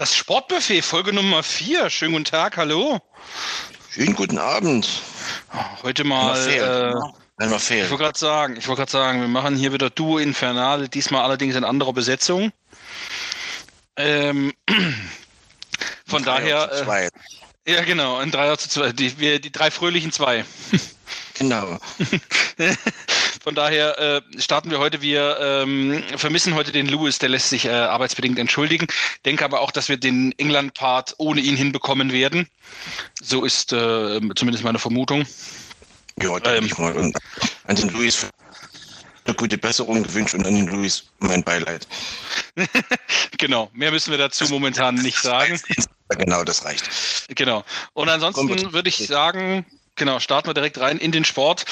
Das Sportbuffet, Folge Nummer 4. Schönen guten Tag, hallo. Schönen guten Abend. Heute mal. Fehlt, äh, Einmal fehlt. ich wollte gerade sagen, ich wollte gerade sagen, wir machen hier wieder Duo Infernale, diesmal allerdings in anderer Besetzung. Ähm, von daher. zu zwei. Äh, ja, genau, ein Dreier zu zwei. Die, wir, die drei fröhlichen zwei. Genau. Von daher äh, starten wir heute. Wir ähm, vermissen heute den Lewis, der lässt sich äh, arbeitsbedingt entschuldigen. Denke aber auch, dass wir den England-Part ohne ihn hinbekommen werden. So ist äh, zumindest meine Vermutung. Ja, denke Ähm. ich mal. Und an den Luis eine gute Besserung gewünscht und an den Luis mein Beileid. Genau, mehr müssen wir dazu momentan nicht sagen. Genau, das reicht. Genau. Und ansonsten würde ich sagen, genau, starten wir direkt rein in den Sport.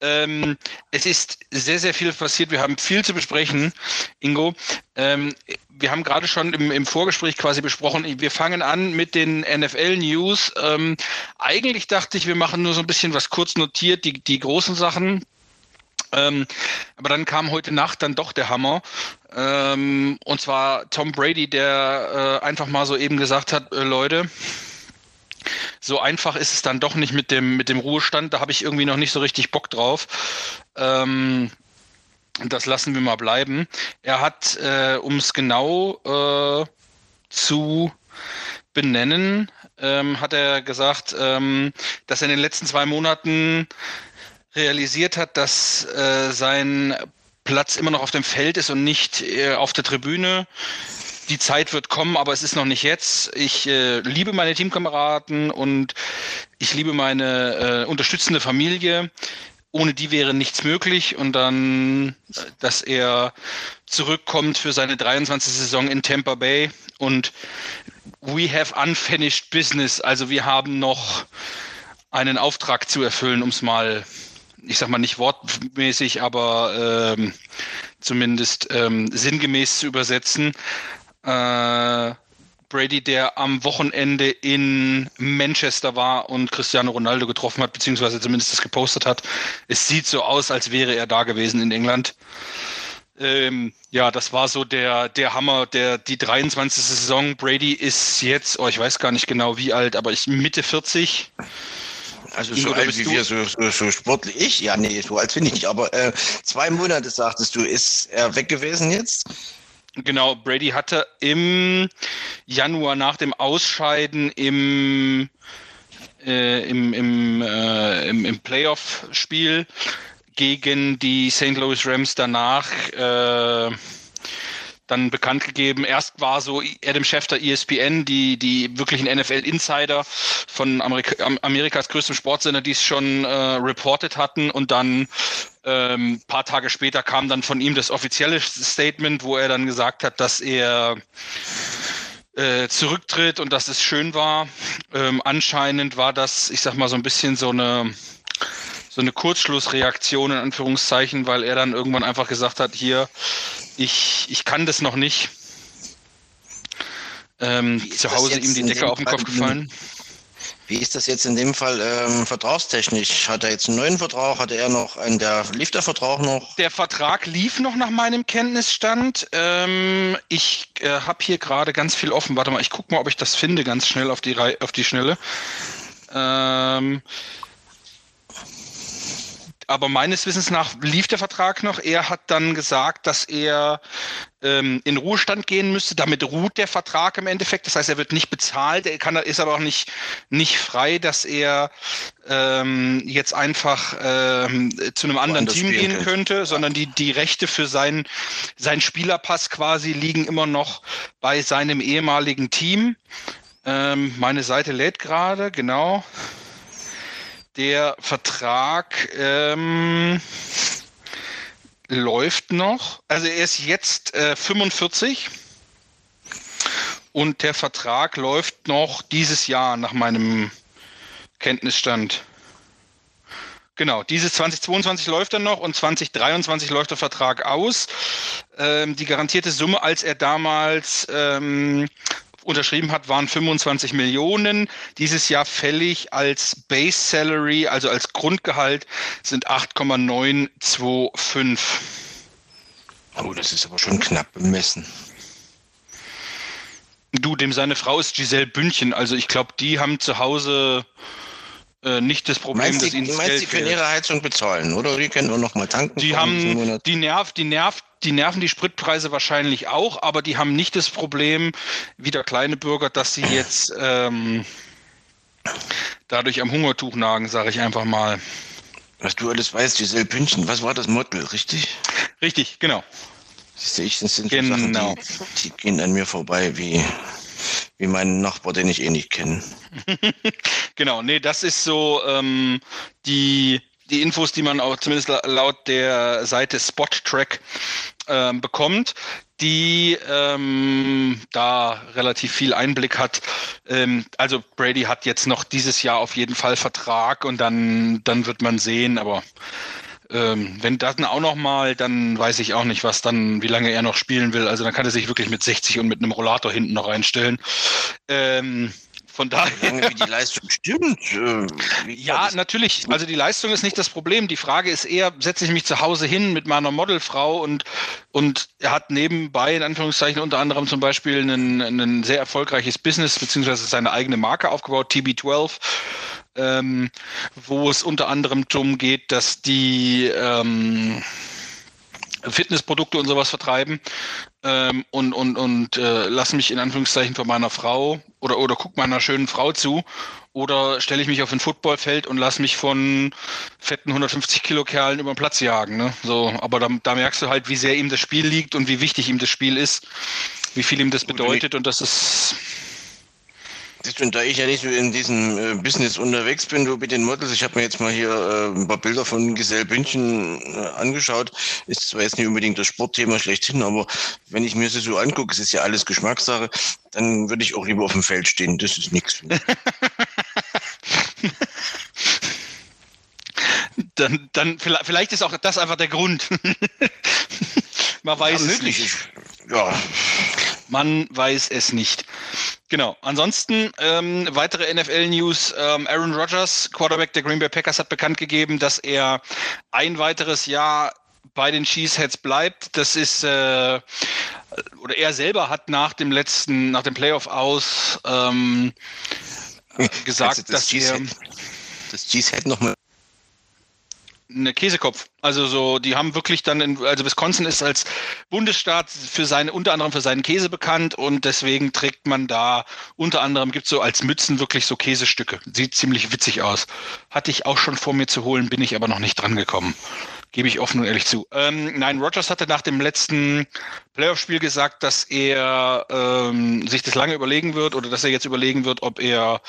Ähm, es ist sehr, sehr viel passiert. Wir haben viel zu besprechen, Ingo. Ähm, wir haben gerade schon im, im Vorgespräch quasi besprochen, wir fangen an mit den NFL-News. Ähm, eigentlich dachte ich, wir machen nur so ein bisschen was kurz notiert, die, die großen Sachen. Ähm, aber dann kam heute Nacht dann doch der Hammer. Ähm, und zwar Tom Brady, der äh, einfach mal so eben gesagt hat, äh, Leute, so einfach ist es dann doch nicht mit dem, mit dem Ruhestand. Da habe ich irgendwie noch nicht so richtig Bock drauf. Ähm, das lassen wir mal bleiben. Er hat, äh, um es genau äh, zu benennen, ähm, hat er gesagt, ähm, dass er in den letzten zwei Monaten realisiert hat, dass äh, sein Platz immer noch auf dem Feld ist und nicht äh, auf der Tribüne. Die Zeit wird kommen, aber es ist noch nicht jetzt. Ich äh, liebe meine Teamkameraden und ich liebe meine äh, unterstützende Familie. Ohne die wäre nichts möglich. Und dann, äh, dass er zurückkommt für seine 23. Saison in Tampa Bay und we have unfinished business. Also wir haben noch einen Auftrag zu erfüllen, um es mal, ich sag mal nicht wortmäßig, aber ähm, zumindest ähm, sinngemäß zu übersetzen. Äh, Brady, der am Wochenende in Manchester war und Cristiano Ronaldo getroffen hat, beziehungsweise zumindest das gepostet hat. Es sieht so aus, als wäre er da gewesen in England. Ähm, ja, das war so der, der Hammer, der, die 23. Saison. Brady ist jetzt, oh, ich weiß gar nicht genau wie alt, aber ich Mitte 40. Also so alt wie du- wir, so, so, so sportlich. Ich? Ja, nee, so alt finde ich nicht. Aber äh, zwei Monate, sagtest du, ist er weg gewesen jetzt? Genau, Brady hatte im Januar nach dem Ausscheiden im, äh, im, im, äh, im, im Playoff-Spiel gegen die St. Louis Rams danach äh, dann bekannt gegeben. Erst war so Adam Schefter, ESPN, die, die wirklichen NFL-Insider von Amerika, Am- Amerikas größtem Sportsender, die es schon äh, reported hatten. Und dann ähm, paar Tage später kam dann von ihm das offizielle Statement, wo er dann gesagt hat, dass er äh, zurücktritt und dass es schön war. Ähm, anscheinend war das, ich sag mal, so ein bisschen so eine so eine Kurzschlussreaktion in Anführungszeichen, weil er dann irgendwann einfach gesagt hat, hier, ich, ich kann das noch nicht. Ähm, zu Hause ihm die Decke auf den? Kopf gefallen. Wie ist das jetzt in dem Fall ähm, vertragstechnisch? Hat er jetzt einen neuen Vertrag? Hatte er noch einen, der lief der Vertrag noch? Der Vertrag lief noch nach meinem Kenntnisstand. Ähm, ich äh, habe hier gerade ganz viel offen. Warte mal, ich gucke mal, ob ich das finde, ganz schnell auf die, Rei auf die Schnelle. Ähm, aber meines Wissens nach lief der Vertrag noch. Er hat dann gesagt, dass er ähm, in Ruhestand gehen müsste. Damit ruht der Vertrag im Endeffekt. Das heißt, er wird nicht bezahlt. Er kann, ist aber auch nicht, nicht frei, dass er ähm, jetzt einfach ähm, zu einem anderen Team gehen könnte. könnte, sondern die, die Rechte für seinen, seinen Spielerpass quasi liegen immer noch bei seinem ehemaligen Team. Ähm, meine Seite lädt gerade, genau. Der Vertrag ähm, läuft noch. Also er ist jetzt äh, 45 und der Vertrag läuft noch dieses Jahr nach meinem Kenntnisstand. Genau, dieses 2022 läuft er noch und 2023 läuft der Vertrag aus. Ähm, die garantierte Summe, als er damals ähm, unterschrieben hat, waren 25 Millionen. Dieses Jahr fällig als Base Salary, also als Grundgehalt, sind 8,925. Oh, das ist aber schon knapp bemessen. Du, dem seine Frau ist Giselle Bündchen. Also ich glaube, die haben zu Hause äh, nicht das Problem, meinst dass die, ihnen das meinst, Geld die können fehlt. ihre Heizung bezahlen, oder? Die können nur noch mal tanken. Die haben, die nervt, die nervt, die nerven die Spritpreise wahrscheinlich auch, aber die haben nicht das Problem, wie der kleine Bürger, dass sie jetzt ähm, dadurch am Hungertuch nagen, sage ich einfach mal. Was du alles weißt, Giselle Bündchen, was war das Model, richtig? Richtig, genau. Siehst du, ich, das sind so Genau. Sachen, die, die gehen an mir vorbei, wie, wie mein Nachbar, den ich eh nicht kenne. Genau, nee, das ist so ähm, die, die Infos, die man auch zumindest la- laut der Seite Spot-Track ähm, bekommt, die ähm, da relativ viel Einblick hat. Ähm, also Brady hat jetzt noch dieses Jahr auf jeden Fall Vertrag und dann, dann wird man sehen, aber ähm, wenn das dann auch noch mal, dann weiß ich auch nicht, was dann, wie lange er noch spielen will. Also dann kann er sich wirklich mit 60 und mit einem Rollator hinten noch reinstellen. Ähm, von daher. Wie die Leistung stimmt. Äh, Ja, natürlich. Also die Leistung ist nicht das Problem. Die Frage ist eher, setze ich mich zu Hause hin mit meiner Modelfrau und, und er hat nebenbei, in Anführungszeichen, unter anderem zum Beispiel ein, ein sehr erfolgreiches Business, beziehungsweise seine eigene Marke aufgebaut, TB12, ähm, wo es unter anderem darum geht, dass die ähm, Fitnessprodukte und sowas vertreiben ähm, und, und, und äh, lass mich in Anführungszeichen von meiner Frau oder, oder guck meiner schönen Frau zu oder stelle ich mich auf ein Footballfeld und lass mich von fetten 150 Kilo Kerlen über den Platz jagen. Ne? So, aber da, da merkst du halt, wie sehr ihm das Spiel liegt und wie wichtig ihm das Spiel ist, wie viel ihm das bedeutet und das ist Und da ich ja nicht so in diesem äh, Business unterwegs bin, du mit den Models, ich habe mir jetzt mal hier äh, ein paar Bilder von Giselle Bündchen äh, angeschaut. Ist zwar jetzt nicht unbedingt das Sportthema schlechthin, aber wenn ich mir sie so angucke, es ist ja alles Geschmackssache, dann würde ich auch lieber auf dem Feld stehen. Das ist nichts dann, dann vielleicht, ist auch das einfach der Grund. Man weiß ja, es nicht. Ich, ja, Man weiß es nicht. Genau. Ansonsten ähm, weitere NFL-News. Ähm, Aaron Rodgers, Quarterback der Green Bay Packers, hat bekannt gegeben, dass er ein weiteres Jahr bei den Cheeseheads bleibt. Das ist äh, oder er selber hat nach dem letzten, nach dem Playoff aus ähm, gesagt, Also dass er das Cheesehead nochmal. Eine Käsekopf. Also so, die haben wirklich dann, in, also Wisconsin ist als Bundesstaat für seine, unter anderem für seinen Käse bekannt und deswegen trägt man da unter anderem gibt so als Mützen wirklich so Käsestücke. Sieht ziemlich witzig aus. Hatte ich auch schon vor mir zu holen, bin ich aber noch nicht dran gekommen. Gebe ich offen und ehrlich zu. Ähm, nein, Rogers hatte nach dem letzten Playoff-Spiel gesagt, dass er ähm, sich das lange überlegen wird oder dass er jetzt überlegen wird, ob er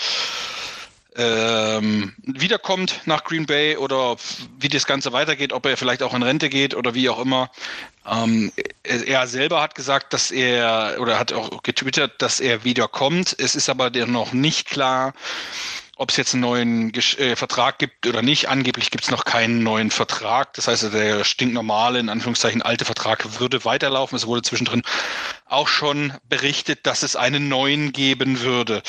ähm, wiederkommt nach Green Bay oder wie das Ganze weitergeht, ob er vielleicht auch in Rente geht oder wie auch immer. Ähm, er, er selber hat gesagt, dass er oder hat auch getwittert, dass er wiederkommt. Es ist aber noch nicht klar, ob es jetzt einen neuen Gesch äh, Vertrag gibt oder nicht. Angeblich gibt es noch keinen neuen Vertrag. Das heißt, der stinknormale, in Anführungszeichen alte Vertrag würde weiterlaufen. Es wurde zwischendrin auch schon berichtet, dass es einen neuen geben würde.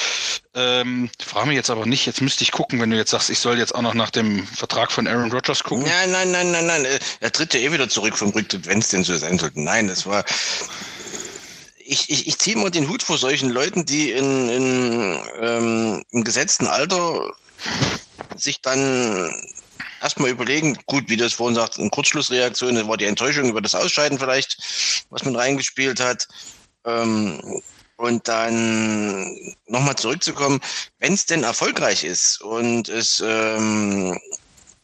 Ähm, frage mich jetzt aber nicht, jetzt müsste ich gucken, wenn du jetzt sagst, ich soll jetzt auch noch nach dem Vertrag von Aaron Rodgers gucken. Nein, nein, nein, nein, nein. Er tritt ja eh wieder zurück vom Rücktritt, wenn es denn so sein sollte. Nein, das war. Ich, ich, ich ziehe mal den Hut vor solchen Leuten, die in, in, ähm, im gesetzten Alter sich dann erstmal überlegen, gut, wie das vorhin sagt, eine Kurzschlussreaktion, das war die Enttäuschung über das Ausscheiden vielleicht, was man reingespielt hat. Ähm, und dann nochmal zurückzukommen, wenn es denn erfolgreich ist und es ähm,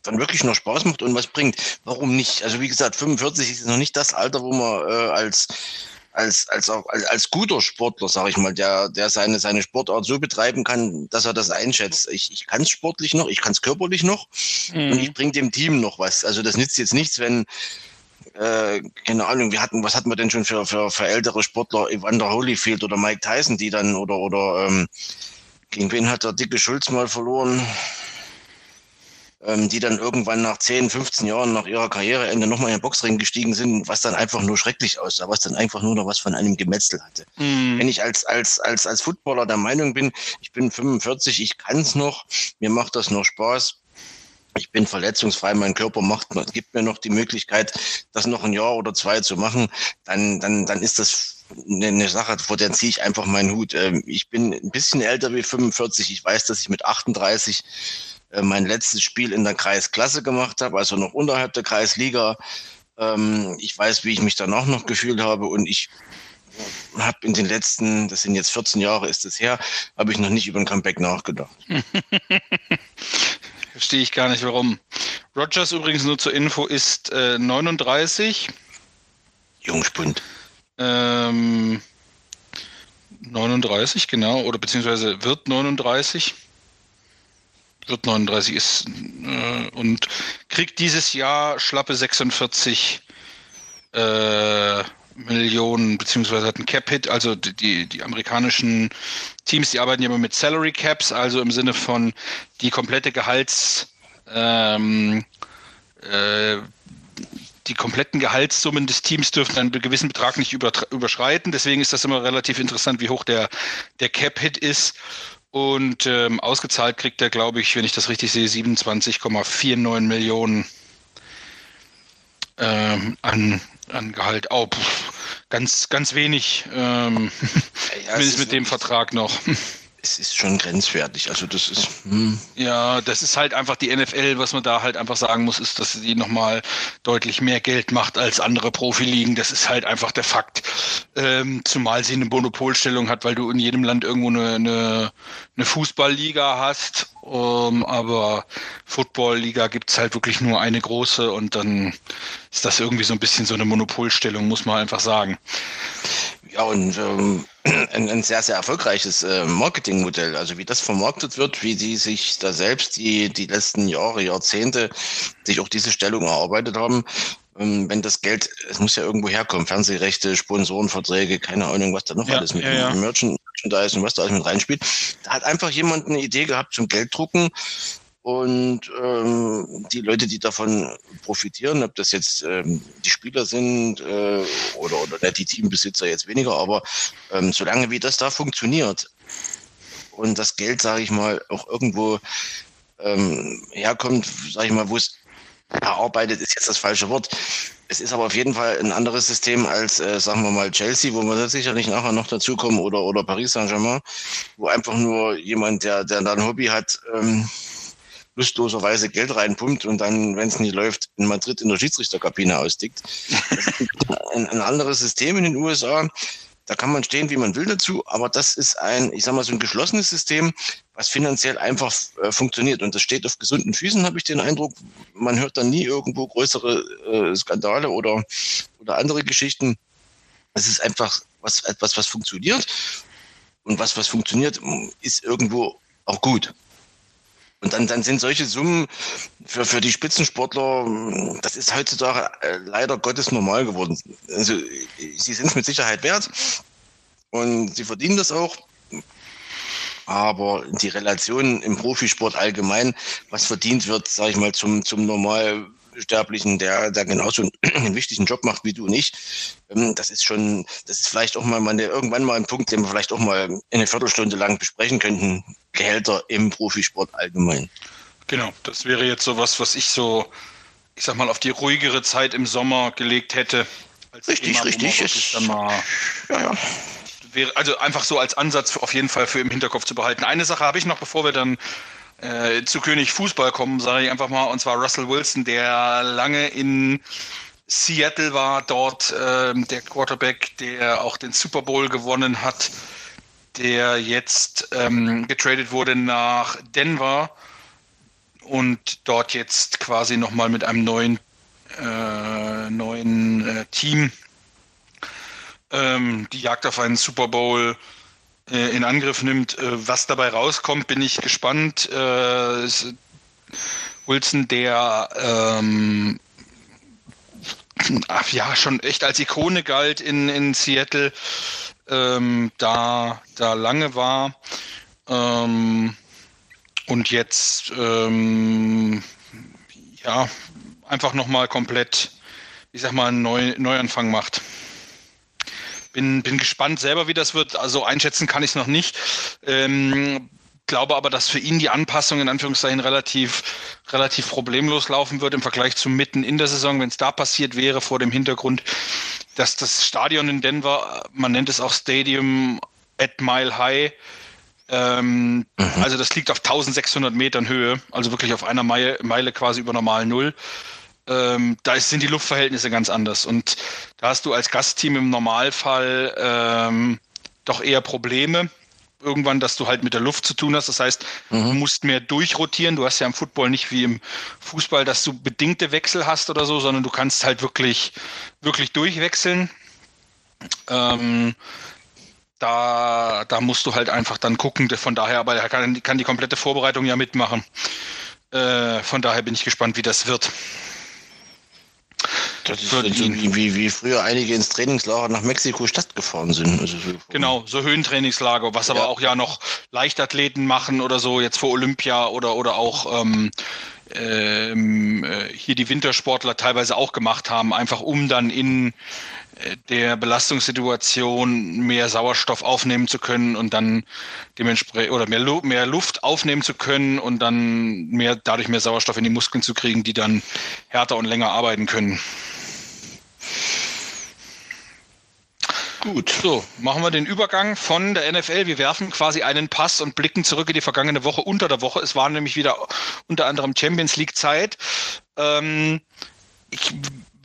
dann wirklich noch Spaß macht und was bringt, warum nicht? Also wie gesagt, 45 ist noch nicht das Alter, wo man äh, als als, als, auch, als, als guter Sportler, sage ich mal, der, der seine, seine Sportart so betreiben kann, dass er das einschätzt. Ich, ich kann es sportlich noch, ich kann es körperlich noch Mhm. und ich bringe dem Team noch was. Also das nützt jetzt nichts, wenn, äh, keine Ahnung, wir hatten, was hatten wir denn schon für, für, für ältere Sportler, Evander Holyfield oder Mike Tyson, die dann, oder, oder ähm, gegen wen hat der dicke Schulz mal verloren? Ähm, die dann irgendwann nach 10, 15 Jahren nach ihrer Karriereende nochmal in den Boxring gestiegen sind, was dann einfach nur schrecklich aussah, was dann einfach nur noch was von einem Gemetzel hatte. Mhm. Wenn ich als, als, als, als Footballer der Meinung bin, ich bin 45, ich kann es noch, mir macht das noch Spaß, ich bin verletzungsfrei, mein Körper macht, gibt mir noch die Möglichkeit, das noch ein Jahr oder zwei zu machen, dann, dann, dann ist das eine, Sache, vor der ziehe ich einfach meinen Hut. Ähm, ich bin ein bisschen älter wie 45. Ich weiß, dass ich mit 38 äh, mein letztes Spiel in der Kreisklasse gemacht habe, also noch unterhalb der Kreisliga. Ähm, ich weiß, wie ich mich danach noch gefühlt habe und ich habe in den letzten, das sind jetzt 14 Jahre, ist es her, habe ich noch nicht über ein Comeback nachgedacht. Verstehe ich gar nicht, warum. Rogers übrigens nur zur Info ist äh, 39. Jungspund. Ähm, 39, genau, oder beziehungsweise wird 39. Wird 39 ist äh, und kriegt dieses Jahr schlappe 46 äh, Millionen, beziehungsweise hat einen Cap-Hit. Also die, die amerikanischen Teams, die arbeiten ja immer mit Salary Caps, also im Sinne von die komplette Gehalts, ähm, äh, die kompletten Gehaltssummen des Teams dürfen einen gewissen Betrag nicht überschreiten. Deswegen ist das immer relativ interessant, wie hoch der, der Cap-Hit ist. Und ähm, ausgezahlt kriegt er, glaube ich, wenn ich das richtig sehe, 27,49 Millionen ähm, an, an Gehalt. Oh, pff, ganz, ganz wenig, ähm, ja, zumindest mit dem Vertrag noch. es ist schon grenzwertig. Also das ist. Hm. Ja, das ist halt einfach die NFL, was man da halt einfach sagen muss, ist, dass sie nochmal deutlich mehr Geld macht als andere Profiligen. Das ist halt einfach der Fakt. Ähm, zumal sie eine Monopolstellung hat, weil du in jedem Land irgendwo eine, eine, eine Fußballliga hast. Ähm, aber Footballliga gibt es halt wirklich nur eine große und dann ist das irgendwie so ein bisschen so eine Monopolstellung, muss man einfach sagen. Ja, und ähm, ein, ein, sehr, sehr erfolgreiches äh, Marketingmodell. Also wie das vermarktet wird, wie die sich da selbst die, die letzten Jahre, Jahrzehnte sich auch diese Stellung erarbeitet haben. Ähm, wenn das Geld, es muss ja irgendwo herkommen, Fernsehrechte, Sponsorenverträge, keine Ahnung, was da noch ja, alles mit ja, ja. Merchandise und was da alles mit reinspielt. Da hat einfach jemand eine Idee gehabt zum Gelddrucken und ähm, die Leute, die davon profitieren, ob das jetzt ähm, die Spieler sind äh, oder, oder die Teambesitzer jetzt weniger, aber ähm, solange wie das da funktioniert und das Geld, sage ich mal, auch irgendwo ähm, herkommt, sage ich mal, wo es erarbeitet ist jetzt das falsche Wort. Es ist aber auf jeden Fall ein anderes System als, äh, sagen wir mal, Chelsea, wo wir sicherlich nachher noch dazukommen, oder, oder Paris Saint-Germain, wo einfach nur jemand, der, der da ein Hobby hat, ähm, lustloserweise Geld reinpumpt und dann, wenn es nicht läuft, in Madrid in der Schiedsrichterkabine ausdickt. ein, ein anderes System in den USA. Da kann man stehen, wie man will dazu, aber das ist ein, ich sag mal, so ein geschlossenes System, was finanziell einfach äh, funktioniert. Und das steht auf gesunden Füßen, habe ich den Eindruck. Man hört dann nie irgendwo größere äh, Skandale oder, oder andere Geschichten. Es ist einfach was, etwas, was funktioniert. Und was, was funktioniert, ist irgendwo auch gut. Und dann, dann sind solche Summen für, für die Spitzensportler, das ist heutzutage äh, leider Gottes normal geworden. Also sie sind es mit Sicherheit wert und sie verdienen das auch. Aber die Relation im Profisport allgemein, was verdient wird, sage ich mal, zum, zum normal der, der genauso einen wichtigen Job macht wie du nicht. Ähm, das ist schon, das ist vielleicht auch mal meine, irgendwann mal ein Punkt, den wir vielleicht auch mal eine Viertelstunde lang besprechen könnten. Gehälter im Profisport allgemein. Genau, das wäre jetzt so was, was ich so, ich sag mal, auf die ruhigere Zeit im Sommer gelegt hätte. richtig, Thema, richtig. Dann mal ja, ja. Wäre, also einfach so als Ansatz auf jeden Fall für im Hinterkopf zu behalten. Eine Sache habe ich noch, bevor wir dann äh, zu König Fußball kommen, sage ich einfach mal, und zwar Russell Wilson, der lange in Seattle war, dort äh, der Quarterback, der auch den Super Bowl gewonnen hat, der jetzt ähm, getradet wurde nach Denver und dort jetzt quasi nochmal mit einem neuen, äh, neuen äh, Team ähm, die Jagd auf einen Super Bowl äh, in Angriff nimmt. Äh, was dabei rauskommt, bin ich gespannt. Äh, Wilson, der ähm, ach, ja schon echt als Ikone galt in, in Seattle, ähm, da, da lange war ähm, und jetzt ähm, ja einfach nochmal komplett, ich sag mal, einen Neu Neuanfang macht. Bin, bin gespannt selber, wie das wird. Also einschätzen kann ich es noch nicht. Ähm, glaube aber, dass für ihn die Anpassung in Anführungszeichen relativ, relativ problemlos laufen wird im Vergleich zu mitten in der Saison. Wenn es da passiert wäre, vor dem Hintergrund, dass das Stadion in Denver, man nennt es auch Stadium at Mile High, ähm, mhm. also das liegt auf 1600 Metern Höhe, also wirklich auf einer Meile, Meile quasi über normal Null. Ähm, da sind die Luftverhältnisse ganz anders. Und da hast du als Gastteam im Normalfall ähm, doch eher Probleme irgendwann, dass du halt mit der Luft zu tun hast. Das heißt, mhm. du musst mehr durchrotieren. Du hast ja im Football nicht wie im Fußball, dass du bedingte Wechsel hast oder so, sondern du kannst halt wirklich, wirklich durchwechseln. Ähm, da, da musst du halt einfach dann gucken. Von daher, aber er kann, kann die komplette Vorbereitung ja mitmachen. Äh, von daher bin ich gespannt, wie das wird. Das ist wie, wie, wie früher einige ins Trainingslager nach Mexiko Stadt gefahren sind. Also so genau, so Höhentrainingslager, was ja. aber auch ja noch Leichtathleten machen oder so, jetzt vor Olympia oder, oder auch ähm, ähm, äh, hier die Wintersportler teilweise auch gemacht haben, einfach um dann in äh, der Belastungssituation mehr Sauerstoff aufnehmen zu können und dann dementsprechend oder mehr, Lu mehr Luft aufnehmen zu können und dann mehr dadurch mehr Sauerstoff in die Muskeln zu kriegen, die dann härter und länger arbeiten können. Gut. So, machen wir den Übergang von der NFL. Wir werfen quasi einen Pass und blicken zurück in die vergangene Woche unter der Woche. Es war nämlich wieder unter anderem Champions League Zeit. Ähm, ich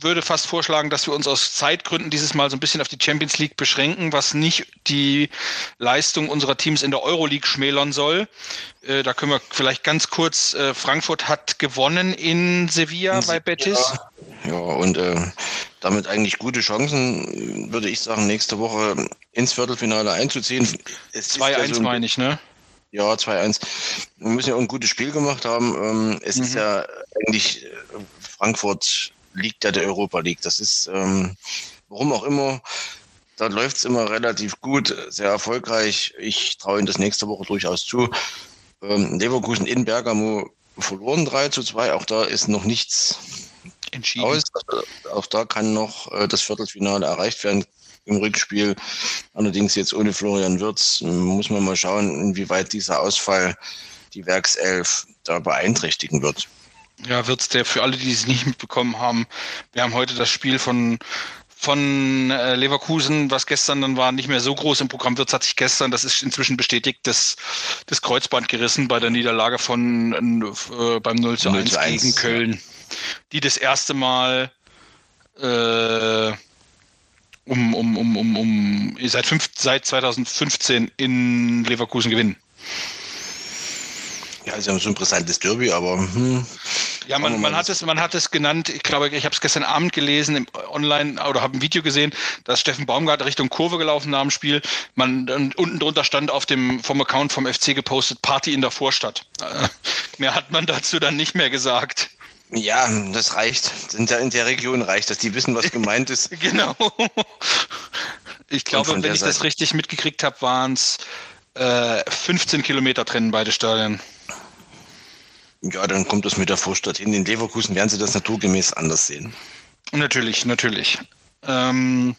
würde fast vorschlagen, dass wir uns aus Zeitgründen dieses Mal so ein bisschen auf die Champions League beschränken, was nicht die Leistung unserer Teams in der Euroleague schmälern soll. Äh, da können wir vielleicht ganz kurz, äh, Frankfurt hat gewonnen in Sevilla in bei Betis. Ja, ja und äh, damit eigentlich gute Chancen, würde ich sagen, nächste Woche ins Viertelfinale einzuziehen. 2-1 ja meine ich, ne? Ja, 2-1. Wir müssen ja auch ein gutes Spiel gemacht haben. Ähm, es mhm. ist ja eigentlich äh, Frankfurt liegt ja der Europa League. Das ist, ähm, warum auch immer, da läuft es immer relativ gut, sehr erfolgreich. Ich traue Ihnen das nächste Woche durchaus zu. Ähm, Leverkusen in Bergamo verloren 3 zu 2. Auch da ist noch nichts entschieden. Aus. Auch da kann noch äh, das Viertelfinale erreicht werden im Rückspiel. Allerdings jetzt ohne Florian Wirtz muss man mal schauen, inwieweit dieser Ausfall die Werkself da beeinträchtigen wird. Ja, wird's der für alle, die es nicht mitbekommen haben. Wir haben heute das Spiel von von äh, Leverkusen, was gestern dann war, nicht mehr so groß im Programm wird, hat sich gestern, das ist inzwischen bestätigt, das, das Kreuzband gerissen bei der Niederlage von äh, beim 0 zu 1 gegen Köln, die das erste Mal äh, um, um, um, um, um seit, fünf, seit 2015 in Leverkusen gewinnen. Ja, sie haben so ein brisantes Derby, aber hm, ja, man, man, hat es, man hat es genannt, ich glaube, ich habe es gestern Abend gelesen, im, online oder habe ein Video gesehen, dass Steffen Baumgart Richtung Kurve gelaufen nach dem Spiel. Man unten drunter stand auf dem vom Account vom FC gepostet Party in der Vorstadt. Äh, mehr hat man dazu dann nicht mehr gesagt. Ja, das reicht. In der, in der Region reicht das. Die wissen, was gemeint ist. genau. Ich glaube, wenn ich Seite. das richtig mitgekriegt habe, waren es äh, 15 Kilometer trennen beide Stadien. Ja, dann kommt das mit der Vorstadt hin. In Leverkusen werden sie das naturgemäß anders sehen. Natürlich, natürlich. Ähm,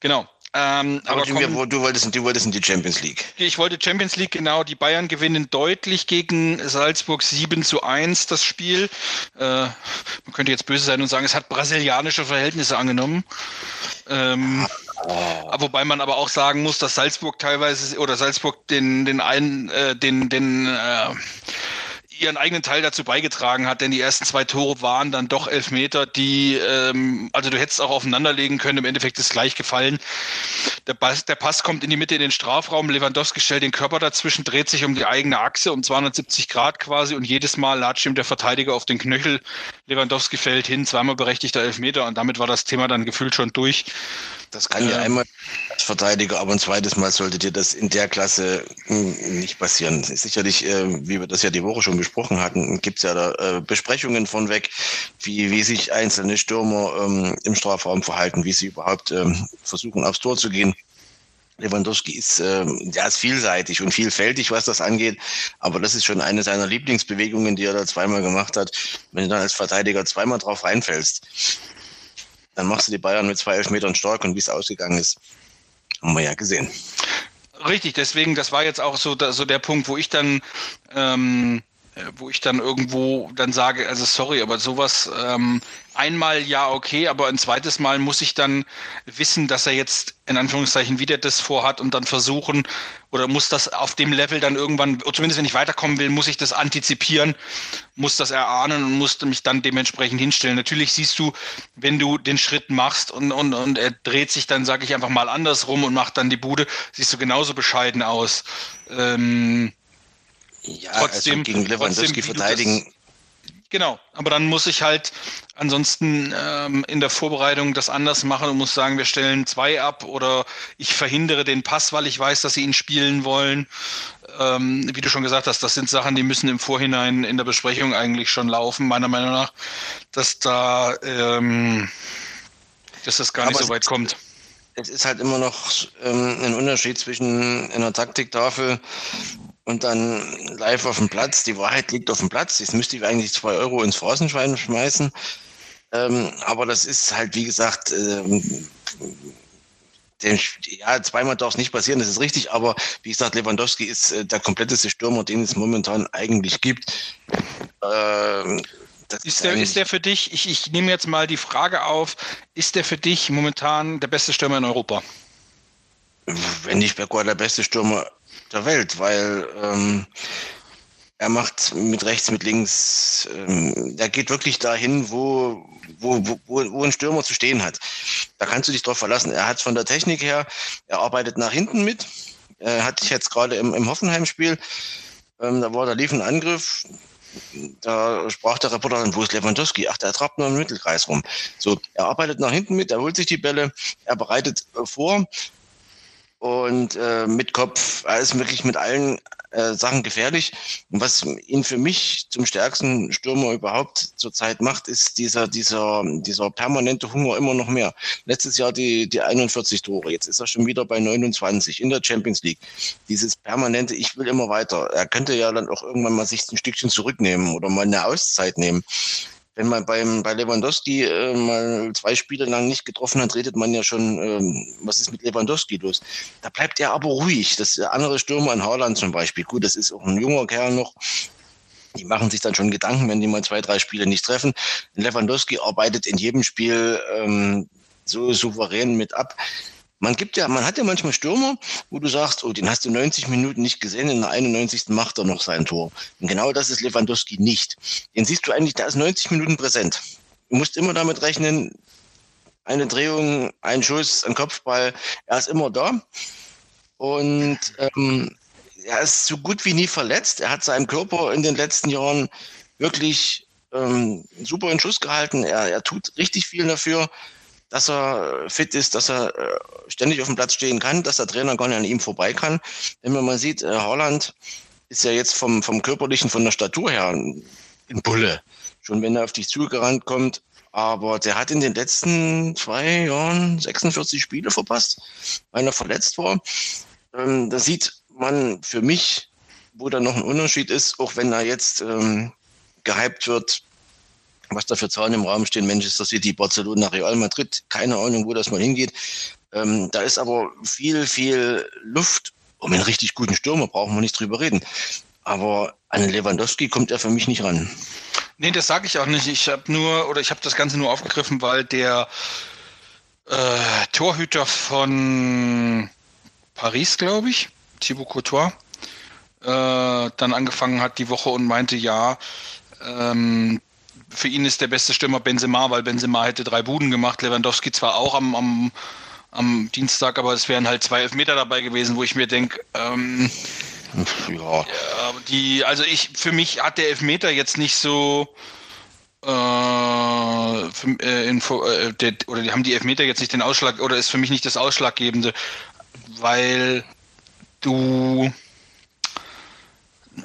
genau. Ähm, aber, aber du, komm, du, wolltest, du wolltest in die Champions League. Ich wollte Champions League, genau. Die Bayern gewinnen deutlich gegen Salzburg 7 zu 1 das Spiel. Äh, man könnte jetzt böse sein und sagen, es hat brasilianische Verhältnisse angenommen. Ähm, oh. Wobei man aber auch sagen muss, dass Salzburg teilweise oder Salzburg den, den einen, äh, den, den äh, ihren eigenen Teil dazu beigetragen hat, denn die ersten zwei Tore waren dann doch Elfmeter, die, ähm, also du hättest auch aufeinanderlegen können, im Endeffekt ist gleich gefallen. Der Pass, der Pass kommt in die Mitte in den Strafraum, Lewandowski stellt den Körper dazwischen, dreht sich um die eigene Achse um 270 Grad quasi und jedes Mal latscht ihm der Verteidiger auf den Knöchel. Lewandowski fällt hin, zweimal berechtigter Elfmeter und damit war das Thema dann gefühlt schon durch. Das kann ja einmal als Verteidiger, aber ein zweites Mal sollte dir das in der Klasse hm, nicht passieren. Sicherlich, äh, wie wir das ja die Woche schon besprochen hatten, gibt es ja da äh, Besprechungen von weg, wie, wie sich einzelne Stürmer ähm, im Strafraum verhalten, wie sie überhaupt ähm, versuchen, aufs Tor zu gehen. Lewandowski ist, äh, ist vielseitig und vielfältig, was das angeht. Aber das ist schon eine seiner Lieblingsbewegungen, die er da zweimal gemacht hat. Wenn du dann als Verteidiger zweimal drauf reinfällst, dann machst du die Bayern mit zwei Elfmetern stark und wie es ausgegangen ist, haben wir ja gesehen. Richtig, deswegen, das war jetzt auch so, so der Punkt, wo ich dann ähm, wo ich dann irgendwo dann sage, also sorry, aber sowas ähm, einmal ja okay, aber ein zweites Mal muss ich dann wissen, dass er jetzt in Anführungszeichen wieder das vorhat und dann versuchen oder muss das auf dem Level dann irgendwann, zumindest wenn ich weiterkommen will, muss ich das antizipieren, muss das erahnen und muss mich dann dementsprechend hinstellen. Natürlich siehst du, wenn du den Schritt machst und, und, und er dreht sich dann, sage ich einfach mal andersrum und macht dann die Bude, siehst du genauso bescheiden aus. Ähm, ja, trotzdem, also gegen Lewandowski verteidigen. Genau, aber dann muss ich halt ansonsten ähm, in der Vorbereitung das anders machen und muss sagen, wir stellen zwei ab oder ich verhindere den Pass, weil ich weiß, dass sie ihn spielen wollen. Ähm, wie du schon gesagt hast, das sind Sachen, die müssen im Vorhinein in der Besprechung eigentlich schon laufen, meiner Meinung nach, dass da ähm, dass das gar aber nicht so weit kommt. Es ist halt immer noch ähm, ein Unterschied zwischen einer Taktiktafel und dann live auf dem Platz. Die Wahrheit liegt auf dem Platz. Jetzt müsste ich eigentlich zwei Euro ins Phrasenschwein schmeißen. Ähm, aber das ist halt, wie gesagt, ähm, den, ja, zweimal darf es nicht passieren, das ist richtig, aber wie gesagt, Lewandowski ist äh, der kompletteste Stürmer, den es momentan eigentlich gibt. Ähm, ist, der, ist der für dich, ich, ich nehme jetzt mal die Frage auf, ist der für dich momentan der beste Stürmer in Europa? Wenn nicht Bergwijn der beste Stürmer der Welt, weil ähm, er macht mit rechts, mit links, ähm, er geht wirklich dahin, wo, wo, wo, wo ein Stürmer zu stehen hat. Da kannst du dich drauf verlassen. Er hat von der Technik her, er arbeitet nach hinten mit. Er hatte ich jetzt gerade im, im Hoffenheim-Spiel, ähm, da war, da lief ein Angriff, da sprach der Reporter dann, wo ist Lewandowski? Ach, der trappt nur im Mittelkreis rum. So, er arbeitet nach hinten mit, er holt sich die Bälle, er bereitet vor, und äh, mit Kopf, er ist wirklich mit allen äh, Sachen gefährlich. Und was ihn für mich zum stärksten Stürmer überhaupt zurzeit macht, ist dieser, dieser, dieser permanente Hunger immer noch mehr. Letztes Jahr die, die 41 Tore, jetzt ist er schon wieder bei 29 in der Champions League. Dieses permanente, ich will immer weiter. Er könnte ja dann auch irgendwann mal sich ein Stückchen zurücknehmen oder mal eine Auszeit nehmen wenn man beim, bei Lewandowski äh, mal zwei Spiele lang nicht getroffen hat, redet man ja schon, ähm, was ist mit Lewandowski los? Da bleibt er aber ruhig. Das andere Stürmer in Haaland zum Beispiel. Gut, das ist auch ein junger Kerl noch. Die machen sich dann schon Gedanken, wenn die mal zwei, drei Spiele nicht treffen. Lewandowski arbeitet in jedem Spiel ähm, so souverän mit ab man gibt ja, man hat ja manchmal Stürmer, wo du sagst, oh, den hast du 90 Minuten nicht gesehen, in der 91. macht er noch sein Tor. Und genau das ist Lewandowski nicht. Den siehst du eigentlich, der ist 90 Minuten präsent. Du musst immer damit rechnen, eine Drehung, ein Schuss, ein Kopfball, er ist immer da. Und ähm, er ist so gut wie nie verletzt. Er hat seinem Körper in den letzten Jahren wirklich ähm, super in Schuss gehalten. Er, er tut richtig viel dafür dass er fit ist, dass er äh, ständig auf dem Platz stehen kann, dass der Trainer gar nicht an ihm vorbei kann. Wenn man mal sieht, äh, Holland ist ja jetzt vom, vom körperlichen, von der Statur her ein Bulle. Schon wenn er auf dich zugerannt kommt. Aber der hat in den letzten zwei Jahren 46 Spiele verpasst, weil er verletzt war. Ähm, da sieht man für mich, wo da noch ein Unterschied ist, auch wenn er jetzt ähm, gehypt wird, was da für Zahlen im Raum stehen, Manchester City, Barcelona, Real Madrid, keine Ahnung, wo das mal hingeht. Ähm, da ist aber viel, viel Luft. Um einen richtig guten Stürmer brauchen wir nicht drüber reden. Aber an Lewandowski kommt er für mich nicht ran. Nee, das sage ich auch nicht. Ich habe nur, oder ich habe das Ganze nur aufgegriffen, weil der äh, Torhüter von Paris, glaube ich, Thibaut Courtois, äh, dann angefangen hat die Woche und meinte, ja, ähm, für ihn ist der beste Stürmer Benzema, weil Benzema hätte drei Buden gemacht, Lewandowski zwar auch am, am, am Dienstag, aber es wären halt zwei Elfmeter dabei gewesen, wo ich mir denke, ähm, ja. die, also ich, für mich hat der Elfmeter jetzt nicht so äh, für, äh, Info, äh, der, oder die haben die Elfmeter jetzt nicht den Ausschlag, oder ist für mich nicht das Ausschlaggebende, weil du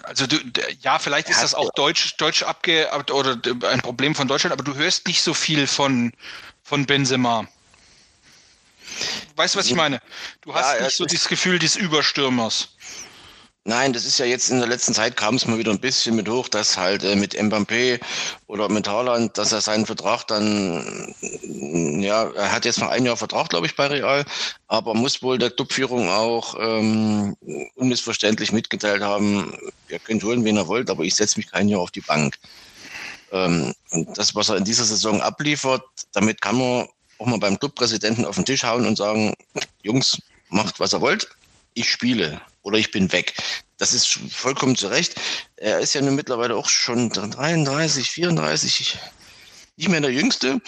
also du, ja, vielleicht ist das auch deutsch, deutsch abge oder ein Problem von Deutschland, aber du hörst nicht so viel von, von Benzema. Weißt du, was ich meine? Du hast ja, nicht so das Gefühl des Überstürmers. Nein, das ist ja jetzt in der letzten Zeit kam es mal wieder ein bisschen mit hoch, dass halt äh, mit Mbappé oder mit Haaland, dass er seinen Vertrag dann, ja, er hat jetzt noch ein Jahr Vertrag, glaube ich, bei Real, aber muss wohl der Clubführung auch ähm, unmissverständlich mitgeteilt haben, ihr könnt holen, wen ihr wollt, aber ich setze mich keinen hier auf die Bank. Ähm, und das, was er in dieser Saison abliefert, damit kann man auch mal beim Clubpräsidenten auf den Tisch hauen und sagen, Jungs, macht was ihr wollt, ich spiele oder ich bin weg. Das ist vollkommen zu Recht. Er ist ja nun mittlerweile auch schon 33, 34, nicht mehr der Jüngste.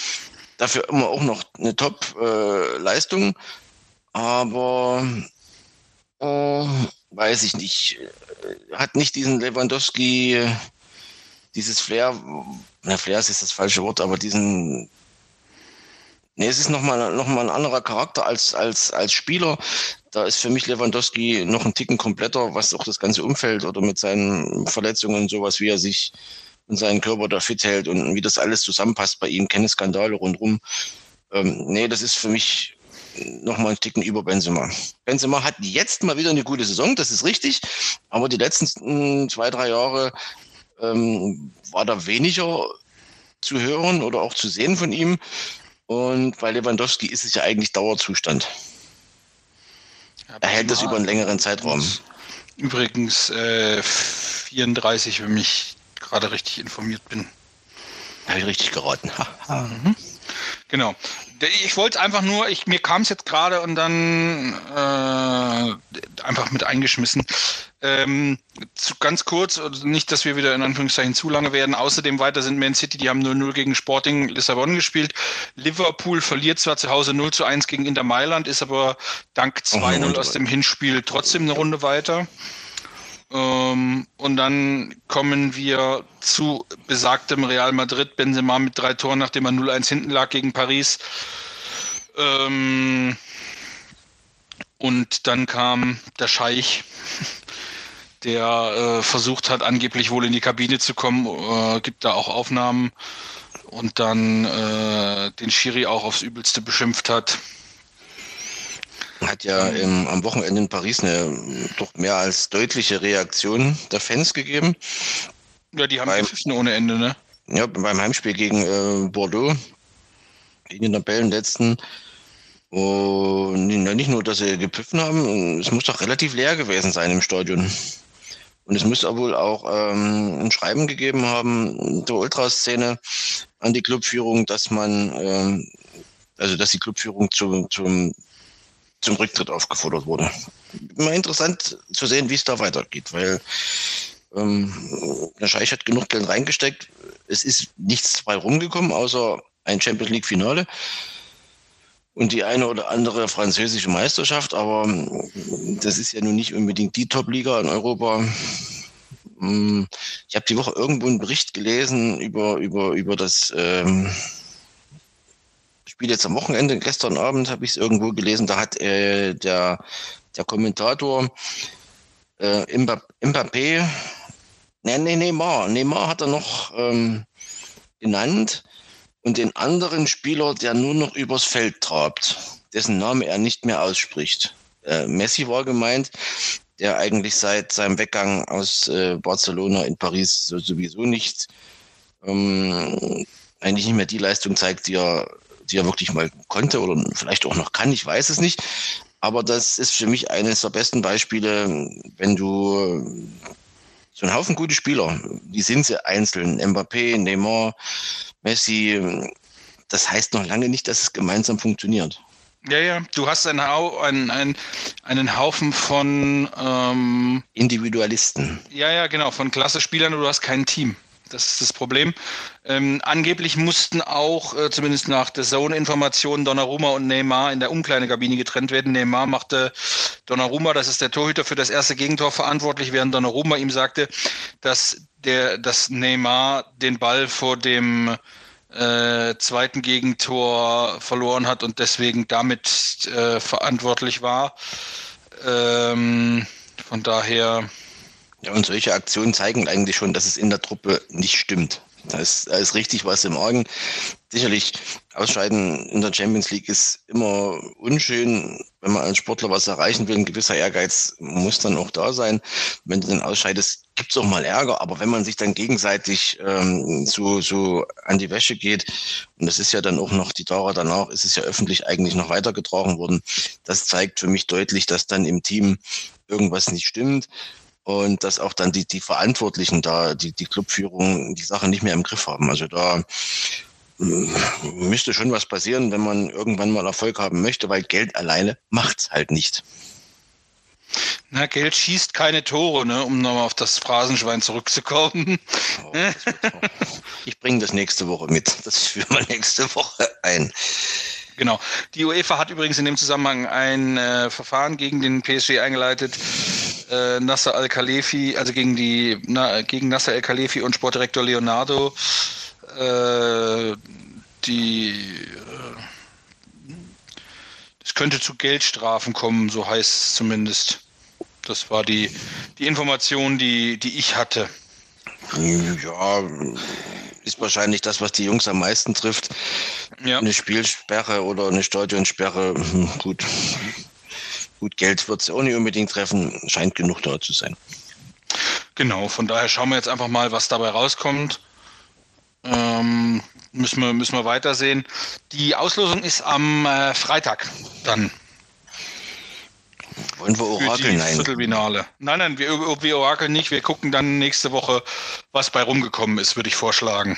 Dafür immer auch noch eine Top-Leistung. Äh, aber äh, weiß ich nicht. Hat nicht diesen Lewandowski, dieses Flair, na, Flair ist das falsche Wort, aber diesen Nee, es ist nochmal noch mal ein anderer Charakter als, als, als Spieler. Da ist für mich Lewandowski noch ein Ticken kompletter, was auch das ganze Umfeld oder mit seinen Verletzungen und sowas, wie er sich und seinen Körper da fit hält und wie das alles zusammenpasst bei ihm, keine Skandale rundherum. Ähm, nee, das ist für mich nochmal ein Ticken über Benzema. Benzema hat jetzt mal wieder eine gute Saison, das ist richtig, aber die letzten zwei, drei Jahre ähm, war da weniger zu hören oder auch zu sehen von ihm. Und bei Lewandowski ist es ja eigentlich Dauerzustand. Ja, er hält das über einen längeren Zeitraum. Übrigens äh, 34, wenn ich gerade richtig informiert bin. Habe ich richtig geraten. mhm. Genau. Ich wollte einfach nur, ich, mir kam es jetzt gerade und dann äh, einfach mit eingeschmissen. Ähm, zu, ganz kurz, nicht, dass wir wieder in Anführungszeichen zu lange werden. Außerdem weiter sind Man City, die haben 0-0 gegen Sporting Lissabon gespielt. Liverpool verliert zwar zu Hause 0 zu 1 gegen Inter Mailand, ist aber dank 2-0 aus dem Hinspiel trotzdem eine Runde weiter. Ähm, und dann kommen wir zu besagtem Real Madrid. Benzema mit drei Toren, nachdem er 0-1 hinten lag gegen Paris. Ähm, und dann kam der Scheich, der äh, versucht hat, angeblich wohl in die Kabine zu kommen, äh, gibt da auch Aufnahmen und dann äh, den Schiri auch aufs Übelste beschimpft hat. Hat ja im, am Wochenende in Paris eine doch mehr als deutliche Reaktion der Fans gegeben. Ja, die haben beim, gepfiffen ohne Ende, ne? Ja, beim Heimspiel gegen äh, Bordeaux, in den Tabellenletzten. Und nicht nur, dass sie gepfiffen haben, es muss doch relativ leer gewesen sein im Stadion. Und es muss auch wohl auch ähm, ein Schreiben gegeben haben der Ultraszene an die Clubführung, dass man, ähm, also dass die Clubführung zu, zum zum Rücktritt aufgefordert wurde. Immer interessant zu sehen, wie es da weitergeht, weil ähm, der Scheich hat genug Geld reingesteckt. Es ist nichts dabei rumgekommen, außer ein Champions League Finale und die eine oder andere französische Meisterschaft, aber das ist ja nun nicht unbedingt die Top-Liga in Europa. Hm, ich habe die Woche irgendwo einen Bericht gelesen über, über, über das ähm, Spiel jetzt am Wochenende, gestern Abend habe ich es irgendwo gelesen, da hat äh, der, der Kommentator äh, Mbappé, nee, nee, Neymar, Neymar hat er noch ähm, genannt und den anderen Spieler, der nur noch übers Feld trabt, dessen Name er nicht mehr ausspricht. Äh, Messi war gemeint, der eigentlich seit seinem Weggang aus äh, Barcelona in Paris sowieso nicht ähm, eigentlich nicht mehr die Leistung zeigt, die er die er wirklich mal konnte oder vielleicht auch noch kann, ich weiß es nicht. Aber das ist für mich eines der besten Beispiele, wenn du so einen Haufen gute Spieler, die sind sie einzeln, Mbappé, Neymar, Messi, das heißt noch lange nicht, dass es gemeinsam funktioniert. Ja, ja, du hast einen, einen, einen, einen Haufen von ähm, Individualisten. Ja, ja, genau, von klasse Spielern, du hast kein Team. Das ist das Problem. Ähm, angeblich mussten auch, äh, zumindest nach der Zone-Information, Donnarumma und Neymar in der Umkleidekabine getrennt werden. Neymar machte Donnarumma, das ist der Torhüter für das erste Gegentor, verantwortlich, während Donnarumma ihm sagte, dass, der, dass Neymar den Ball vor dem äh, zweiten Gegentor verloren hat und deswegen damit äh, verantwortlich war. Ähm, von daher ja, und solche Aktionen zeigen eigentlich schon, dass es in der Truppe nicht stimmt. Da ist, da ist richtig was im Argen. Sicherlich, Ausscheiden in der Champions League ist immer unschön, wenn man als Sportler was erreichen will. Ein gewisser Ehrgeiz muss dann auch da sein. Wenn du dann ausscheidest, gibt es auch mal Ärger. Aber wenn man sich dann gegenseitig ähm, so, so an die Wäsche geht, und das ist ja dann auch noch die Dauer danach, ist es ja öffentlich eigentlich noch weitergetragen worden. Das zeigt für mich deutlich, dass dann im Team irgendwas nicht stimmt. Und dass auch dann die, die Verantwortlichen da, die, die Clubführung, die Sache nicht mehr im Griff haben. Also da müsste schon was passieren, wenn man irgendwann mal Erfolg haben möchte, weil Geld alleine macht's halt nicht. Na, Geld schießt keine Tore, ne, um nochmal auf das Phrasenschwein zurückzukommen. Oh, ich bringe das nächste Woche mit. Das führen wir nächste Woche ein. Genau. Die UEFA hat übrigens in dem Zusammenhang ein äh, Verfahren gegen den PSG eingeleitet. Äh, Nasser Al-Khalefi, also gegen die na, gegen Nasser Al-Khalefi und Sportdirektor Leonardo äh, die äh, es könnte zu Geldstrafen kommen, so heißt es zumindest. Das war die, die Information, die, die ich hatte. Ja, ist wahrscheinlich das, was die Jungs am meisten trifft. Ja. Eine Spielsperre oder eine Stadionsperre, hm, gut. Gut, Geld wird es auch nicht unbedingt treffen, scheint genug da zu sein. Genau, von daher schauen wir jetzt einfach mal, was dabei rauskommt. Ähm, müssen, wir, müssen wir weitersehen. Die Auslosung ist am äh, Freitag dann. Wollen wir orakeln? Nein. Viertelfinale. Nein, nein, wir, wir orakeln nicht. Wir gucken dann nächste Woche, was bei rumgekommen ist, würde ich vorschlagen.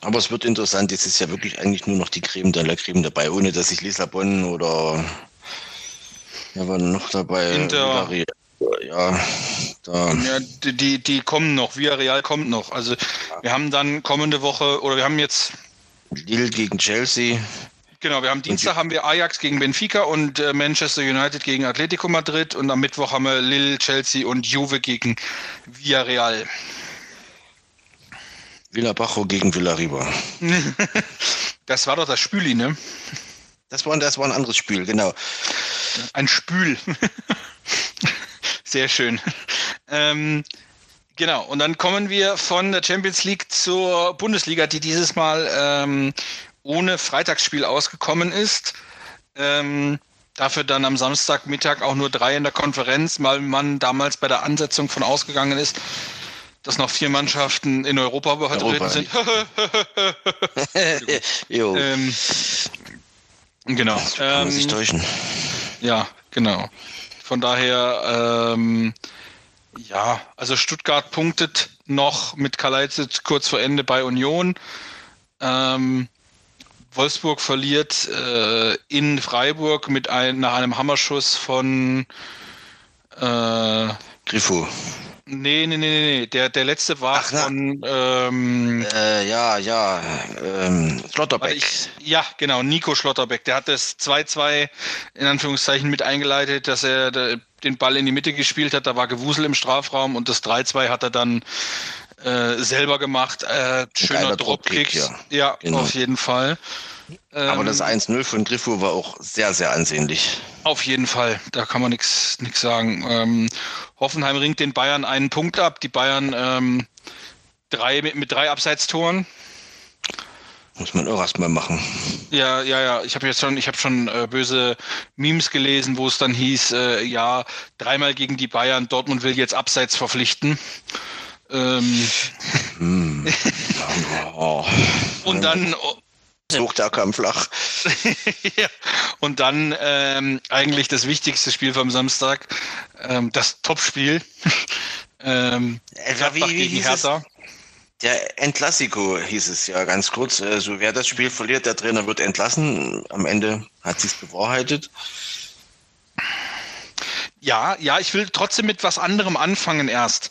Aber es wird interessant. Jetzt ist ja wirklich eigentlich nur noch die Creme de la Creme dabei, ohne dass ich Lissabon oder ja, war noch dabei. Inter. Ja, da. ja die, die, die kommen noch. Villarreal kommt noch. Also wir haben dann kommende Woche oder wir haben jetzt Lille gegen Chelsea. Genau, wir haben Dienstag haben wir Ajax gegen Benfica und äh, Manchester United gegen Atletico Madrid und am Mittwoch haben wir Lille, Chelsea und Juve gegen Villarreal. Villabajo gegen Villarriba. das war doch das Spüli, ne? Das war, das war ein anderes Spiel, genau. Ein Spül. Sehr schön. Ähm, genau, und dann kommen wir von der Champions League zur Bundesliga, die dieses Mal ähm, ohne Freitagsspiel ausgekommen ist. Ähm, dafür dann am Samstagmittag auch nur drei in der Konferenz, weil man damals bei der Ansetzung von ausgegangen ist, dass noch vier Mannschaften in Europa vertreten sind. ähm, genau. kann man sich ähm, täuschen. Ja, genau. Von daher, ähm, ja, also Stuttgart punktet noch mit Kalajdzic kurz vor Ende bei Union. Ähm, Wolfsburg verliert äh, in Freiburg mit ein, nach einem Hammerschuss von äh, Grifo. Nee, nee, nee, nee, der, der letzte war Ach, von. Ähm, äh, ja, ja, ähm, Schlotterbeck. Ich, ja, genau, Nico Schlotterbeck. Der hat das 2-2 in Anführungszeichen mit eingeleitet, dass er den Ball in die Mitte gespielt hat. Da war Gewusel im Strafraum und das 3-2 hat er dann äh, selber gemacht. Äh, schöner Dropkick. Ja, ja genau. auf jeden Fall. Aber das 1-0 ähm, von Griffo war auch sehr, sehr ansehnlich. Auf jeden Fall, da kann man nichts sagen. Ähm, Hoffenheim ringt den Bayern einen Punkt ab. Die Bayern ähm, drei, mit, mit drei Abseitstoren. Muss man auch erstmal machen. Ja, ja, ja. Ich habe jetzt schon, ich habe schon äh, böse Memes gelesen, wo es dann hieß, äh, ja, dreimal gegen die Bayern, Dortmund will jetzt Abseits verpflichten. Ähm. Hm. oh. Und dann Sucht der kam flach. ja. Und dann ähm, eigentlich das wichtigste Spiel vom Samstag, ähm, das Topspiel. ähm, Etwa wie, wie hieß Hertha. Es? Der Entlassico hieß es ja ganz kurz. Also wer das Spiel verliert, der Trainer wird entlassen. Am Ende hat sich bewahrheitet. Ja, ja, ich will trotzdem mit was anderem anfangen erst.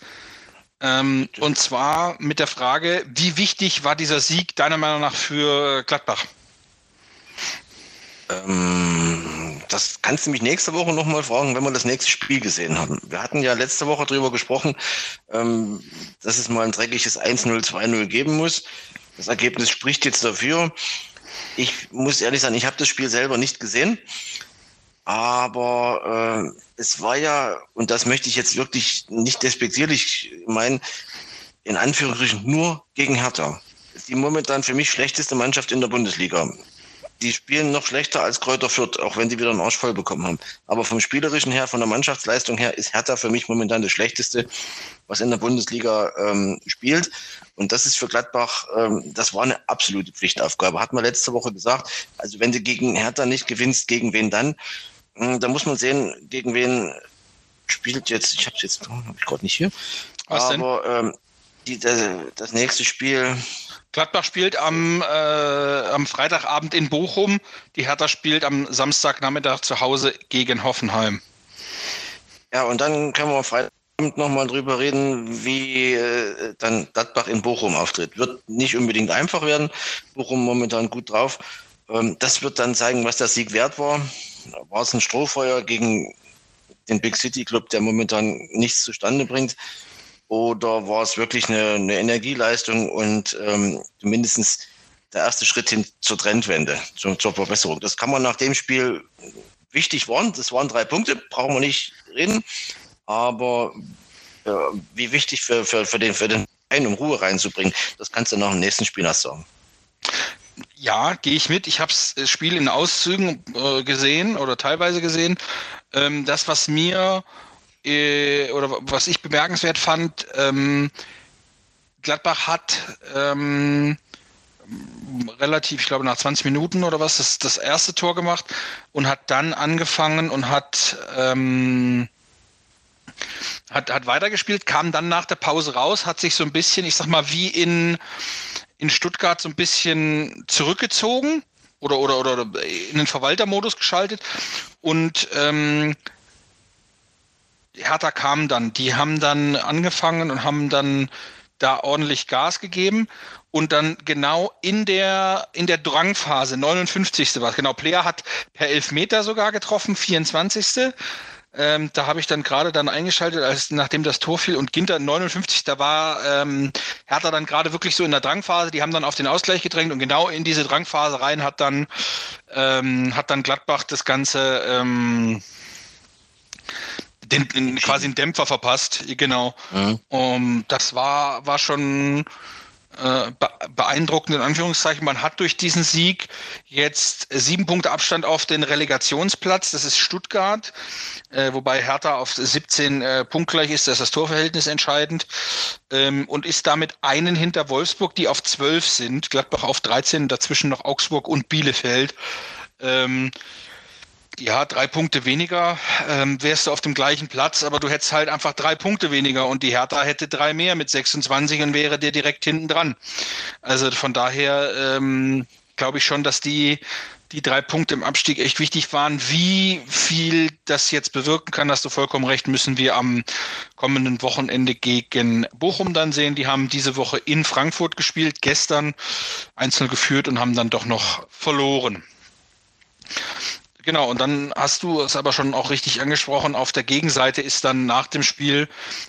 Ähm, und zwar mit der Frage, wie wichtig war dieser Sieg deiner Meinung nach für Gladbach? Ähm, das kannst du mich nächste Woche nochmal fragen, wenn wir das nächste Spiel gesehen haben. Wir hatten ja letzte Woche darüber gesprochen, ähm, dass es mal ein dreckiges 1-0, 2-0 geben muss. Das Ergebnis spricht jetzt dafür. Ich muss ehrlich sagen, ich habe das Spiel selber nicht gesehen. Aber äh, es war ja, und das möchte ich jetzt wirklich nicht despektierlich meinen, in Anführungsstrichen nur gegen Hertha. Die momentan für mich schlechteste Mannschaft in der Bundesliga. Die spielen noch schlechter als Kräuter Fürth, auch wenn die wieder einen Arsch voll bekommen haben. Aber vom Spielerischen her, von der Mannschaftsleistung her, ist Hertha für mich momentan das Schlechteste, was in der Bundesliga ähm, spielt. Und das ist für Gladbach, ähm, das war eine absolute Pflichtaufgabe. Hat man letzte Woche gesagt. Also wenn du gegen Hertha nicht gewinnst, gegen wen dann? Hm, da muss man sehen, gegen wen spielt jetzt, ich habe es jetzt habe ich gerade nicht hier, Was aber ähm, die, das, das nächste Spiel. Gladbach spielt am, äh, am Freitagabend in Bochum. Die Hertha spielt am Samstagnachmittag zu Hause gegen Hoffenheim. Ja, und dann können wir am Freitag nochmal drüber reden, wie äh, dann Gladbach in Bochum auftritt. Wird nicht unbedingt einfach werden. Bochum momentan gut drauf. Ähm, das wird dann zeigen, was der Sieg wert war. War es ein Strohfeuer gegen den Big City Club, der momentan nichts zustande bringt? Oder war es wirklich eine, eine Energieleistung und ähm, mindestens der erste Schritt hin zur Trendwende, zur, zur Verbesserung? Das kann man nach dem Spiel wichtig waren. Das waren drei Punkte, brauchen wir nicht reden. Aber äh, wie wichtig für, für, für den, für den Verein, um Ruhe reinzubringen, das kannst du nach dem nächsten Spiel erst sagen. Ja, gehe ich mit. Ich habe das Spiel in Auszügen äh, gesehen oder teilweise gesehen. Ähm, das, was mir äh, oder was ich bemerkenswert fand, ähm, Gladbach hat ähm, relativ, ich glaube nach 20 Minuten oder was, das, das erste Tor gemacht und hat dann angefangen und hat, ähm, hat, hat weitergespielt, kam dann nach der Pause raus, hat sich so ein bisschen, ich sag mal, wie in, in Stuttgart so ein bisschen zurückgezogen oder, oder, oder in den Verwaltermodus geschaltet und ähm, Hertha kam dann. Die haben dann angefangen und haben dann da ordentlich Gas gegeben und dann genau in der in der Drangphase 59. war genau Player hat per Elfmeter sogar getroffen 24. Ähm, da habe ich dann gerade dann eingeschaltet, als nachdem das Tor fiel und Ginter 59, da war ähm, Hertha dann gerade wirklich so in der Drangphase, die haben dann auf den Ausgleich gedrängt und genau in diese Drangphase rein hat dann ähm, hat dann Gladbach das Ganze ähm, den, den quasi einen Dämpfer verpasst, genau. Mhm. Um, das war, war schon äh, beeindruckend in Anführungszeichen. Man hat durch diesen Sieg jetzt sieben Punkte Abstand auf den Relegationsplatz. Das ist Stuttgart, äh, wobei Hertha auf 17 äh, punktgleich ist. Das ist das Torverhältnis entscheidend ähm, und ist damit einen hinter Wolfsburg, die auf 12 sind. Gladbach auf 13, dazwischen noch Augsburg und Bielefeld. Ähm, ja, drei Punkte weniger ähm, wärst du auf dem gleichen Platz, aber du hättest halt einfach drei Punkte weniger und die Hertha hätte drei mehr mit 26 und wäre dir direkt hinten dran. Also von daher ähm, glaube ich schon, dass die, die drei Punkte im Abstieg echt wichtig waren. Wie viel das jetzt bewirken kann, hast du vollkommen recht, müssen wir am kommenden Wochenende gegen Bochum dann sehen. Die haben diese Woche in Frankfurt gespielt, gestern einzeln geführt und haben dann doch noch verloren. Genau, und dann hast du es aber schon auch richtig angesprochen. Auf der Gegenseite ist dann nach dem Spiel,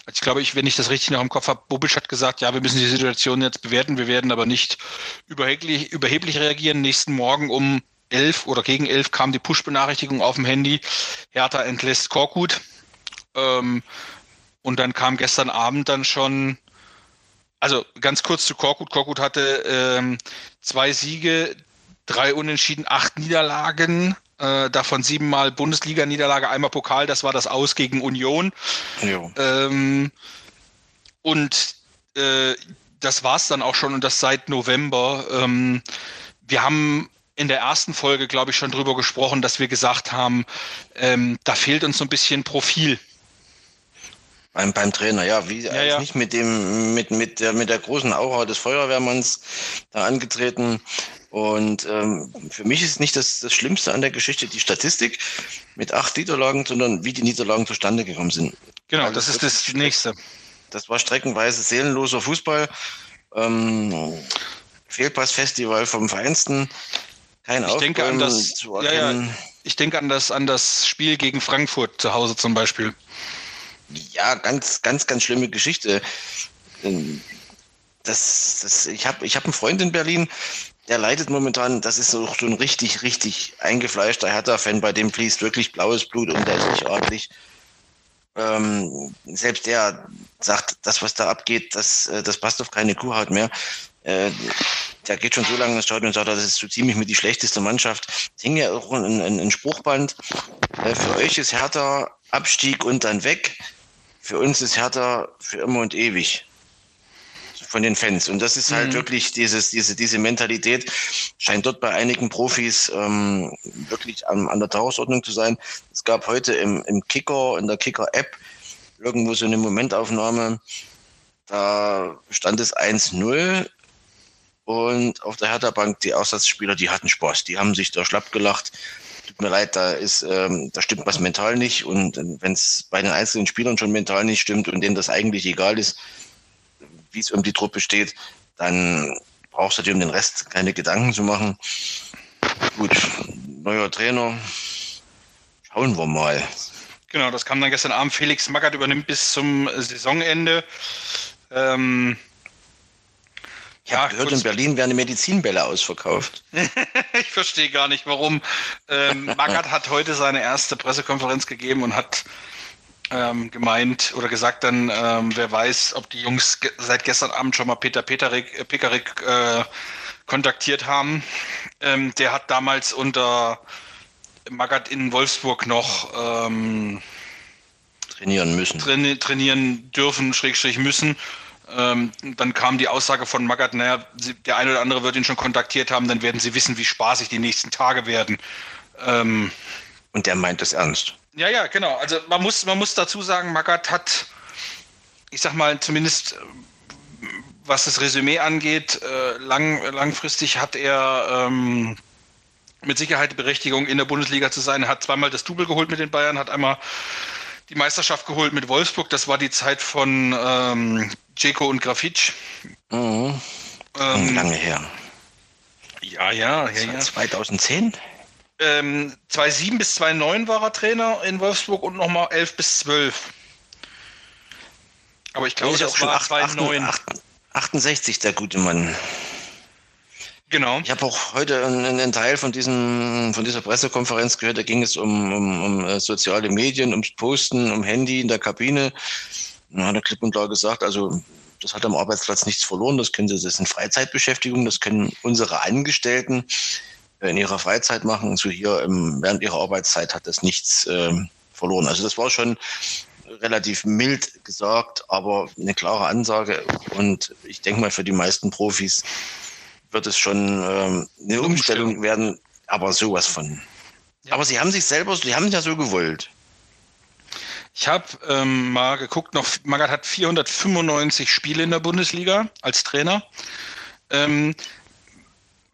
ich glaube, ich, wenn ich das richtig noch im Kopf habe, Bobic hat gesagt, ja, wir müssen die Situation jetzt bewerten, wir werden aber nicht überheblich, überheblich reagieren. Nächsten Morgen um elf oder gegen elf kam die Push-Benachrichtigung auf dem Handy. Hertha entlässt Korkut. Ähm, und dann kam gestern Abend dann schon, also ganz kurz zu Korkut. Korkut hatte ähm, zwei Siege, drei Unentschieden, acht Niederlagen äh, davon siebenmal Bundesliga-Niederlage, einmal Pokal, das war das Aus gegen Union. Ähm, und äh, das war es dann auch schon und das seit November. Ähm, wir haben in der ersten Folge, glaube ich, schon drüber gesprochen, dass wir gesagt haben, ähm, da fehlt uns so ein bisschen Profil. Beim, beim Trainer, ja, wie ja, ja. nicht mit dem, mit, mit der, mit der großen Aura des Feuerwehrmanns da angetreten. Und ähm, für mich ist nicht das, das Schlimmste an der Geschichte die Statistik mit acht Niederlagen, sondern wie die Niederlagen zustande gekommen sind. Genau, also das ist das, Nächste. Das war streckenweise seelenloser Fußball. Ähm, Fehlpassfestival vom Feinsten. Kein ich denke an das, ja, ja, ich denke an das, an das Spiel gegen Frankfurt zu Hause zum Beispiel. Ja, ganz, ganz, ganz schlimme Geschichte. Ähm, das, das, ich habe ich hab einen Freund in Berlin, der leidet momentan, das ist so ein richtig, richtig eingefleischter Hertha-Fan, bei dem fließt wirklich blaues Blut und der ist nicht ordentlich. Ähm, selbst der sagt, das, was da abgeht, das, äh, das passt auf keine Kuhhaut mehr. Äh, der geht schon so lange ins Stadion und sagt, das ist so ziemlich mit die schlechteste Mannschaft. Es hing ja auch ein, ein, ein Spruchband. Äh, für euch ist Hertha Abstieg und dann weg. Für uns ist Hertha für immer und ewig von den Fans. Und das ist halt mhm. wirklich dieses, diese, diese Mentalität, scheint dort bei einigen Profis ähm, wirklich an, an der Tagesordnung zu sein. Es gab heute im, im Kicker, in der Kicker-App, irgendwo so eine Momentaufnahme, da stand es 1-0 und auf der Hertha-Bank die Aussatzspieler, die hatten Spaß, die haben sich da schlapp gelacht. Tut mir leid, da ist, ähm, da stimmt was mental nicht und wenn es bei den einzelnen Spielern schon mental nicht stimmt und denen das eigentlich egal ist, wie es um die Truppe steht, dann brauchst du dir um den Rest keine Gedanken zu machen. Gut, neuer Trainer. Schauen wir mal. Genau, das kam dann gestern Abend. Felix Magath übernimmt bis zum Saisonende. Ähm, ja, ich gehört, in Berlin werden die Medizinbälle ausverkauft. ich verstehe gar nicht, warum. Ähm, Magath hat heute seine erste Pressekonferenz gegeben und hat ähm, gemeint oder gesagt dann, ähm, wer weiß, ob die Jungs ge seit gestern Abend schon mal Peter Peterik, äh, Pekarik äh, kontaktiert haben. Ähm, der hat damals unter Magath in Wolfsburg noch ähm, trainieren müssen. Traini trainieren dürfen, Schrägstrich müssen. Ähm, dann kam die Aussage von Magath, naja, der eine oder andere wird ihn schon kontaktiert haben, dann werden sie wissen, wie spaßig die nächsten Tage werden. Ähm, Und der meint es ernst. Ja, ja, genau. Also man muss, man muss dazu sagen, Magath hat, ich sag mal, zumindest was das Resümee angeht, äh, lang, langfristig hat er ähm, mit Sicherheit die Berechtigung, in der Bundesliga zu sein. Er hat zweimal das Double geholt mit den Bayern, hat einmal die Meisterschaft geholt mit Wolfsburg. Das war die Zeit von ähm, Jeko und Grafitsch. Mhm. Ähm, lange her. Ja, ja, ja, ja. 2010? Ähm, 2007 bis 2009 war er Trainer in Wolfsburg und nochmal 11 bis 12. Aber ich glaube, das, das war 2009. 68, der gute Mann. Genau. Ich habe auch heute einen, Teil von, diesem, von dieser Pressekonferenz gehört, da ging es um, um, um äh, soziale Medien, ums Posten, um Handy in der Kabine. Da hat er klipp und klar gesagt, also das hat am Arbeitsplatz nichts verloren, das können sie, das ist eine Freizeitbeschäftigung, das können unsere Angestellten in ihrer Freizeit machen. So hier im, während ihrer Arbeitszeit hat das nichts äh, verloren. Also das war schon relativ mild gesagt, aber eine klare Ansage. Und ich denke mal, für die meisten Profis wird es schon ähm, eine Umstellung werden, aber sowas von. Ja. Aber sie haben sich selber, sie haben es ja so gewollt. Ich habe ähm, mal geguckt, noch Magath hat 495 Spiele in der Bundesliga als Trainer. Ähm,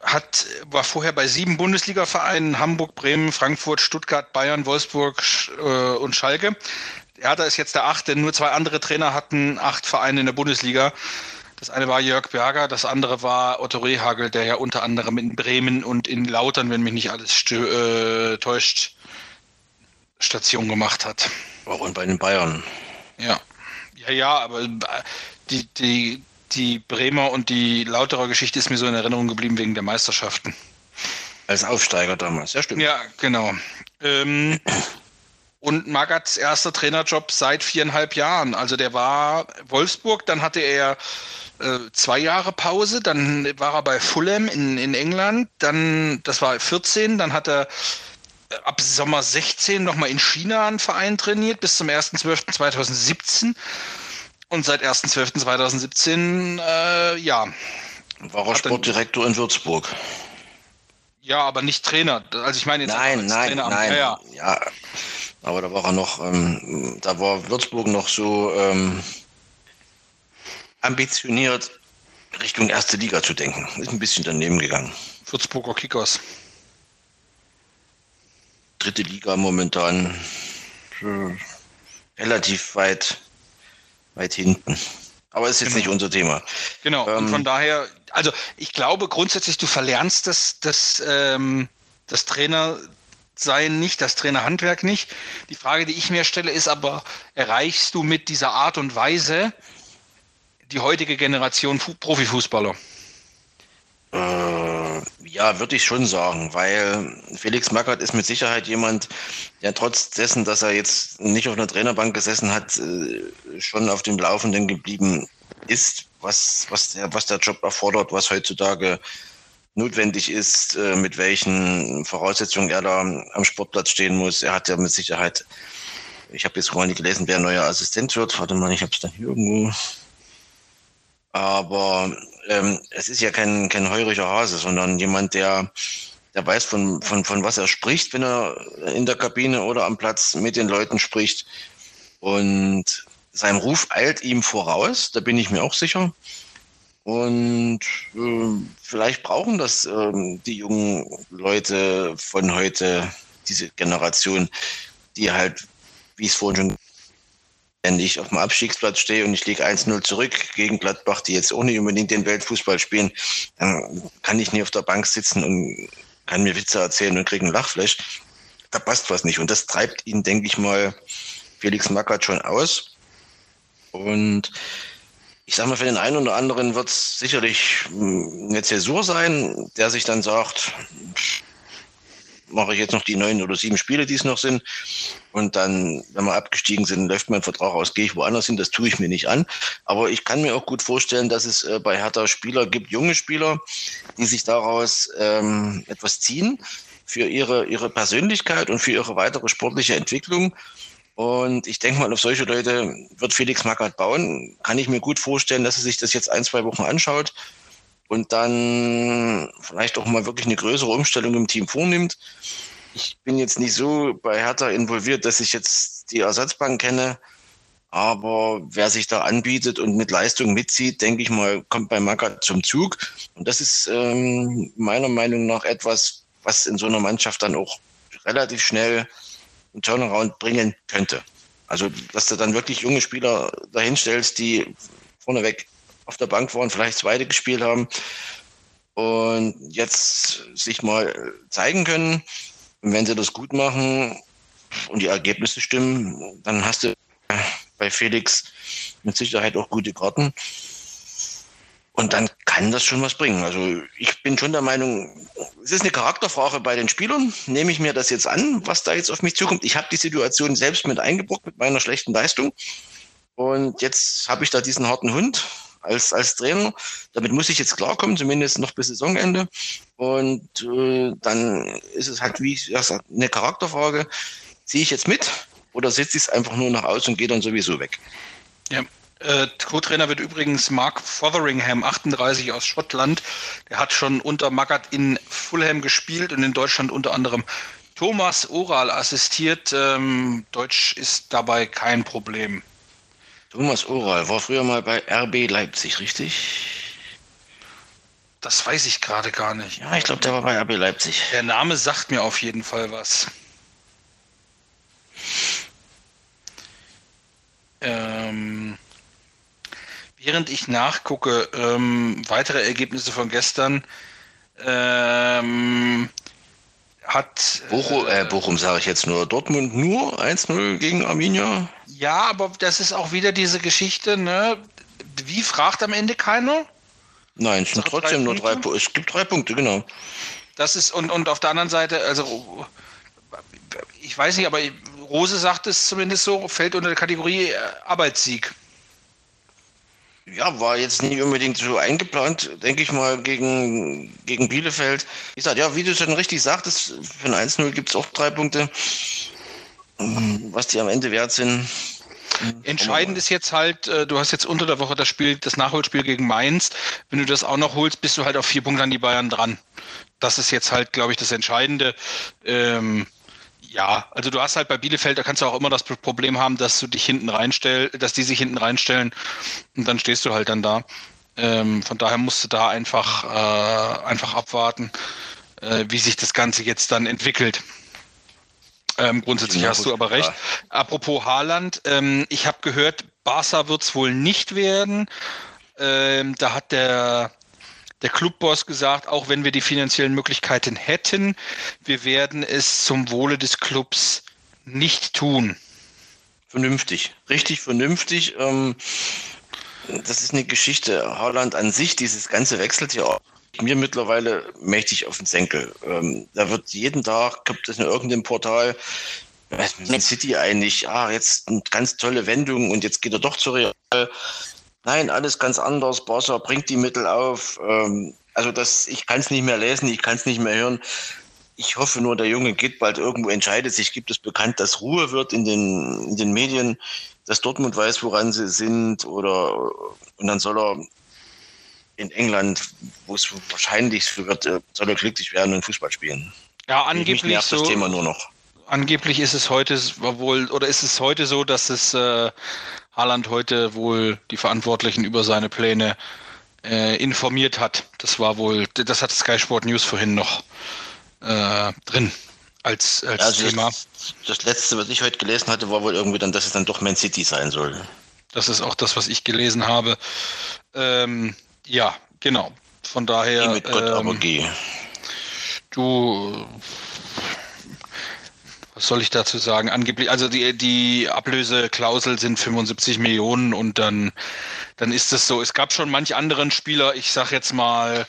hat, war vorher bei sieben Bundesliga-Vereinen, Hamburg, Bremen, Frankfurt, Stuttgart, Bayern, Wolfsburg äh, und Schalke. Hertha ist jetzt der achte, nur zwei andere Trainer hatten acht Vereine in der Bundesliga. Das eine war Jörg Berger, das andere war Otto Rehagel, der ja unter anderem in Bremen und in Lautern, wenn mich nicht alles äh, täuscht, Station gemacht hat. Auch und bei den Bayern. Ja. Ja, ja, aber äh, die, die, die Bremer und die Lauterer Geschichte ist mir so in Erinnerung geblieben wegen der Meisterschaften. Als Aufsteiger damals, ja stimmt. Ja, genau. Ähm, und Magats erster Trainerjob seit viereinhalb Jahren. Also der war Wolfsburg, dann hatte er äh, zwei Jahre Pause, dann war er bei Fulham in, in England, dann, das war 14, dann hat er äh, ab Sommer 16 nochmal in China einen Verein trainiert, bis zum 1.12.2017 und seit 1.12.2017, äh, ja. War er Sportdirektor in Würzburg. Ja, aber nicht Trainer. Also ich meine jetzt nein, nein, Trainer nein. Ja, ja. ja, aber da war er noch, ähm, da war Würzburg noch so ähm, ambitioniert, Richtung erste Liga zu denken. Ist ein bisschen daneben gegangen. Würzburger Kickers. Dritte Liga momentan. Relativ weit weit hinten. Aber ist jetzt genau. nicht unser Thema. Genau, ähm, und von daher, also ich glaube grundsätzlich, du verlernst das, das, ähm, das Trainer sein nicht, das Trainerhandwerk nicht. Die Frage, die ich mir stelle, ist aber, erreichst du mit dieser Art und Weise die heutige Generation Profifußballer? Äh, ja, würde ich schon sagen, weil Felix Magath ist mit Sicherheit jemand, der trotz dessen, dass er jetzt nicht auf einer Trainerbank gesessen hat, äh, schon auf dem Laufenden geblieben ist, was, was, der, was der Job erfordert, was heutzutage notwendig ist, äh, mit welchen Voraussetzungen er da am Sportplatz stehen muss. Er hat ja mit Sicherheit, ich habe jetzt vorhin nicht gelesen, wer neuer Assistent wird. Warte mal, ich habe es da hier irgendwo Aber ähm, es ist ja kein, kein heuriger Hase, sondern jemand, der, der weiß, von, von, von was er spricht, wenn er in der Kabine oder am Platz mit den Leuten spricht. Und sein Ruf eilt ihm voraus, da bin ich mir auch sicher. Und äh, vielleicht brauchen das äh, die jungen Leute von heute, diese Generation, die halt, wie es vorhin schon wenn ich auf dem Abstiegsplatz stehe und ich liege 1-0 zurück gegen Gladbach, die jetzt nicht unbedingt den Weltfußball spielen, dann kann ich nicht auf der Bank sitzen und kann mir Witze erzählen und kriege ein Lachfleisch. Da passt was nicht. Und das treibt ihn, denke ich mal, Felix Magath schon aus. Und ich sage mal, für den einen oder anderen wird es sicherlich eine Zäsur sein, der sich dann sagt, mache ich jetzt noch die neun oder sieben Spiele, die es noch sind. Und dann, wenn wir abgestiegen sind, läuft mein Vertrag aus, gehe ich woanders hin. Das tue ich mir nicht an. Aber ich kann mir auch gut vorstellen, dass es äh, bei Hertha Spieler gibt, junge Spieler, die sich daraus ähm, etwas ziehen für ihre, ihre Persönlichkeit und für ihre weitere sportliche Entwicklung. Und ich denke mal, auf solche Leute wird Felix Magath bauen. Kann ich mir gut vorstellen, dass er sich das jetzt ein, zwei Wochen anschaut und dann vielleicht auch mal wirklich eine größere Umstellung im Team vornimmt. Ich bin jetzt nicht so bei Hertha involviert, dass ich jetzt die Ersatzbank kenne. Aber wer sich da anbietet und mit Leistung mitzieht, denke ich mal, kommt bei Magath zum Zug. Und das ist ähm, meiner Meinung nach etwas, was in so einer Mannschaft dann auch relativ schnell einen Turnaround bringen könnte. Also, dass du dann wirklich junge Spieler dahinstellst, die vorneweg auf der Bank waren, vielleicht zweite gespielt haben und jetzt sich mal zeigen können. Und wenn sie das gut machen und die Ergebnisse stimmen, dann hast du bei Felix mit Sicherheit auch gute Karten. Und dann kann das schon was bringen. Also ich bin schon der Meinung, es ist eine Charakterfrage bei den Spielern. Nehme ich mir das jetzt an, was da jetzt auf mich zukommt? Ich habe die Situation selbst mit eingebrockt mit meiner schlechten Leistung. Und jetzt habe ich da diesen harten Hund als, als Trainer. Damit muss ich jetzt klarkommen, zumindest noch bis Saisonende. Und äh, dann ist es halt, wie ich sage, eine Charakterfrage. Ziehe ich jetzt mit oder setze ich es einfach nur nach aus und gehe dann sowieso weg? Ja, äh, Co-Trainer wird übrigens Mark Fotheringham, 38 aus Schottland. Der hat schon unter Magath in Fulham gespielt und in Deutschland unter anderem Thomas Oral assistiert. Ähm, Deutsch ist dabei kein Problem. Thomas Oral war früher mal bei RB Leipzig, richtig? Das weiß ich gerade gar nicht. Ja, ich glaube, der war bei RB Leipzig. Der Name sagt mir auf jeden Fall was. Ähm, während ich nachgucke, ähm, weitere Ergebnisse von gestern, ähm, hat. Bochum, äh, Bochum sage ich jetzt nur. Dortmund nur 1-0 gegen Arminia. Ja, aber das ist auch wieder diese Geschichte, ne? Wie fragt am Ende keiner? Nein, es sind trotzdem drei nur drei Punkte. Es gibt drei Punkte, genau. Das ist, und, und auf der anderen Seite, also ich weiß nicht, aber Rose sagt es zumindest so, fällt unter der Kategorie äh, Arbeitssieg. Ja, war jetzt nicht unbedingt so eingeplant, denke ich mal, gegen, gegen Bielefeld. Ich sage, ja, wie du schon richtig sagtest, für ein 1-0 gibt es auch drei Punkte. Was die am Ende wert sind. Entscheidend ist jetzt halt, äh, du hast jetzt unter der Woche das Spiel, das Nachholspiel gegen Mainz. Wenn du das auch noch holst, bist du halt auf vier Punkte an die Bayern dran. Das ist jetzt halt, glaube ich, das Entscheidende. Ähm, ja, also du hast halt bei Bielefeld, da kannst du auch immer das Problem haben, dass du dich hinten reinstellst, dass die sich hinten reinstellen und dann stehst du halt dann da. Ähm, von daher musst du da einfach, äh, einfach abwarten, äh, wie sich das Ganze jetzt dann entwickelt. Ähm, grundsätzlich hast du aber recht. Apropos Haaland, ähm, ich habe gehört, Barca wird es wohl nicht werden. Ähm, da hat der der Clubboss gesagt, auch wenn wir die finanziellen Möglichkeiten hätten, wir werden es zum Wohle des Clubs nicht tun. Vernünftig, richtig vernünftig. Ähm, das ist eine Geschichte. Haaland an sich, dieses ganze wechselt ja mir mittlerweile mächtig auf den Senkel. Ähm, da wird jeden Tag, gibt es in irgendeinem Portal, mit City eigentlich, ah, jetzt eine ganz tolle Wendung und jetzt geht er doch zu Real. Nein, alles ganz anders. Barca bringt die Mittel auf. Ähm, also das, ich kann es nicht mehr lesen, ich kann es nicht mehr hören. Ich hoffe nur, der Junge geht bald irgendwo, entscheidet sich, gibt es bekannt, dass Ruhe wird in den, in den Medien, dass Dortmund weiß, woran sie sind oder und dann soll er in England, wo es wahrscheinlich wird, äh, soll er glücklich werden und Fußball spielen. Ja, angeblich so. Thema nur noch. Angeblich ist es heute wohl, oder ist es heute so, dass es äh, Haaland heute wohl die Verantwortlichen über seine Pläne äh, informiert hat. Das war wohl, das hat Sky Sport News vorhin noch äh, drin als, als also Thema. Das, das, letzte, was ich heute gelesen hatte, war wohl irgendwie dann, dass es dann doch Man City sein soll. Das ist auch das, was ich gelesen habe. Ähm, ja, genau. Von daher. mit Gott, ähm, aber geh. Du was soll ich dazu sagen? Angeblich, also die, die Ablöseklausel sind 75 Millionen und dann, dann ist es so. Es gab schon manch anderen Spieler, ich sag jetzt mal,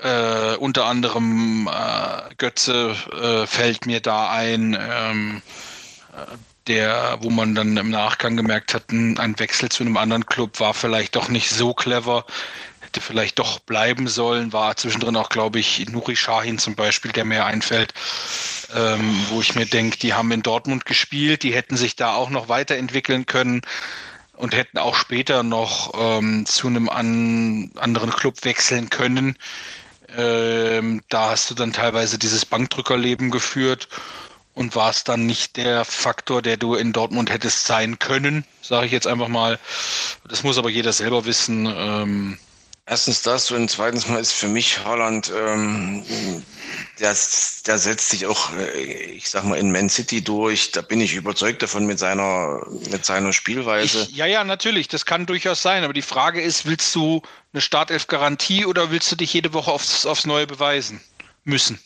äh, unter anderem äh, Götze äh, fällt mir da ein, ähm, äh, der, wo man dann im Nachgang gemerkt hat, ein Wechsel zu einem anderen Club war vielleicht doch nicht so clever, hätte vielleicht doch bleiben sollen, war zwischendrin auch, glaube ich, Nuri Shahin zum Beispiel, der mir einfällt ähm, wo ich mir denke, die haben in Dortmund gespielt, die hätten sich da auch noch weiterentwickeln können und hätten auch später noch ähm, zu einem an, anderen Club wechseln können. Ähm, da hast du dann teilweise dieses Bankdrückerleben geführt und warst dann nicht der Faktor, der du in Dortmund hättest sein können, sage ich jetzt einfach mal. Das muss aber jeder selber wissen. Ähm, Erstens das und zweitens mal ist für mich Haaland, ähm, der, der setzt sich auch, äh, ich sag mal, in Man City durch. Da bin ich überzeugt davon mit seiner, mit seiner Spielweise. Ich, ja, ja, natürlich, das kann durchaus sein. Aber die Frage ist, willst du eine Startelf-Garantie oder willst du dich jede Woche aufs, aufs Neue beweisen müssen?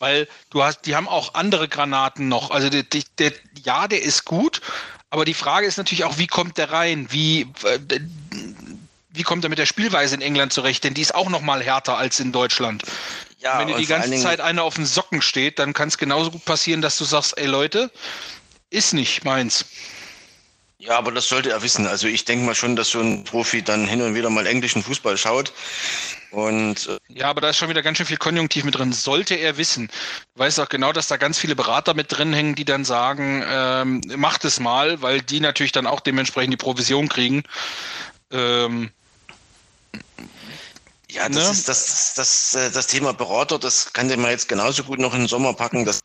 Weil du hast, die haben auch andere Granaten noch. Also der, der, ja, der ist gut, aber die Frage ist natürlich auch, wie kommt der rein? Wie äh, wie kommt er mit der Spielweise in England zurecht? Denn die ist auch noch mal härter als in Deutschland. Ja, wenn dir die ganze Zeit einer auf den Socken steht, dann kann es genauso gut passieren, dass du sagst, ey Leute, ist nicht meins. Ja, aber das sollte er wissen. Also ich denke mal schon, dass so ein Profi dann hin und wieder mal englischen Fußball schaut. Und äh ja, aber da ist schon wieder ganz schön viel Konjunktiv mit drin. Sollte er wissen. Du weißt auch genau, dass da ganz viele Berater mit drin hängen, die dann sagen, ähm, macht es mal, weil die natürlich dann auch dementsprechend die Provision kriegen. Ähm, ja, das ne? ist das, das, das, das Thema Berater, das kann man jetzt genauso gut noch in den Sommer packen. Das,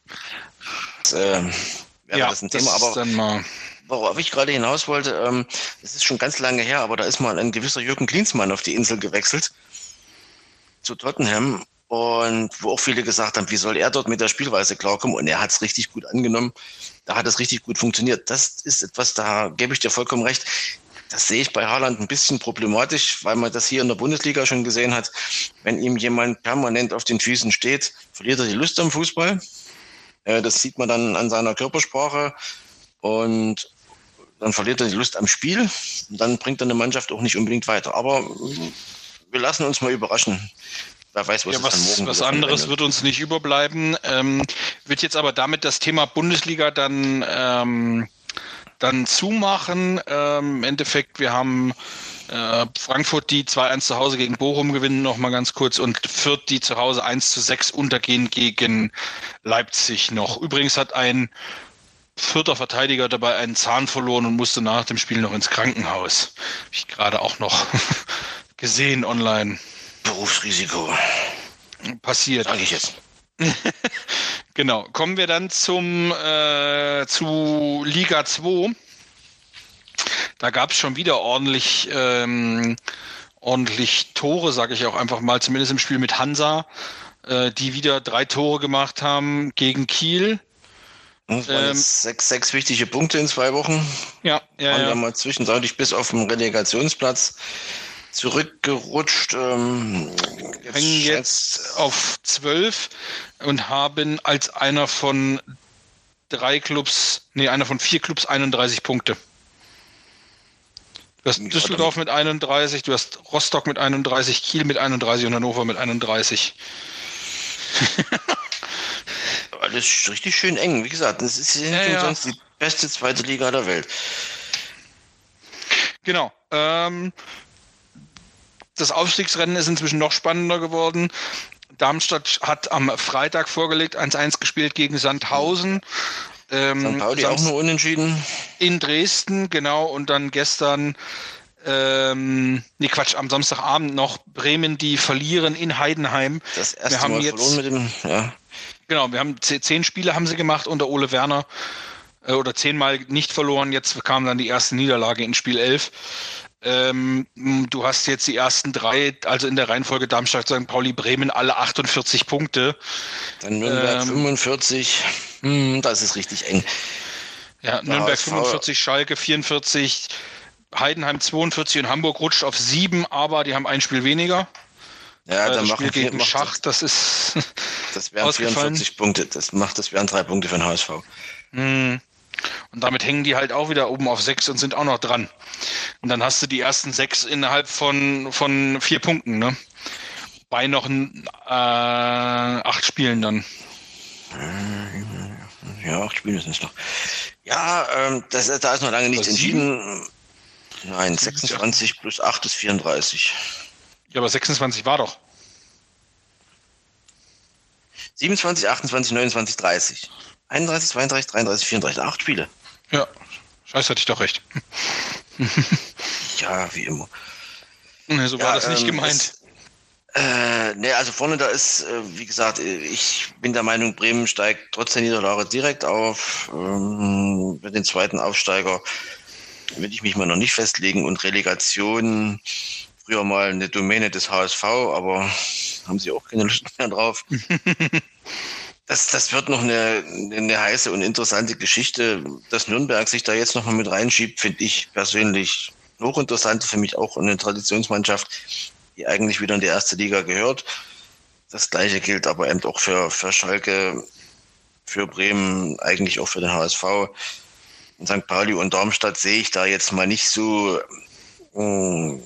das äh, wäre ja, das ein Thema. Aber dann mal worauf ich gerade hinaus wollte, ähm, das ist schon ganz lange her, aber da ist mal ein gewisser Jürgen Klinsmann auf die Insel gewechselt zu Tottenham und wo auch viele gesagt haben, wie soll er dort mit der Spielweise klarkommen? Und er hat es richtig gut angenommen. Da hat es richtig gut funktioniert. Das ist etwas, da gebe ich dir vollkommen recht. Das sehe ich bei Haaland ein bisschen problematisch, weil man das hier in der Bundesliga schon gesehen hat. Wenn ihm jemand permanent auf den Füßen steht, verliert er die Lust am Fußball. Äh, das sieht man dann an seiner Körpersprache und dann verliert er die Lust am Spiel. Und dann bringt er eine Mannschaft auch nicht unbedingt weiter. Aber wir lassen uns mal überraschen. Wer weiß, was, ja, was, was anderes wird uns nicht überbleiben. Ähm, wird jetzt aber damit das Thema Bundesliga dann ähm, dann zumachen. Ähm, Im Endeffekt, wir haben äh, Frankfurt, die 2-1 zu Hause gegen Bochum gewinnen, noch mal ganz kurz, und Fürth, die zu Hause 1 zu 6 untergehen gegen Leipzig noch. Übrigens hat ein vierter Verteidiger dabei einen Zahn verloren und musste nach dem Spiel noch ins Krankenhaus. Habe ich gerade auch noch gesehen online. Berufsrisiko. Passiert. Sag ich jetzt. genau. Kommen wir dann zum äh, zu Liga 2. Da gab es schon wieder ordentlich, ähm, ordentlich Tore, sage ich auch einfach mal, zumindest im Spiel mit Hansa, äh, die wieder drei Tore gemacht haben gegen Kiel. Ähm, sechs, sechs wichtige Punkte in zwei Wochen. Ja, ja. Waren ja. mal zwischenzeitlich bis auf den Relegationsplatz zurückgerutscht. Ähm, jetzt hängen jetzt auf zwölf und haben als einer von drei Clubs, nee, einer von vier Clubs 31 Punkte. Du hast Düsseldorf mit 31, du hast Rostock mit 31, Kiel mit 31 und Hannover mit 31. Alles richtig schön eng. Wie gesagt, das ist ja, ja. sonst die beste zweite Liga der Welt. Genau. Ähm, das Aufstiegsrennen ist inzwischen noch spannender geworden. Darmstadt hat am Freitag vorgelegt, 1-1 gespielt gegen Sandhausen. Ähm, St. Pauli auch nur unentschieden. In Dresden, genau. Und dann gestern ähm, nee, Quatsch, am Samstagabend noch Bremen, die verlieren in Heidenheim. Das erste wir haben Mal jetzt, verloren mit dem, ja. Genau, wir haben zehn Spiele haben sie gemacht unter Ole Werner äh, oder zehnmal nicht verloren. Jetzt kam dann die erste Niederlage in Spiel 11. Ähm, du hast jetzt die ersten drei, also in der Reihenfolge Darmstadt, St. Pauli, Bremen, alle 48 Punkte. Dann Nürnberg Ähm, 45. Hm, das ist richtig eng. Ja, Nürnberg HSV 45, Schalke 44, Heidenheim 42 und Hamburg rutscht auf sieben, aber die haben ein Spiel weniger. Ja, Äh, dann das machen Spiel wir gegen Schach, das ist Das, wären ausgefallen. 44 Punkte. Das macht, das wären drei Punkte für den HSV. Hm. Und damit hängen die halt auch wieder oben auf sechs und sind auch noch dran. Und dann hast du die ersten sechs innerhalb von, von vier Punkten, ne? Bei noch äh, acht Spielen dann. Ja, ich spiele es nicht noch. Ja, ähm, das, da ist noch lange nichts entschieden. Nein, 26 plus 8 ist 34. Ja, aber 26 war doch. 27, 28, 29, 30. 31, 32, 33, 34. Acht Spiele. Ja. Scheiße, hatte ich doch recht. Ja, wie immer. Nee, so war Ja, das nicht ähm, gemeint. es- Äh, ne, also vorne da ist, äh, wie gesagt, ich bin der Meinung, Bremen steigt trotz der Niederlage direkt auf. Ähm, mit den zweiten Aufsteiger will ich mich mal noch nicht festlegen und Relegation früher mal eine Domäne des HSV, aber haben sie auch keine Lust mehr drauf. Das, das wird noch eine, eine heiße und interessante Geschichte. Dass Nürnberg sich da jetzt nochmal mit reinschiebt, finde ich persönlich hochinteressant. Für mich auch eine Traditionsmannschaft, die eigentlich wieder in die erste Liga gehört. Das gleiche gilt aber eben auch für, für Schalke, für Bremen, eigentlich auch für den HSV. In St. Pauli und Darmstadt sehe ich da jetzt mal nicht so äh,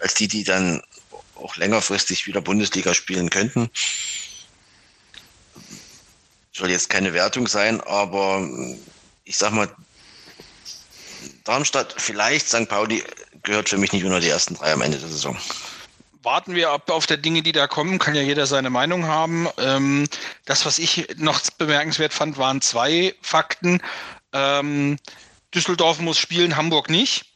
als die, die dann auch längerfristig wieder Bundesliga spielen könnten. Soll jetzt keine Wertung sein, aber ich sag mal, Darmstadt, vielleicht St. Pauli gehört für mich nicht unter die ersten drei am Ende der Saison. warten wir ab auf der Dinge, die da kommen. Kann ja jeder seine Meinung haben. Ähm, das, was ich noch bemerkenswert fand, waren zwei Fakten. Ähm, Düsseldorf muss spielen, Hamburg nicht.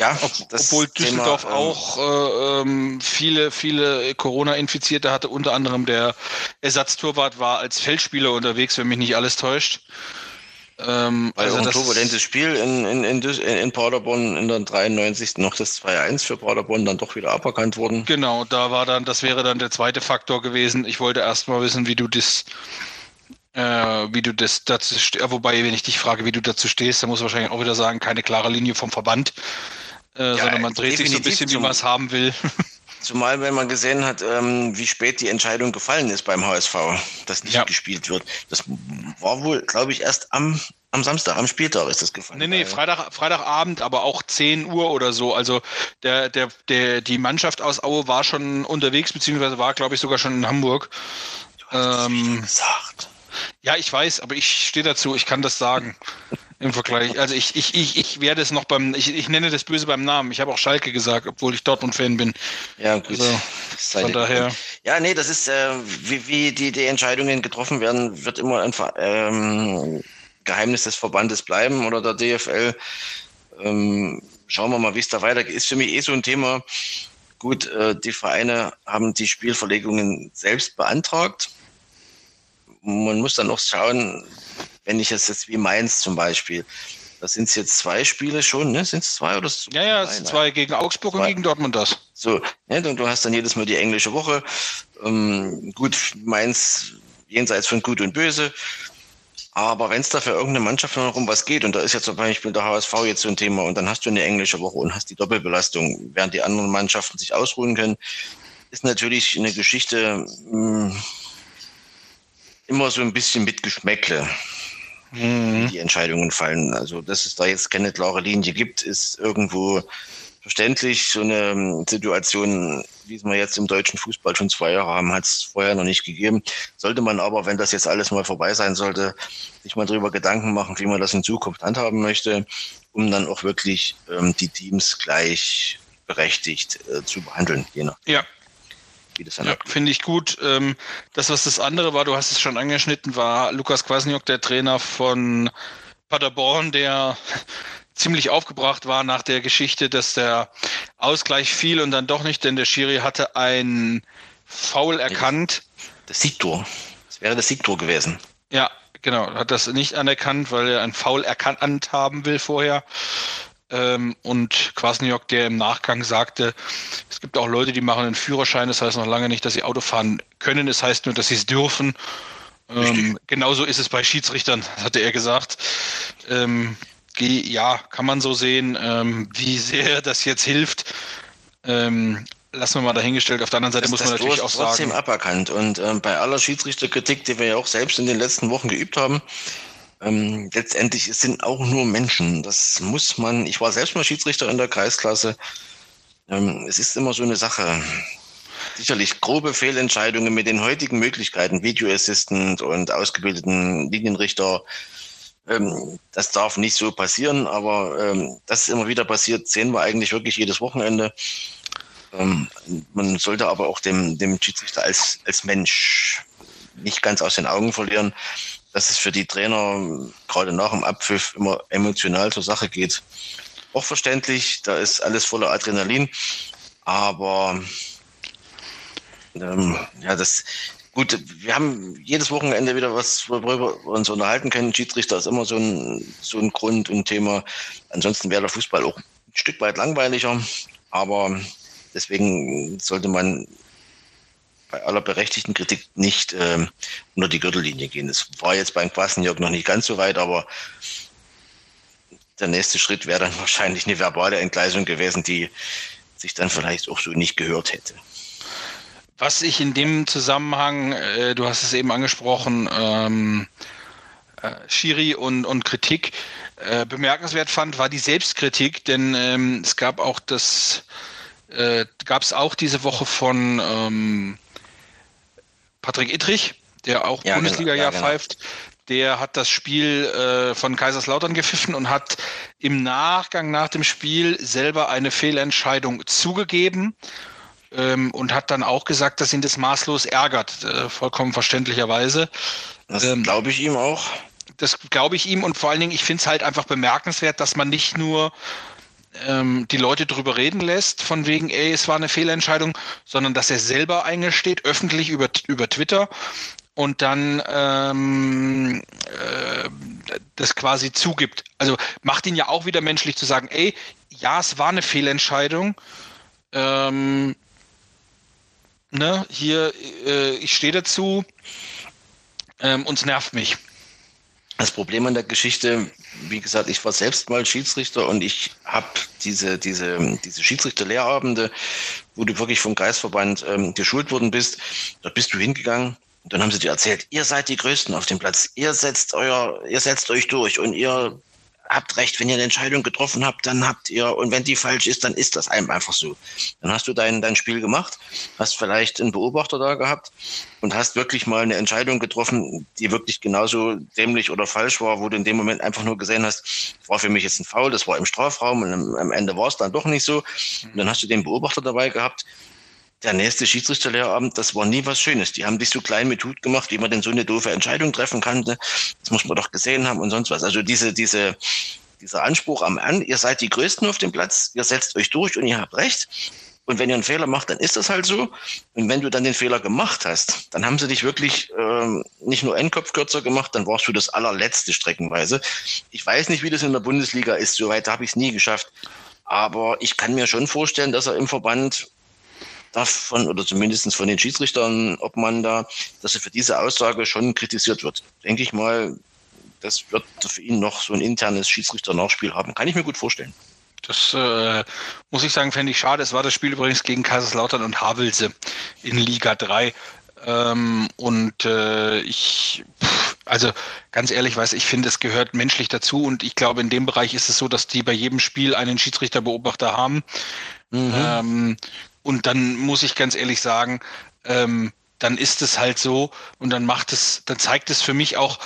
Ja, Ob, obwohl Thema, Düsseldorf ähm, auch äh, ähm, viele, viele Corona-Infizierte hatte. Unter anderem der Ersatztorwart war als Feldspieler unterwegs, wenn mich nicht alles täuscht. Ähm, Weil also ein das, turbulentes Spiel in, in, in, in in Paderborn in der 93. noch das 2-1 für Paderborn dann doch wieder aberkannt worden. Genau, da war dann, das wäre dann der zweite Faktor gewesen. Ich wollte erst mal wissen, wie du das, äh, wie du das dazu, ste- äh, wobei, wenn ich dich frage, wie du dazu stehst, dann muss wahrscheinlich auch wieder sagen, keine klare Linie vom Verband, äh, sondern man dreht sich so ein bisschen, wie man es haben will. Zumal, wenn man gesehen hat, ähm, wie spät die Entscheidung gefallen ist beim HSV, dass nicht Ja. gespielt wird. Das war wohl, glaube ich, erst am, am Samstag, am Spieltag ist das gefallen. Nee, nee, Weil- Freitag, Freitagabend, aber auch 10 Uhr oder so. Also der, der, der, die Mannschaft aus Aue war schon unterwegs, beziehungsweise war, glaube ich, sogar schon in Hamburg. Du hast ähm, gesagt. Ja, ich weiß, aber ich stehe dazu, ich kann das sagen. Im Vergleich. Also ich, ich, ich, ich werde es noch beim, ich, ich nenne das Böse beim Namen. Ich habe auch Schalke gesagt, obwohl ich Dortmund-Fan bin. Ja, gut. Also, Von daher. Ja, nee, das ist, äh, wie, wie die, die Entscheidungen getroffen werden, wird immer ein ähm, Geheimnis des Verbandes bleiben oder der DFL. Ähm, schauen wir mal, wie es da weitergeht. Ist für mich eh so ein Thema. Gut, äh, die Vereine haben die Spielverlegungen selbst beantragt. Man muss dann noch schauen, wenn ich es jetzt wie Mainz zum Beispiel, da sind es jetzt zwei Spiele schon, ne? Sind es zwei oder es ja, ja, es sind zwei gegen Augsburg und Zwei. gegen Dortmund das. So, ne, und du hast dann jedes Mal die englische Woche. Ähm, gut, Mainz jenseits von Gut und Böse. Aber wenn es da für irgendeine Mannschaft noch um was geht, und da ist jetzt zum Beispiel der HSV jetzt so ein Thema, und dann hast du eine englische Woche und hast die Doppelbelastung, während die anderen Mannschaften sich ausruhen können, ist natürlich eine Geschichte mh, immer so ein bisschen mit Geschmäckle Mhm. die Entscheidungen fallen. Also, dass es da jetzt keine klare Linie gibt, ist irgendwo verständlich. So eine ähm, Situation, wie es wir jetzt im deutschen Fußball schon zwei Jahre haben, hat es vorher noch nicht gegeben. Sollte man aber, wenn das jetzt alles mal vorbei sein sollte, sich mal darüber Gedanken machen, wie man das in Zukunft handhaben möchte, um dann auch wirklich ähm, die Teams gleich berechtigt äh, zu behandeln, je nach Ja, wie das dann ja finde ich gut. Ähm, das, was das andere war, du hast es schon angeschnitten, war Lukas Kwasniok, der Trainer von Paderborn, der ziemlich aufgebracht war nach der Geschichte, dass der Ausgleich fiel und dann doch nicht, denn der Schiri hatte ein Foul erkannt. Das Siegtor. Das wäre das Siegtor gewesen. Ja, genau. Hat das nicht anerkannt, weil er ein Foul erkannt haben will vorher. Ähm, und Kwasniok, der im Nachgang sagte, es gibt auch Leute, die machen einen Führerschein, das heißt noch lange nicht, dass sie Auto fahren können, es das heißt nur, dass sie es dürfen. Ähm, genauso ist es bei Schiedsrichtern, hatte er gesagt. Ähm, ja, kann man so sehen. Ähm, wie sehr das jetzt hilft, ähm, lassen wir mal dahingestellt. Auf der anderen Seite das, muss man natürlich auch sagen. trotzdem aberkannt. Und ähm, bei aller Schiedsrichterkritik, die wir ja auch selbst in den letzten Wochen geübt haben, ähm, letztendlich sind auch nur Menschen. Das muss man. Ich war selbst mal Schiedsrichter in der Kreisklasse. Ähm, es ist immer so eine Sache. Sicherlich grobe Fehlentscheidungen mit den heutigen Möglichkeiten, Video Assistant und ausgebildeten Linienrichter. Ähm, das darf nicht so passieren, aber ähm, dass es immer wieder passiert, sehen wir eigentlich wirklich jedes Wochenende. Ähm, man sollte aber auch dem, dem Schiedsrichter als, als Mensch nicht ganz aus den Augen verlieren dass es für die Trainer gerade nach dem Abpfiff immer emotional zur Sache geht. Auch verständlich, da ist alles voller Adrenalin, aber ähm, ja, das gut, wir haben jedes Wochenende wieder was, worüber wir uns unterhalten können. Schiedsrichter ist immer so ein, so ein Grund und Thema. Ansonsten wäre der Fußball auch ein Stück weit langweiliger, aber deswegen sollte man bei aller berechtigten Kritik nicht ähm, unter die Gürtellinie gehen. Es war jetzt beim Quassenjörg noch nicht ganz so weit, aber der nächste Schritt wäre dann wahrscheinlich eine verbale Entgleisung gewesen, die sich dann vielleicht auch so nicht gehört hätte. Was ich in dem Zusammenhang, äh, du hast es eben angesprochen, ähm, äh, Schiri und, und Kritik äh, bemerkenswert fand, war die Selbstkritik, denn ähm, es gab auch das, äh, gab es auch diese Woche von ähm, Patrick Ittrich, der auch ja, Bundesliga genau, ja, genau. pfeift, der hat das Spiel äh, von Kaiserslautern gepfiffen und hat im Nachgang nach dem Spiel selber eine Fehlentscheidung zugegeben ähm, und hat dann auch gesagt, dass ihn das maßlos ärgert, äh, vollkommen verständlicherweise. Das ähm, glaube ich ihm auch. Das glaube ich ihm und vor allen Dingen, ich finde es halt einfach bemerkenswert, dass man nicht nur ähm, die Leute drüber reden lässt, von wegen, ey, es war eine Fehlentscheidung, sondern dass er selber eingesteht, öffentlich über, über Twitter und dann ähm, äh, das quasi zugibt. Also macht ihn ja auch wieder menschlich zu sagen, ey, ja, es war eine Fehlentscheidung. Ähm, ne, hier, äh, ich stehe dazu, ähm, und es nervt mich. Das Problem an der Geschichte, wie gesagt, ich war selbst mal Schiedsrichter und ich habe diese, diese, diese Schiedsrichterlehrabende, wo du wirklich vom Kreisverband ähm, geschult worden bist, da bist du hingegangen und dann haben sie dir erzählt, ihr seid die Größten auf dem Platz, ihr setzt euer, ihr setzt euch durch und ihr habt recht, wenn ihr eine Entscheidung getroffen habt, dann habt ihr, und wenn die falsch ist, dann ist das einem einfach so. Dann hast du dein, dein Spiel gemacht, hast vielleicht einen Beobachter da gehabt und hast wirklich mal eine Entscheidung getroffen, die wirklich genauso dämlich oder falsch war, wo du in dem Moment einfach nur gesehen hast, war für mich jetzt ein Foul, das war im Strafraum und am Ende war es dann doch nicht so. Und dann hast du den Beobachter dabei gehabt, der nächste Schiedsrichterlehrabend, das war nie was Schönes. Die haben dich so klein mit Hut gemacht, wie man denn so eine doofe Entscheidung treffen kann. Das muss man doch gesehen haben und sonst was. Also diese, diese, dieser Anspruch am An, ihr seid die Größten auf dem Platz, ihr setzt euch durch und ihr habt recht. Und wenn ihr einen Fehler macht, dann ist das halt so. Und wenn du dann den Fehler gemacht hast, dann haben sie dich wirklich ähm, nicht nur einen Kopf kürzer gemacht, dann warst du das allerletzte streckenweise. Ich weiß nicht, wie das in der Bundesliga ist. Soweit habe ich es nie geschafft. Aber ich kann mir schon vorstellen, dass er im Verband davon oder zumindest von den Schiedsrichtern, ob man da, dass er für diese Aussage schon kritisiert wird. Denke ich mal, das wird für ihn noch so ein internes Schiedsrichter-Nachspiel haben. Kann ich mir gut vorstellen. Das äh, muss ich sagen, fände ich schade. Es war das Spiel übrigens gegen Kaiserslautern und Havelse in Liga 3. Ähm, und äh, ich, also ganz ehrlich, weiß ich finde, es gehört menschlich dazu. Und ich glaube, in dem Bereich ist es so, dass die bei jedem Spiel einen Schiedsrichterbeobachter haben. Mhm. Ähm, und dann muss ich ganz ehrlich sagen, ähm, dann ist es halt so und dann macht es, dann zeigt es für mich auch,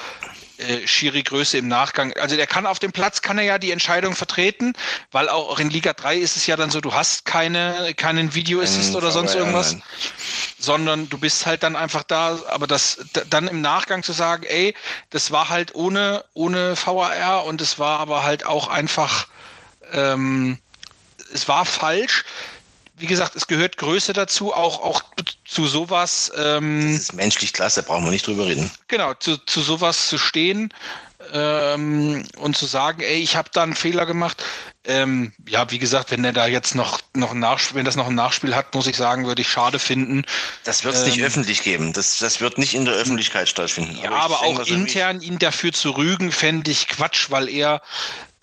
äh, Schiri-Größe im Nachgang. Also der kann auf dem Platz, kann er ja die Entscheidung vertreten, weil auch in Liga 3 ist es ja dann so, du hast keine, keinen Video-Assist oder sonst irgendwas, nein. sondern du bist halt dann einfach da, aber das dann im Nachgang zu sagen, ey, das war halt ohne, ohne VAR und es war aber halt auch einfach, ähm, es war falsch, wie gesagt, es gehört Größe dazu, auch, auch zu sowas. Ähm, das ist menschlich klasse, brauchen wir nicht drüber reden. Genau, zu, zu sowas zu stehen ähm, und zu sagen, ey, ich habe da einen Fehler gemacht. Ähm, ja, wie gesagt, wenn er da jetzt noch, noch ein Nachspiel, wenn das noch ein Nachspiel hat, muss ich sagen, würde ich schade finden. Das wird es nicht ähm, öffentlich geben. Das, das wird nicht in der Öffentlichkeit stattfinden. Ja, aber, aber auch intern ihn dafür zu rügen, fände ich Quatsch, weil er,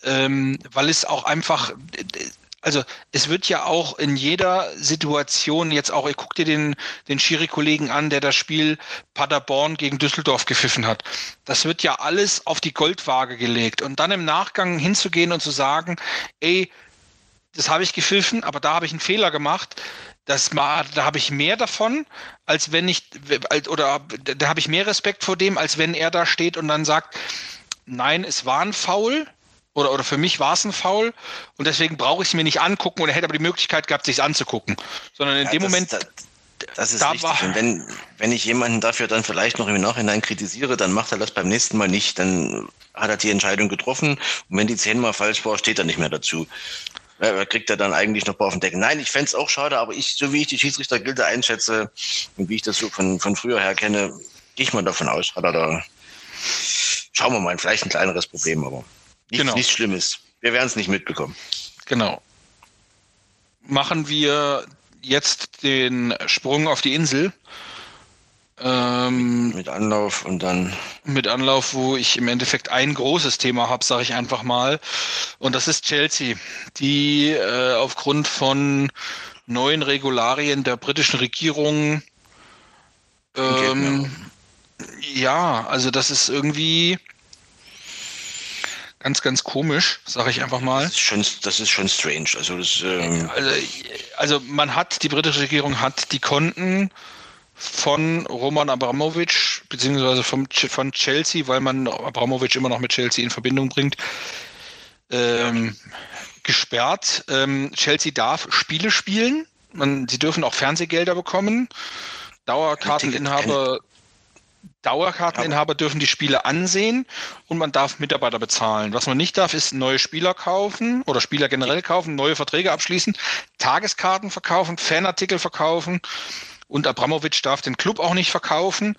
ähm, weil es auch einfach, also es wird ja auch in jeder Situation jetzt auch, ich guck dir den, den Schiri-Kollegen an, der das Spiel Paderborn gegen Düsseldorf gepfiffen hat. Das wird ja alles auf die Goldwaage gelegt. Und dann im Nachgang hinzugehen und zu sagen, ey, das habe ich gepfiffen, aber da habe ich einen Fehler gemacht. Das da habe ich mehr davon, als wenn ich, oder da habe ich mehr Respekt vor dem, als wenn er da steht und dann sagt, nein, es war ein Foul, oder, oder für mich war es ein Foul und deswegen brauche ich es mir nicht angucken oder hätte aber die Möglichkeit gehabt, sich anzugucken. Sondern in ja, dem das, Moment. Das, das ist da richtig. War, und wenn, wenn ich jemanden dafür dann vielleicht noch im Nachhinein kritisiere, dann macht er das beim nächsten Mal nicht. Dann hat er die Entscheidung getroffen und wenn die zehnmal falsch war, steht er nicht mehr dazu. Ja, kriegt er dann eigentlich noch ein paar auf den Deckel. Nein, ich fände es auch schade, aber ich, so wie ich die Schiedsrichtergilde einschätze und wie ich das so von, von früher her kenne, gehe ich mal davon aus, hat er da, schauen wir mal, vielleicht ein kleineres Problem, aber. Nichts, genau. nichts Schlimmes. Wir werden es nicht mitbekommen. Genau. Machen wir jetzt den Sprung auf die Insel. Ähm, mit Anlauf und dann. Mit Anlauf, wo ich im Endeffekt ein großes Thema habe, sage ich einfach mal. Und das ist Chelsea, die äh, aufgrund von neuen Regularien der britischen Regierung. Ähm, ja, also das ist irgendwie ganz, ganz komisch, sage ich einfach mal. Das ist schon, das ist schon strange. Also, das, ähm also, also man hat, die britische Regierung hat die Konten von Roman Abramowitsch, beziehungsweise vom, von Chelsea, weil man Abramowitsch immer noch mit Chelsea in Verbindung bringt, ähm, gesperrt. Ähm, Chelsea darf Spiele spielen. Man, sie dürfen auch Fernsehgelder bekommen. Dauerkarteninhaber Dauerkarteninhaber dürfen die Spiele ansehen und man darf Mitarbeiter bezahlen. Was man nicht darf, ist neue Spieler kaufen oder Spieler generell kaufen, neue Verträge abschließen, Tageskarten verkaufen, Fanartikel verkaufen und Abramowitsch darf den Club auch nicht verkaufen,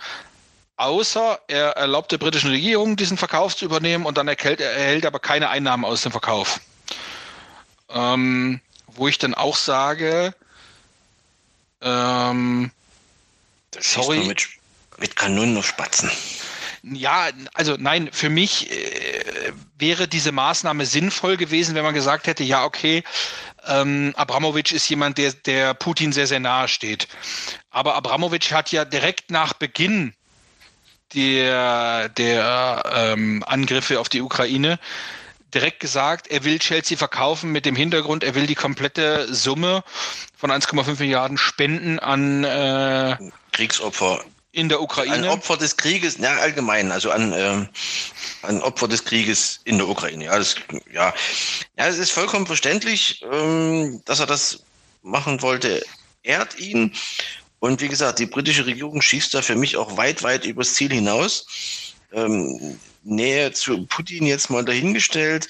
außer er erlaubt der britischen Regierung, diesen Verkauf zu übernehmen und dann erhält, er erhält aber keine Einnahmen aus dem Verkauf. Ähm, wo ich dann auch sage, ähm, sorry. Mit, mit Kanonen auf Spatzen. Ja, also nein, für mich äh, wäre diese Maßnahme sinnvoll gewesen, wenn man gesagt hätte, ja, okay, ähm, Abramowitsch ist jemand, der, der Putin sehr, sehr nahe steht. Aber Abramowitsch hat ja direkt nach Beginn der, der ähm, Angriffe auf die Ukraine direkt gesagt, er will Chelsea verkaufen mit dem Hintergrund, er will die komplette Summe von 1,5 Milliarden spenden an äh, Kriegsopfer in der Ukraine? An Opfer des Krieges, ja, allgemein, also an, ähm, an Opfer des Krieges in der Ukraine. Ja, das, ja. ja, es ist vollkommen verständlich, ähm, dass er das machen wollte. Ehrt ihn. Und wie gesagt, die britische Regierung schießt da für mich auch weit, weit übers Ziel hinaus. Ähm, Nähe zu Putin jetzt mal dahingestellt.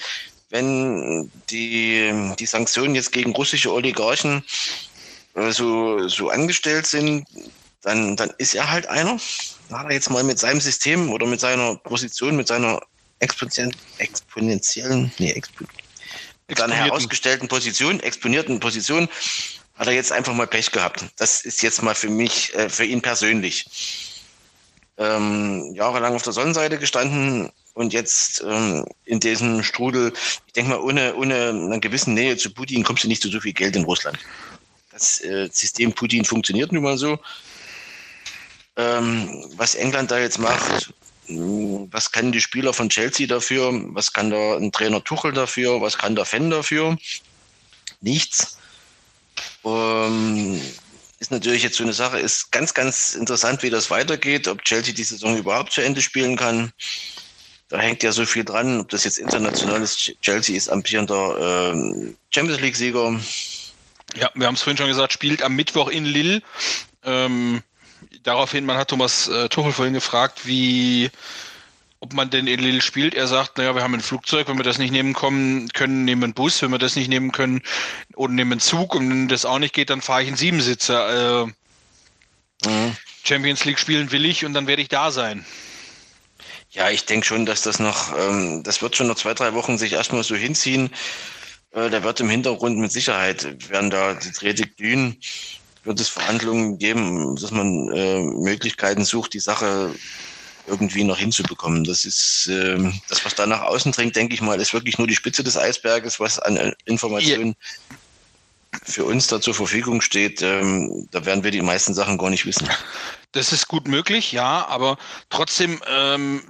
Wenn die, die Sanktionen jetzt gegen russische Oligarchen äh, so, so angestellt sind, dann, dann ist er halt einer. Da hat er jetzt mal mit seinem System oder mit seiner Position, mit seiner exponentiellen, nee, expo mit seiner herausgestellten Position, exponierten Position, hat er jetzt einfach mal Pech gehabt. Das ist jetzt mal für mich, äh, für ihn persönlich. Ähm, jahrelang auf der Sonnenseite gestanden und jetzt ähm, in diesem Strudel, ich denke mal, ohne, ohne eine gewisse Nähe zu Putin kommst du nicht zu so viel Geld in Russland. Das äh, System Putin funktioniert nun mal so. Ähm, was England da jetzt macht, was kann die Spieler von Chelsea dafür? Was kann da ein Trainer Tuchel dafür? Was kann der Fan dafür? Nichts. Ähm, ist natürlich jetzt so eine Sache, ist ganz, ganz interessant, wie das weitergeht, ob Chelsea die Saison überhaupt zu Ende spielen kann. da hängt ja so viel dran, ob das jetzt international ist. Chelsea ist amtierender äh, Champions League-Sieger. Ja, wir haben es vorhin schon gesagt, spielt am Mittwoch in Lille. Ähm, daraufhin, man hat Thomas äh, Tuchel vorhin gefragt, wie ob man denn in Lille spielt. Er sagt, naja, wir haben ein Flugzeug, wenn wir das nicht nehmen kommen, können, nehmen einen Bus, wenn wir das nicht nehmen können, oder nehmen einen Zug und wenn das auch nicht geht, dann fahre ich einen Siebensitzer. Äh, mhm. Champions League spielen will ich und dann werde ich da sein. Ja, ich denke schon, dass das noch, ähm, das wird schon noch zwei, drei Wochen sich erstmal so hinziehen. Äh, da wird im Hintergrund mit Sicherheit, werden da die Dretig dünen, wird es Verhandlungen geben, dass man äh, Möglichkeiten sucht, die Sache irgendwie noch hinzubekommen. Das ist äh, das, was da nach außen dringt, denke ich mal, ist wirklich nur die Spitze des Eisberges, was an äh, Informationen ja. für uns da zur Verfügung steht. Ähm, da werden wir die meisten Sachen gar nicht wissen. Das ist gut möglich, ja, aber trotzdem ähm,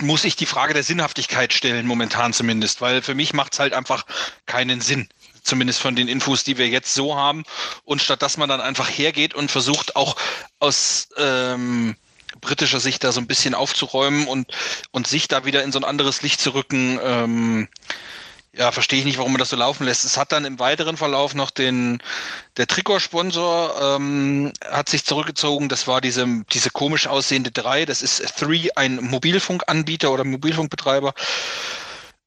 muss ich die Frage der Sinnhaftigkeit stellen, momentan zumindest, weil für mich macht es halt einfach keinen Sinn. Zumindest von den Infos, die wir jetzt so haben. Und statt dass man dann einfach hergeht und versucht auch aus ähm, britischer Sicht da so ein bisschen aufzuräumen und, und sich da wieder in so ein anderes Licht zu rücken, ähm, ja, verstehe ich nicht, warum man das so laufen lässt. Es hat dann im weiteren Verlauf noch den, der Trikotsponsor ähm, hat sich zurückgezogen. Das war diese, diese komisch aussehende 3. Das ist Three, ein Mobilfunkanbieter oder Mobilfunkbetreiber,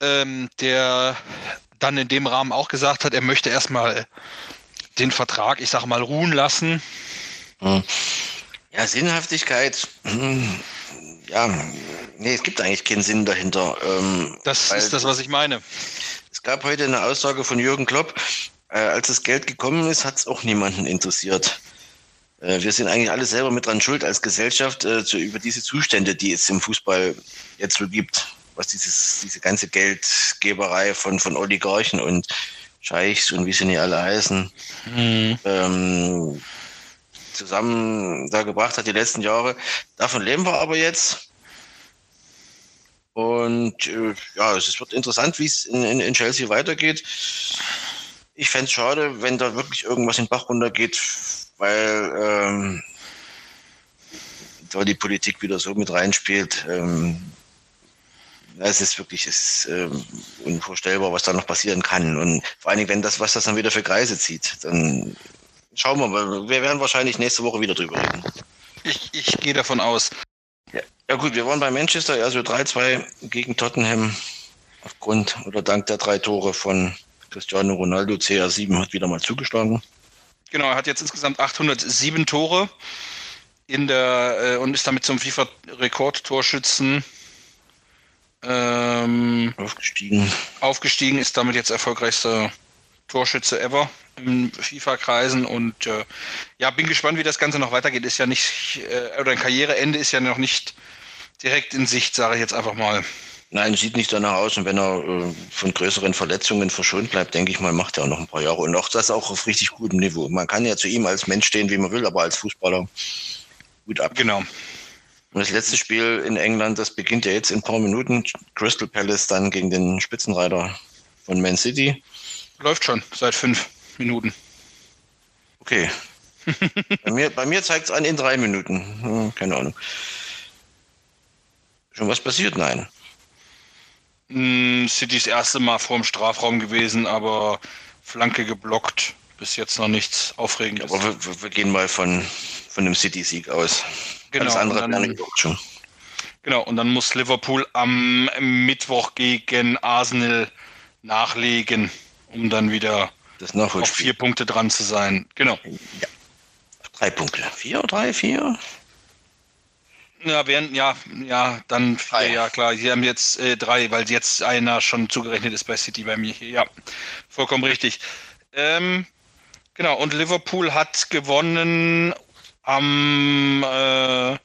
ähm, der dann in dem Rahmen auch gesagt hat, er möchte erstmal den Vertrag, ich sage mal, ruhen lassen. Mhm. Ja, Sinnhaftigkeit. Hm, ja, nee, es gibt eigentlich keinen Sinn dahinter. Ähm, das ist das, was ich meine. Es gab heute eine Aussage von Jürgen Klopp. Äh, als das Geld gekommen ist, hat es auch niemanden interessiert. Äh, wir sind eigentlich alle selber mit dran schuld als Gesellschaft äh, zu, über diese Zustände, die es im Fußball jetzt so gibt. Was dieses, diese ganze Geldgeberei von, von Oligarchen und Scheichs und wie sie nicht alle heißen. Mhm. Ähm, zusammen da gebracht hat die letzten Jahre. Davon leben wir aber jetzt. Und äh, ja, es wird interessant, wie es in, in, in, Chelsea weitergeht. Ich fände es schade, wenn da wirklich irgendwas in den Bach runtergeht, weil ähm, da die Politik wieder so mit reinspielt. Ähm, es ist wirklich es ist, ähm, unvorstellbar, was da noch passieren kann. Und vor allen Dingen, wenn das, was das dann wieder für Kreise zieht, dann Schauen wir mal. Wir werden wahrscheinlich nächste Woche wieder drüber reden. Ich, ich gehe davon aus. Ja. ja gut, wir waren bei Manchester, also 3-2 gegen Tottenham aufgrund oder dank der drei Tore von Cristiano Ronaldo. CR7 hat wieder mal zugeschlagen. Genau, er hat jetzt insgesamt 807 Tore in der äh, und ist damit zum FIFA-Rekordtorschützen ähm, aufgestiegen. Aufgestiegen, ist damit jetzt erfolgreichster Torschütze ever in FIFA-Kreisen und äh, ja, bin gespannt, wie das Ganze noch weitergeht. Ist ja nicht, äh, oder ein Karriereende ist ja noch nicht direkt in Sicht, sage ich jetzt einfach mal. Nein, sieht nicht danach aus. Und wenn er äh, von größeren Verletzungen verschont bleibt, denke ich mal, macht er auch noch ein paar Jahre. Und auch das auch auf richtig gutem Niveau. Man kann ja zu ihm als Mensch stehen, wie man will, aber als Fußballer gut ab. Genau. Und das letzte Spiel in England, das beginnt ja jetzt in ein paar Minuten. Crystal Palace dann gegen den Spitzenreiter von Man City. Läuft schon seit fünf Minuten. Okay. bei mir, bei mir zeigt es an in drei Minuten. Hm, keine Ahnung. Schon was passiert? Nein. Hm, Citys erste Mal vorm Strafraum gewesen, aber Flanke geblockt. Bis jetzt noch nichts Aufregendes. aber wir, wir, gehen mal von, von einem City-Sieg aus. Genau, Alles andere dann, schon. Genau, und dann muss Liverpool am Mittwoch gegen Arsenal nachlegen um dann wieder das auf vier Punkte dran zu sein. Genau. Ja. Drei Punkte. Vier, drei, vier? Ja, während, ja, ja, dann vier, drei. ja klar. Sie haben jetzt äh, drei, weil jetzt einer schon zugerechnet ist bei City bei mir hier. Ja, vollkommen richtig. Ähm, genau, und Liverpool hat gewonnen am äh,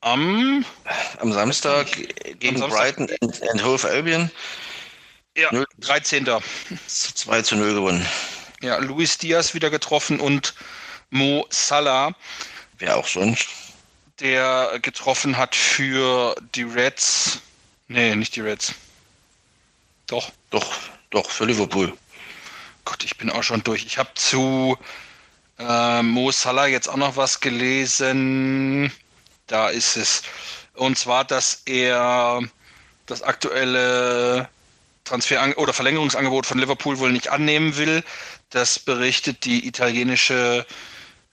am, am Samstag gegen am Samstag. Brighton and, and Hove Albion. Ja, 0, 13. 2 zu 0 gewonnen. Ja, Luis Diaz wieder getroffen und Mo Salah. Wer auch sonst. Der getroffen hat für die Reds. Nee, nicht die Reds. Doch. Doch, doch, für Liverpool. Gott, ich bin auch schon durch. Ich habe zu äh, Mo Salah jetzt auch noch was gelesen. Da ist es. Und zwar, dass er das aktuelle Transfer- oder Verlängerungsangebot von Liverpool wohl nicht annehmen will. Das berichtet die italienische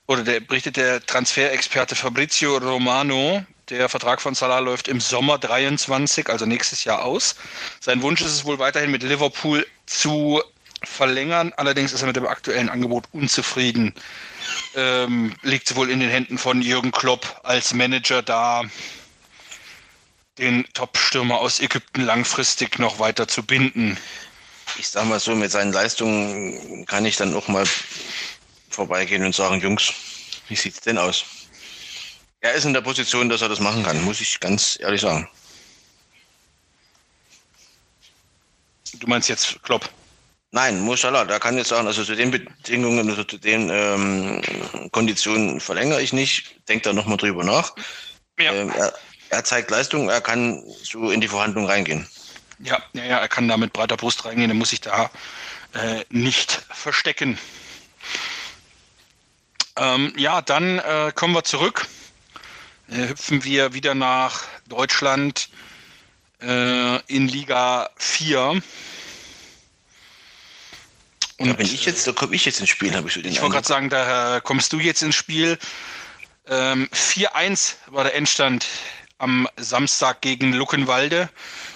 oder der berichtet der Transferexperte Fabrizio Romano. Der Vertrag von Salah läuft im Sommer 23, also nächstes Jahr aus. Sein Wunsch ist es wohl weiterhin mit Liverpool zu verlängern. Allerdings ist er mit dem aktuellen Angebot unzufrieden. Ähm, liegt wohl in den Händen von Jürgen Klopp als Manager da, den Top-Stürmer aus Ägypten langfristig noch weiter zu binden. Ich sag mal so, mit seinen Leistungen kann ich dann auch mal vorbeigehen und sagen, Jungs, wie sieht's denn aus? Er ist in der Position, dass er das machen kann, muss ich ganz ehrlich sagen. Du meinst jetzt Klopp? Nein, Musala, der kann jetzt sagen, also zu den Bedingungen, also zu den ähm, Konditionen verlängere ich nicht. Denkt da nochmal drüber nach. Ja. Ähm, er, er, zeigt Leistung, er kann so in die Verhandlung reingehen. Ja, ja, ja, er kann da mit breiter Brust reingehen, er muss sich da äh, nicht verstecken. Ähm, ja, dann äh, kommen wir zurück. Äh, hüpfen wir wieder nach Deutschland äh, in Liga 4. Und da bin ich jetzt, da komme ich jetzt ins Spiel, habe ich so den Ich wollte gerade sagen, da kommst du jetzt ins Spiel. Ähm, 4-1 war der Endstand am Samstag gegen Luckenwalde.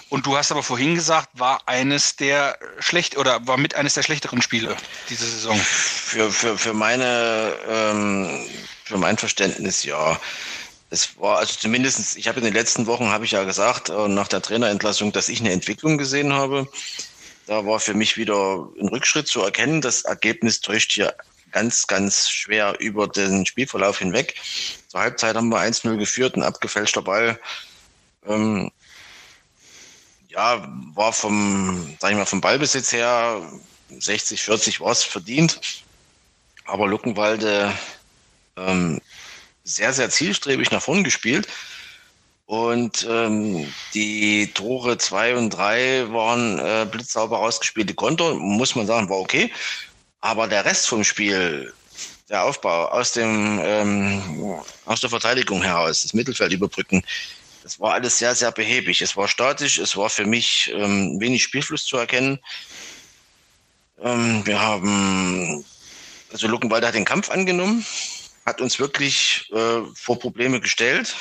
Und du hast aber vorhin gesagt, war eines der schlecht oder war mit eines der schlechteren Spiele diese Saison. Für, für, für meine ähm, für mein Verständnis ja. Es war also zumindest, ich habe in den letzten Wochen habe ich ja gesagt, äh, nach der Trainerentlassung, dass ich eine Entwicklung gesehen habe. Da war für mich wieder ein Rückschritt zu erkennen. Das Ergebnis täuscht hier ganz, ganz schwer über den Spielverlauf hinweg. Zur Halbzeit haben wir 1-0 geführt, ein abgefälschter Ball. Ähm, ja, war vom, sag ich mal, vom Ballbesitz her 60, 40 war es verdient. Aber Luckenwalde ähm, sehr, sehr zielstrebig nach vorn gespielt. Und ähm, die Tore 2 und 3 waren äh, blitzsauber rausgespielte Konto, muss man sagen, war okay. Aber der Rest vom Spiel, der Aufbau aus dem ähm, aus der Verteidigung heraus, das Mittelfeld überbrücken, das war alles sehr, sehr behäbig. Es war statisch, es war für mich ähm, wenig Spielfluss zu erkennen. Ähm, wir haben, also Luckenwalder hat den Kampf angenommen, hat uns wirklich äh, vor Probleme gestellt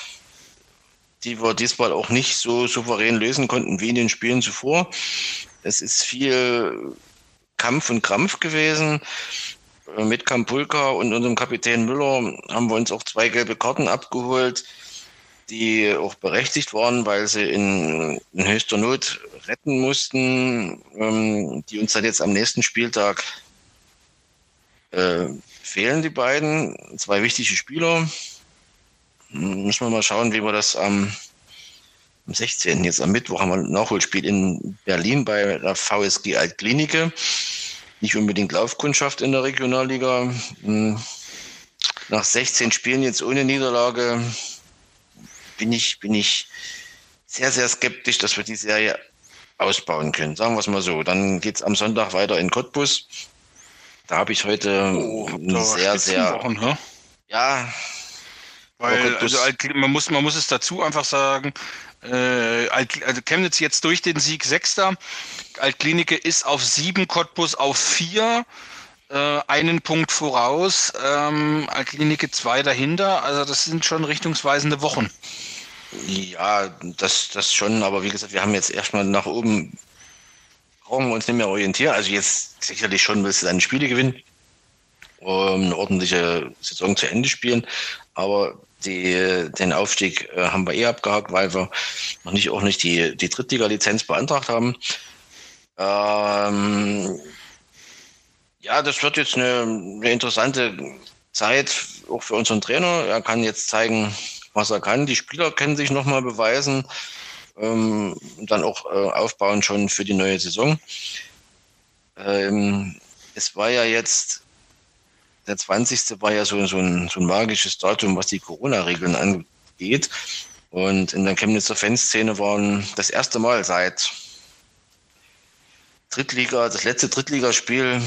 die wir diesmal auch nicht so souverän lösen konnten wie in den Spielen zuvor. Es ist viel Kampf und Krampf gewesen. Mit Kampulka und unserem Kapitän Müller haben wir uns auch zwei gelbe Karten abgeholt, die auch berechtigt waren, weil sie in, in höchster Not retten mussten, ähm, die uns dann jetzt am nächsten Spieltag äh, fehlen, die beiden. Zwei wichtige Spieler. Müssen wir mal schauen, wie wir das am, am 16. jetzt am Mittwoch haben wir ein Nachholspiel in Berlin bei der VSG Altklinike. Nicht unbedingt Laufkundschaft in der Regionalliga. Hm. Nach 16 Spielen jetzt ohne Niederlage bin ich, bin ich sehr, sehr skeptisch, dass wir die Serie ausbauen können. Sagen wir es mal so. Dann geht es am Sonntag weiter in Cottbus. Da habe ich heute oh, sehr, sehr. Wochen, ne? Ja, weil, also man muss, man muss es dazu einfach sagen, äh, also Chemnitz jetzt durch den Sieg Sechster. Altklinike ist auf sieben, Cottbus auf vier, äh, einen Punkt voraus, ähm, Altklinike zwei dahinter. Also das sind schon richtungsweisende Wochen. Ja, das, das schon, aber wie gesagt, wir haben jetzt erstmal nach oben, brauchen wir uns nicht mehr orientieren. Also jetzt sicherlich schon willst du deine Spiele gewinnen, um eine ordentliche Saison zu Ende spielen. Aber die, den Aufstieg äh, haben wir eh abgehakt, weil wir noch nicht auch nicht die, die Drittliga-Lizenz beantragt haben. Ähm, ja, das wird jetzt eine, eine interessante Zeit auch für unseren Trainer. Er kann jetzt zeigen, was er kann. Die Spieler können sich nochmal beweisen ähm, und dann auch äh, aufbauen schon für die neue Saison. Ähm, es war ja jetzt der 20. war ja so, so, ein, so ein magisches Datum, was die Corona-Regeln angeht. Und in der Chemnitzer Fanszene waren das erste Mal seit Drittliga, das letzte Drittligaspiel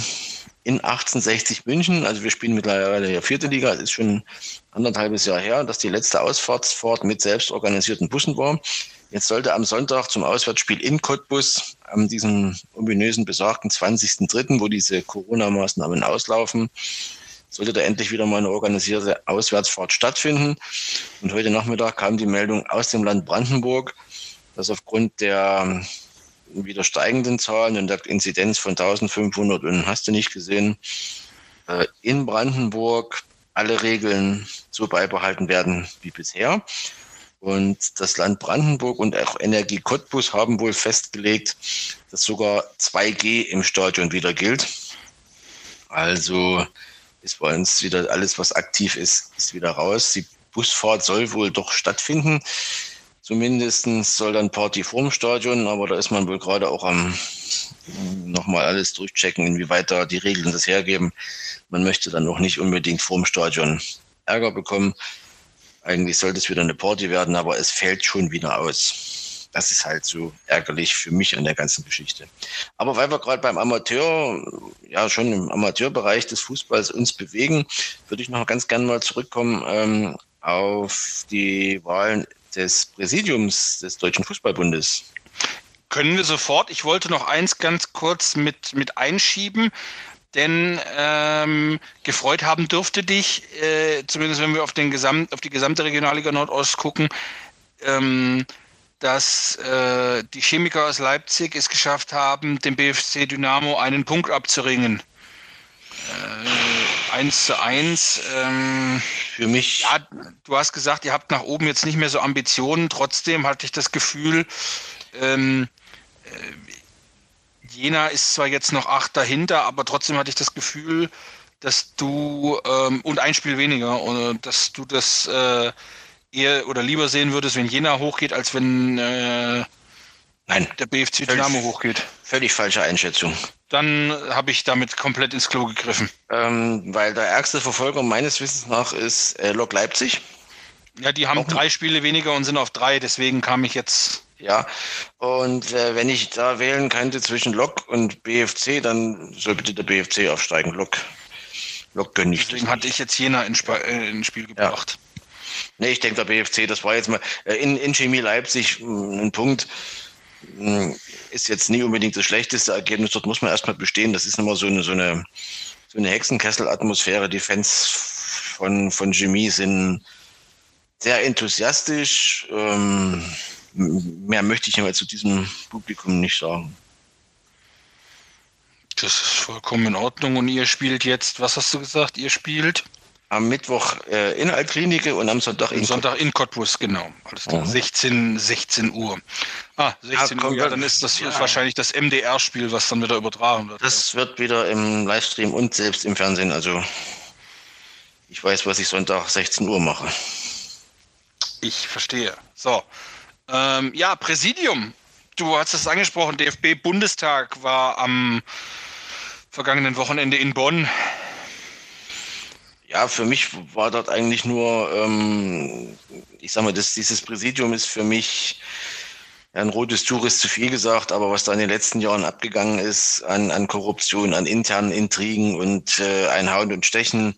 in 1860 München. Also wir spielen mittlerweile ja vierte Liga. Es ist schon anderthalbes Jahr her, dass die letzte Ausfahrtsfahrt mit selbst organisierten Bussen war. Jetzt sollte am Sonntag zum Auswärtsspiel in Cottbus, an diesem ominösen besagten 20.03., wo diese Corona-Maßnahmen auslaufen, sollte da endlich wieder mal eine organisierte Auswärtsfahrt stattfinden. Und heute Nachmittag kam die Meldung aus dem Land Brandenburg, dass aufgrund der wieder steigenden Zahlen und der Inzidenz von 1500 und hast du nicht gesehen, äh, in Brandenburg alle Regeln so beibehalten werden wie bisher. Und das Land Brandenburg und auch Energie Cottbus haben wohl festgelegt, dass sogar 2G im Stadion wieder gilt. Also ist bei uns wieder alles, was aktiv ist, ist wieder raus. Die Busfahrt soll wohl doch stattfinden. Zumindest soll dann Party vorm Stadion, aber da ist man wohl gerade auch am nochmal alles durchchecken, inwieweit da die Regeln das hergeben. Man möchte dann auch nicht unbedingt vorm Stadion Ärger bekommen. Eigentlich sollte es wieder eine Party werden, aber es fällt schon wieder aus. Das ist halt so ärgerlich für mich an der ganzen Geschichte. Aber weil wir gerade beim Amateur, ja schon im Amateurbereich des Fußballs uns bewegen, würde ich noch ganz gerne mal zurückkommen ähm, auf die Wahlen des Präsidiums des Deutschen Fußballbundes. Können wir sofort. Ich wollte noch eins ganz kurz mit, mit einschieben, denn ähm, gefreut haben dürfte dich, äh, zumindest wenn wir auf, den Gesamt, auf die gesamte Regionalliga Nordost gucken, ähm, dass äh, die Chemiker aus Leipzig es geschafft haben, dem BFC Dynamo einen Punkt abzuringen. Äh, 1 zu 1. Ähm, Für mich. Ja, du hast gesagt, ihr habt nach oben jetzt nicht mehr so Ambitionen. Trotzdem hatte ich das Gefühl, ähm, äh, Jena ist zwar jetzt noch acht dahinter, aber trotzdem hatte ich das Gefühl, dass du ähm, und ein Spiel weniger, und, dass du das äh, eher oder lieber sehen würdest, wenn Jena hochgeht, als wenn äh, Nein, der BFC Dynamo hochgeht. Völlig falsche Einschätzung dann habe ich damit komplett ins Klo gegriffen. Ähm, weil der ärgste Verfolger meines Wissens nach ist äh, Lok Leipzig. Ja, die haben Auch drei Spiele weniger und sind auf drei, deswegen kam ich jetzt. Ja, und äh, wenn ich da wählen könnte zwischen Lok und BFC, dann soll bitte der BFC aufsteigen. Lok, Lok gönne ich. Deswegen hatte ich jetzt Jena ins äh, in Spiel gebracht. Ja. Nee, ich denke, der BFC, das war jetzt mal äh, in, in Chemie Leipzig hm, ein Punkt hm, ist jetzt nie unbedingt das schlechteste Ergebnis. Dort muss man erstmal bestehen. Das ist immer so eine, so eine, so eine Hexenkessel-Atmosphäre. Die Fans von, von Chemie sind sehr enthusiastisch. Ähm, mehr möchte ich aber zu diesem Publikum nicht sagen. Das ist vollkommen in Ordnung. Und ihr spielt jetzt, was hast du gesagt? Ihr spielt? Am Mittwoch äh, in Altklinike und am Sonntag in Sonntag in Cottbus, genau. Alles klar. Mhm. 16, 16 Uhr. Ah, 16 ja, Uhr, ja, dann ist das ja. wahrscheinlich das MDR-Spiel, was dann wieder übertragen wird. Das wird wieder im Livestream und selbst im Fernsehen. Also ich weiß, was ich Sonntag 16 Uhr mache. Ich verstehe. So. Ähm, ja, Präsidium. Du hast es angesprochen, DFB-Bundestag war am vergangenen Wochenende in Bonn ja, für mich war dort eigentlich nur, ähm, ich sag mal, das, dieses Präsidium ist für mich ein rotes Tuch ist zu viel gesagt, aber was da in den letzten Jahren abgegangen ist an, an Korruption, an internen Intrigen und äh, ein Hauen und Stechen,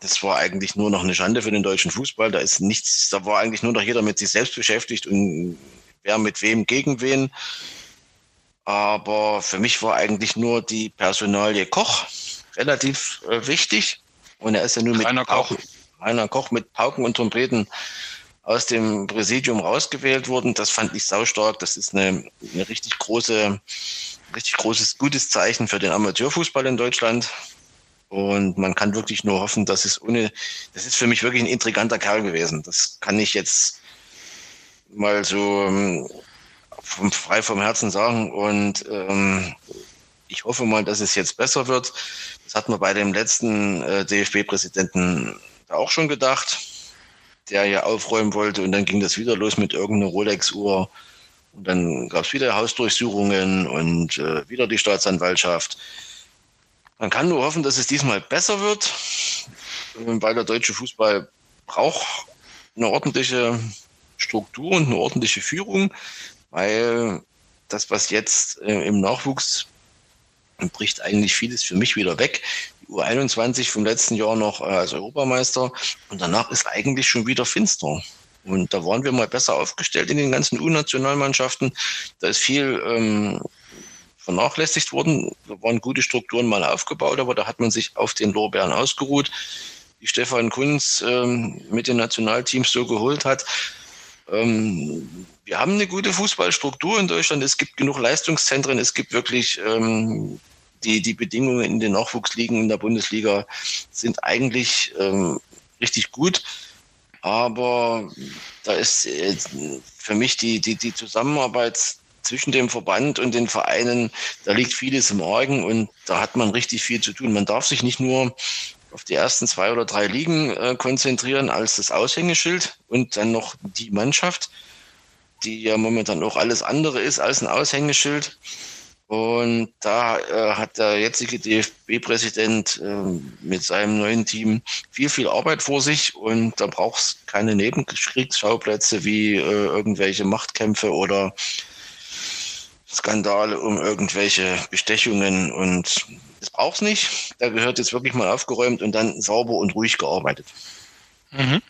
das war eigentlich nur noch eine Schande für den deutschen Fußball. Da ist nichts, da war eigentlich nur noch jeder mit sich selbst beschäftigt und wer mit wem gegen wen. Aber für mich war eigentlich nur die Personalie Koch relativ äh, wichtig. Und er ist ja nur mit Rainer Koch. Rainer Koch mit Pauken und Trompeten aus dem Präsidium rausgewählt worden. Das fand ich saustark. Das ist eine, eine richtig große, richtig großes, gutes Zeichen für den Amateurfußball in Deutschland. Und man kann wirklich nur hoffen, dass es ohne, das ist für mich wirklich ein intriganter Kerl gewesen. Das kann ich jetzt mal so ähm, vom, frei vom Herzen sagen. Und ähm, ich hoffe mal, dass es jetzt besser wird. Das hat man bei dem letzten äh, DFB-Präsidenten auch schon gedacht, der ja aufräumen wollte und dann ging das wieder los mit irgendeiner Rolex-Uhr. Und dann gab es wieder Hausdurchsuchungen und äh, wieder die Staatsanwaltschaft. Man kann nur hoffen, dass es diesmal besser wird, weil der deutsche Fußball braucht eine ordentliche Struktur und eine ordentliche Führung, weil das, was jetzt äh, im Nachwuchs und bricht eigentlich vieles für mich wieder weg. Die U21 vom letzten Jahr noch äh, als Europameister und danach ist eigentlich schon wieder finster. Und da waren wir mal besser aufgestellt in den ganzen U-Nationalmannschaften. Da ist viel ähm, vernachlässigt worden. Da waren gute Strukturen mal aufgebaut, aber da hat man sich auf den Lorbeeren ausgeruht. Die Stefan Kunz ähm, mit den Nationalteams so geholt hat. Ähm, wir haben eine gute Fußballstruktur in Deutschland. Es gibt genug Leistungszentren. Es gibt wirklich ähm, die, die Bedingungen in den Nachwuchsligen in der Bundesliga sind eigentlich ähm, richtig gut. Aber da ist äh, für mich die, die, die Zusammenarbeit zwischen dem Verband und den Vereinen, da liegt vieles im Argen und da hat man richtig viel zu tun. Man darf sich nicht nur auf die ersten zwei oder drei Ligen äh, konzentrieren als das Aushängeschild und dann noch die Mannschaft, die ja momentan auch alles andere ist als ein Aushängeschild. Und da äh, hat der jetzige DFB-Präsident äh, mit seinem neuen Team viel, viel Arbeit vor sich und da braucht es keine Nebenkriegsschauplätze wie äh, irgendwelche Machtkämpfe oder Skandale um irgendwelche Bestechungen und das braucht es nicht. Da gehört jetzt wirklich mal aufgeräumt und dann sauber und ruhig gearbeitet. Mhm.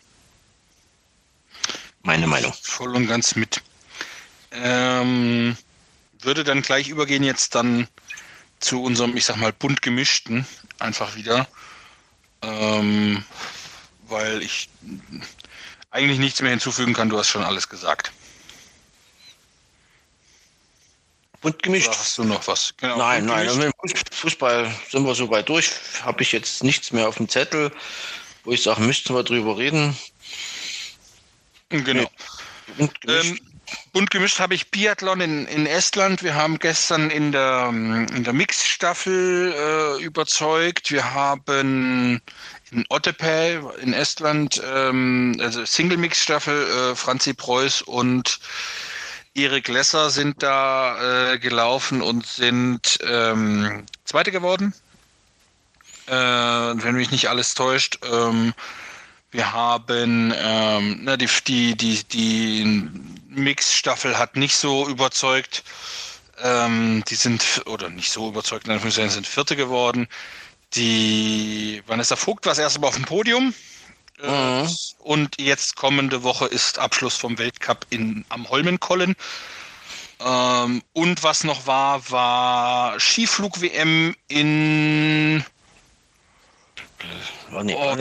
Meine Meinung. Voll und ganz mit. Ähm, würde dann gleich übergehen jetzt dann zu unserem, ich sag mal, bunt gemischten einfach wieder. Ähm, weil ich eigentlich nichts mehr hinzufügen kann. Du hast schon alles gesagt. Bunt gemischt. Oder hast du noch was? Genau, nein, nein. Also Fußball sind wir so weit durch. Habe ich jetzt nichts mehr auf dem Zettel, wo ich sage, müssten wir drüber reden. Genau. Bunt gemischt. Ähm, gemischt habe ich Biathlon in, in Estland. Wir haben gestern in der, in der Mixstaffel äh, überzeugt. Wir haben in Ottepää in Estland, ähm, also Single-Mix-Staffel, äh, Franzi Preuß und Erik Lesser sind da äh, gelaufen und sind ähm, Zweite geworden. Äh, wenn mich nicht alles täuscht. Ähm, wir haben ähm, na, die, die, die, die Mix-Staffel hat nicht so überzeugt. Ähm, die sind, oder nicht so überzeugt, in Anführungszeichen sind Vierte geworden. Die Vanessa Vogt war das erste Mal auf dem Podium. Mhm. Und jetzt kommende Woche ist Abschluss vom Weltcup in, am Holmenkollen. Ähm, und was noch war, war Skiflug-WM in oh, oh,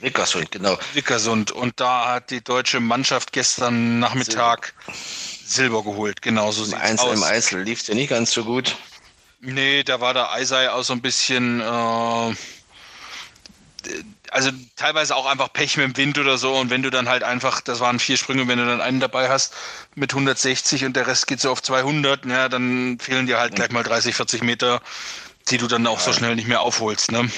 Wickersund. Genau. Wickersund. Und da hat die deutsche Mannschaft gestern Nachmittag Silber, Silber geholt. Genauso sieht es aus. Im Einzel lief es ja nicht ganz so gut. Nee, da war der Eisei auch so ein bisschen äh, also teilweise auch einfach Pech mit dem Wind oder so. Und wenn du dann halt einfach, das waren vier Sprünge, wenn du dann einen dabei hast mit 160 und der Rest geht so auf 200, ja, dann fehlen dir halt gleich mal 30, 40 Meter, die du dann auch so schnell nicht mehr aufholst. Ne?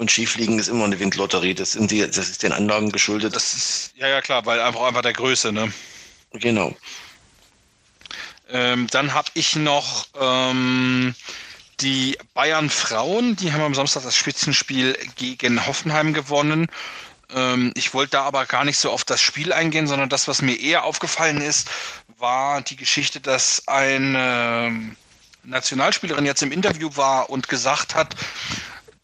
Und Skifliegen ist immer eine Windlotterie. Das, sind die, das ist den Anlagen geschuldet. Das ist, ja, ja, klar, weil einfach einfach der Größe. Ne? Genau. Ähm, dann habe ich noch ähm, die Bayern Frauen, die haben am Samstag das Spitzenspiel gegen Hoffenheim gewonnen. Ähm, ich wollte da aber gar nicht so auf das Spiel eingehen, sondern das, was mir eher aufgefallen ist, war die Geschichte, dass eine Nationalspielerin jetzt im Interview war und gesagt hat,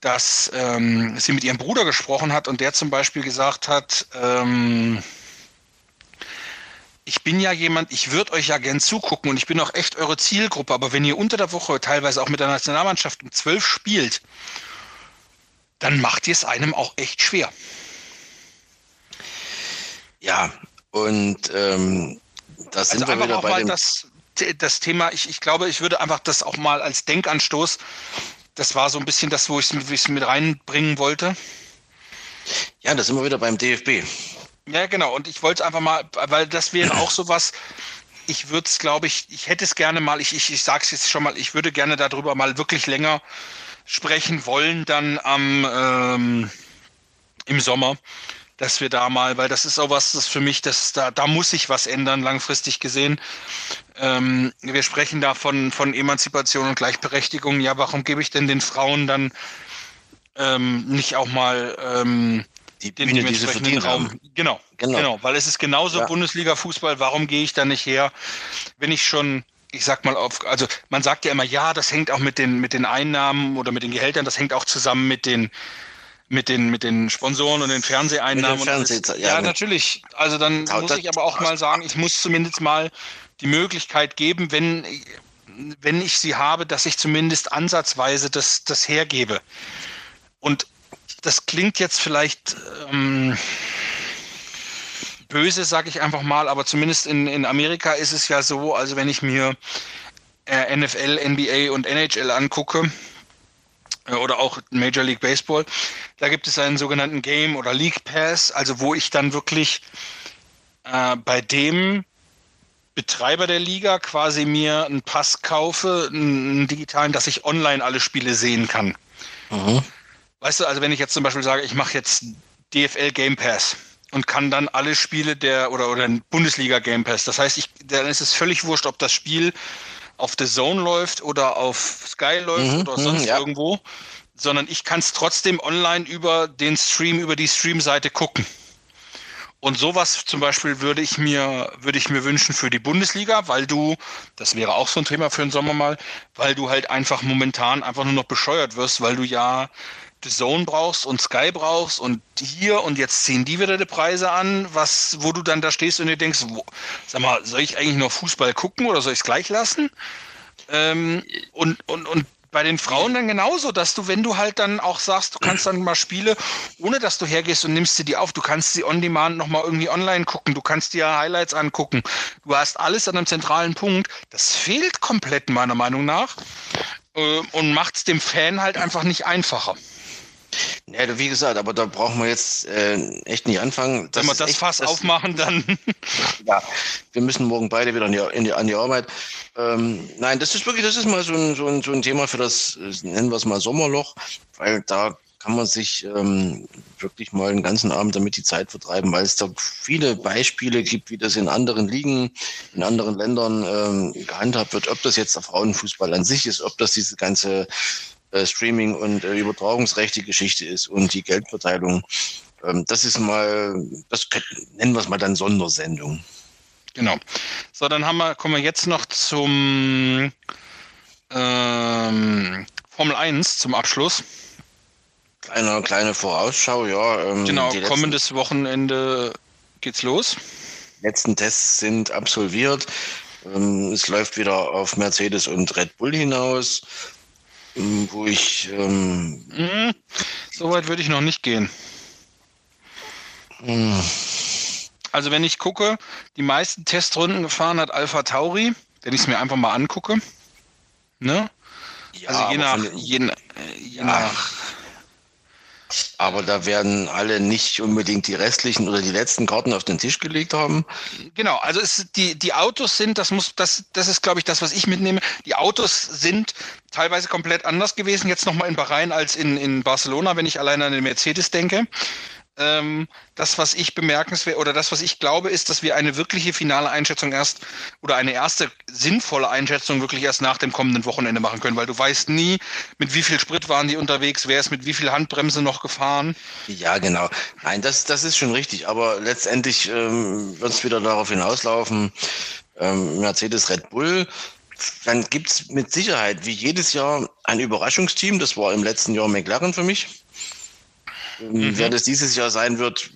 dass ähm, sie mit ihrem Bruder gesprochen hat und der zum Beispiel gesagt hat, ähm, ich bin ja jemand, ich würde euch ja gern zugucken und ich bin auch echt eure Zielgruppe, aber wenn ihr unter der Woche teilweise auch mit der Nationalmannschaft um zwölf spielt, dann macht ihr es einem auch echt schwer. Ja, und ähm, da sind also wir wieder bei dem... Das, das Thema, ich, ich glaube, ich würde einfach das auch mal als Denkanstoß, das war so ein bisschen das, wo ich es mit reinbringen wollte. Ja, da sind wir wieder beim DFB. Ja, genau. Und ich wollte es einfach mal, weil das wäre auch sowas, ich würde es, glaube ich, ich hätte es gerne mal, ich, ich, ich sage es jetzt schon mal, ich würde gerne darüber mal wirklich länger sprechen wollen, dann am ähm, im Sommer, dass wir da mal, weil das ist auch was, das für mich, das, da, da muss sich was ändern, langfristig gesehen. Ähm, wir sprechen da von, von Emanzipation und Gleichberechtigung. Ja, warum gebe ich denn den Frauen dann ähm, nicht auch mal ähm, die Bühne, die sie verdient Raum. Genau, genau, genau, weil es ist genauso ja. Bundesliga-Fußball. Warum gehe ich da nicht her, wenn ich schon ich sag mal, auf, also man sagt ja immer, ja, das hängt auch mit den, mit den Einnahmen oder mit den Gehältern, das hängt auch zusammen mit den, mit den, mit den Sponsoren und den Fernseheinnahmen. Den Fernseh das, ja, ja, natürlich. Also dann muss ich aber auch mal sagen, ich muss zumindest mal die Möglichkeit geben, wenn, wenn ich sie habe, dass ich zumindest ansatzweise das, das hergebe. Und das klingt jetzt vielleicht ähm, böse, sage ich einfach mal, aber zumindest in, in Amerika ist es ja so, also wenn ich mir äh, NFL, NBA und NHL angucke, oder auch Major League Baseball, da gibt es einen sogenannten Game oder League Pass, also wo ich dann wirklich äh, bei dem Betreiber der Liga quasi mir einen Pass kaufe, einen digitalen, dass ich online alle Spiele sehen kann. Mhm. Weißt du, also wenn ich jetzt zum Beispiel sage, ich mache jetzt DFL Game Pass und kann dann alle Spiele der oder oder Bundesliga Game Pass. Das heißt, ich, dann ist es völlig wurscht, ob das Spiel auf The Zone läuft oder auf Sky läuft mhm, oder sonst ja. irgendwo, sondern ich kann es trotzdem online über den Stream, über die Stream-Seite gucken. Und sowas zum Beispiel würde ich mir, würde ich mir wünschen für die Bundesliga, weil du, das wäre auch so ein Thema für den Sommer mal, weil du halt einfach momentan einfach nur noch bescheuert wirst, weil du ja The Zone brauchst und Sky brauchst und hier und jetzt ziehen die wieder die Preise an, was, wo du dann da stehst und dir denkst, wo, sag mal, soll ich eigentlich noch Fußball gucken oder soll ich es gleich lassen? Ähm, und, und, und bei den Frauen dann genauso, dass du, wenn du halt dann auch sagst, du kannst dann mal Spiele, ohne dass du hergehst und nimmst sie die auf, du kannst sie on demand nochmal irgendwie online gucken, du kannst dir Highlights angucken, du hast alles an einem zentralen Punkt. Das fehlt komplett meiner Meinung nach äh, und macht es dem Fan halt einfach nicht einfacher. Ja, wie gesagt, aber da brauchen wir jetzt äh, echt nicht anfangen. Das Wenn wir das echt, Fass das, aufmachen, dann. ja, wir müssen morgen beide wieder die, in die, an die Arbeit. Ähm, nein, das ist wirklich, das ist mal so ein, so ein, so ein Thema für das, nennen wir es mal Sommerloch, weil da kann man sich ähm, wirklich mal einen ganzen Abend damit die Zeit vertreiben, weil es da viele Beispiele gibt, wie das in anderen Ligen, in anderen Ländern ähm, gehandhabt wird, ob das jetzt der Frauenfußball an sich ist, ob das diese ganze äh, Streaming- und äh, Übertragungsrechte Geschichte ist und die Geldverteilung. Ähm, das ist mal, das nennen wir es mal dann Sondersendung. Genau. So, dann haben wir, kommen wir jetzt noch zum ähm, Formel 1 zum Abschluss. Kleine, kleine Vorausschau, ja. Ähm, genau, kommendes Wochenende geht's los. Letzten Tests sind absolviert. Ähm, es läuft wieder auf Mercedes und Red Bull hinaus. Wo ich. Ähm, mhm. So weit würde ich noch nicht gehen. Mhm. Also wenn ich gucke, die meisten Testrunden gefahren hat Alpha Tauri, wenn ich es mir einfach mal angucke. Ne? Ja, also je nach, je, je nach aber da werden alle nicht unbedingt die restlichen oder die letzten Karten auf den Tisch gelegt haben. Genau, also es, die, die Autos sind, das muss, das, das ist, glaube ich, das, was ich mitnehme. Die Autos sind teilweise komplett anders gewesen, jetzt nochmal in Bahrain als in, in Barcelona, wenn ich allein an den Mercedes denke. Ähm, das, was ich bemerkenswert oder das, was ich glaube, ist, dass wir eine wirkliche finale Einschätzung erst oder eine erste sinnvolle Einschätzung wirklich erst nach dem kommenden Wochenende machen können, weil du weißt nie, mit wie viel Sprit waren die unterwegs, wer ist mit wie viel Handbremse noch gefahren. Ja, genau. Nein, das, das ist schon richtig, aber letztendlich ähm, wird es wieder darauf hinauslaufen, ähm, Mercedes Red Bull dann gibt es mit Sicherheit wie jedes Jahr ein Überraschungsteam. Das war im letzten Jahr McLaren für mich. Mhm. Wer das dieses Jahr sein wird,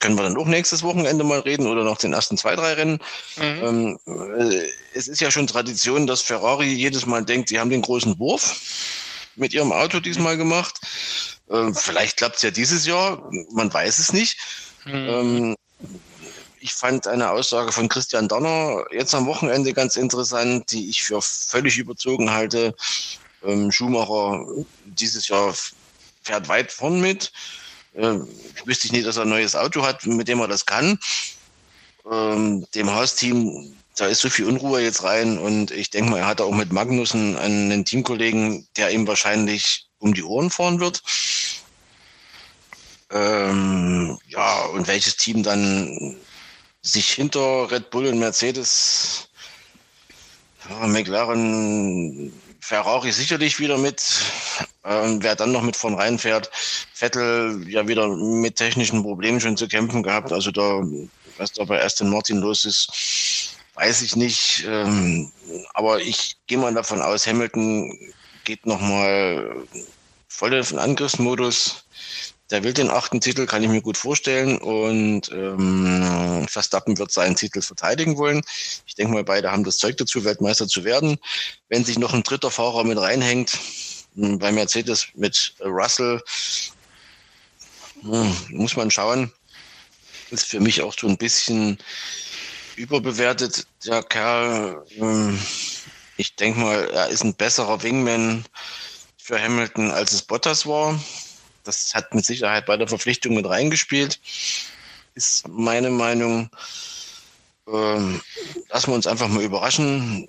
können wir dann auch nächstes Wochenende mal reden oder noch den ersten zwei, drei Rennen. Mhm. Ähm, es ist ja schon Tradition, dass Ferrari jedes Mal denkt, sie haben den großen Wurf mit ihrem Auto diesmal gemacht. Ähm, vielleicht klappt es ja dieses Jahr, man weiß es nicht. Mhm. Ähm, ich fand eine Aussage von Christian Donner jetzt am Wochenende ganz interessant, die ich für völlig überzogen halte. Schumacher dieses Jahr fährt weit vorn mit. Äh, wüsste ich nicht, dass er ein neues Auto hat, mit dem er das kann. Ähm, dem Hausteam, da ist so viel Unruhe jetzt rein und ich denke mal, er hat auch mit Magnussen einen Teamkollegen, der ihm wahrscheinlich um die Ohren fahren wird. Ähm, ja, und welches Team dann sich hinter Red Bull und Mercedes, ja, McLaren Ferrari sicherlich wieder mit. Ähm, wer dann noch mit vorn reinfährt, Vettel ja wieder mit technischen Problemen schon zu kämpfen gehabt. Also da, was da bei Aston Martin los ist, weiß ich nicht. Ähm, aber ich gehe mal davon aus, Hamilton geht nochmal voll in den Angriffsmodus. Der will den achten Titel, kann ich mir gut vorstellen. Und ähm, Verstappen wird seinen Titel verteidigen wollen. Ich denke mal, beide haben das Zeug dazu, Weltmeister zu werden. Wenn sich noch ein dritter Fahrer mit reinhängt, bei Mercedes mit Russell, hm, muss man schauen. Ist für mich auch so ein bisschen überbewertet, der Kerl. Hm, ich denke mal, er ist ein besserer Wingman für Hamilton, als es Bottas war. Das hat mit Sicherheit bei der Verpflichtung mit reingespielt. Ist meine Meinung. Ähm, lassen wir uns einfach mal überraschen.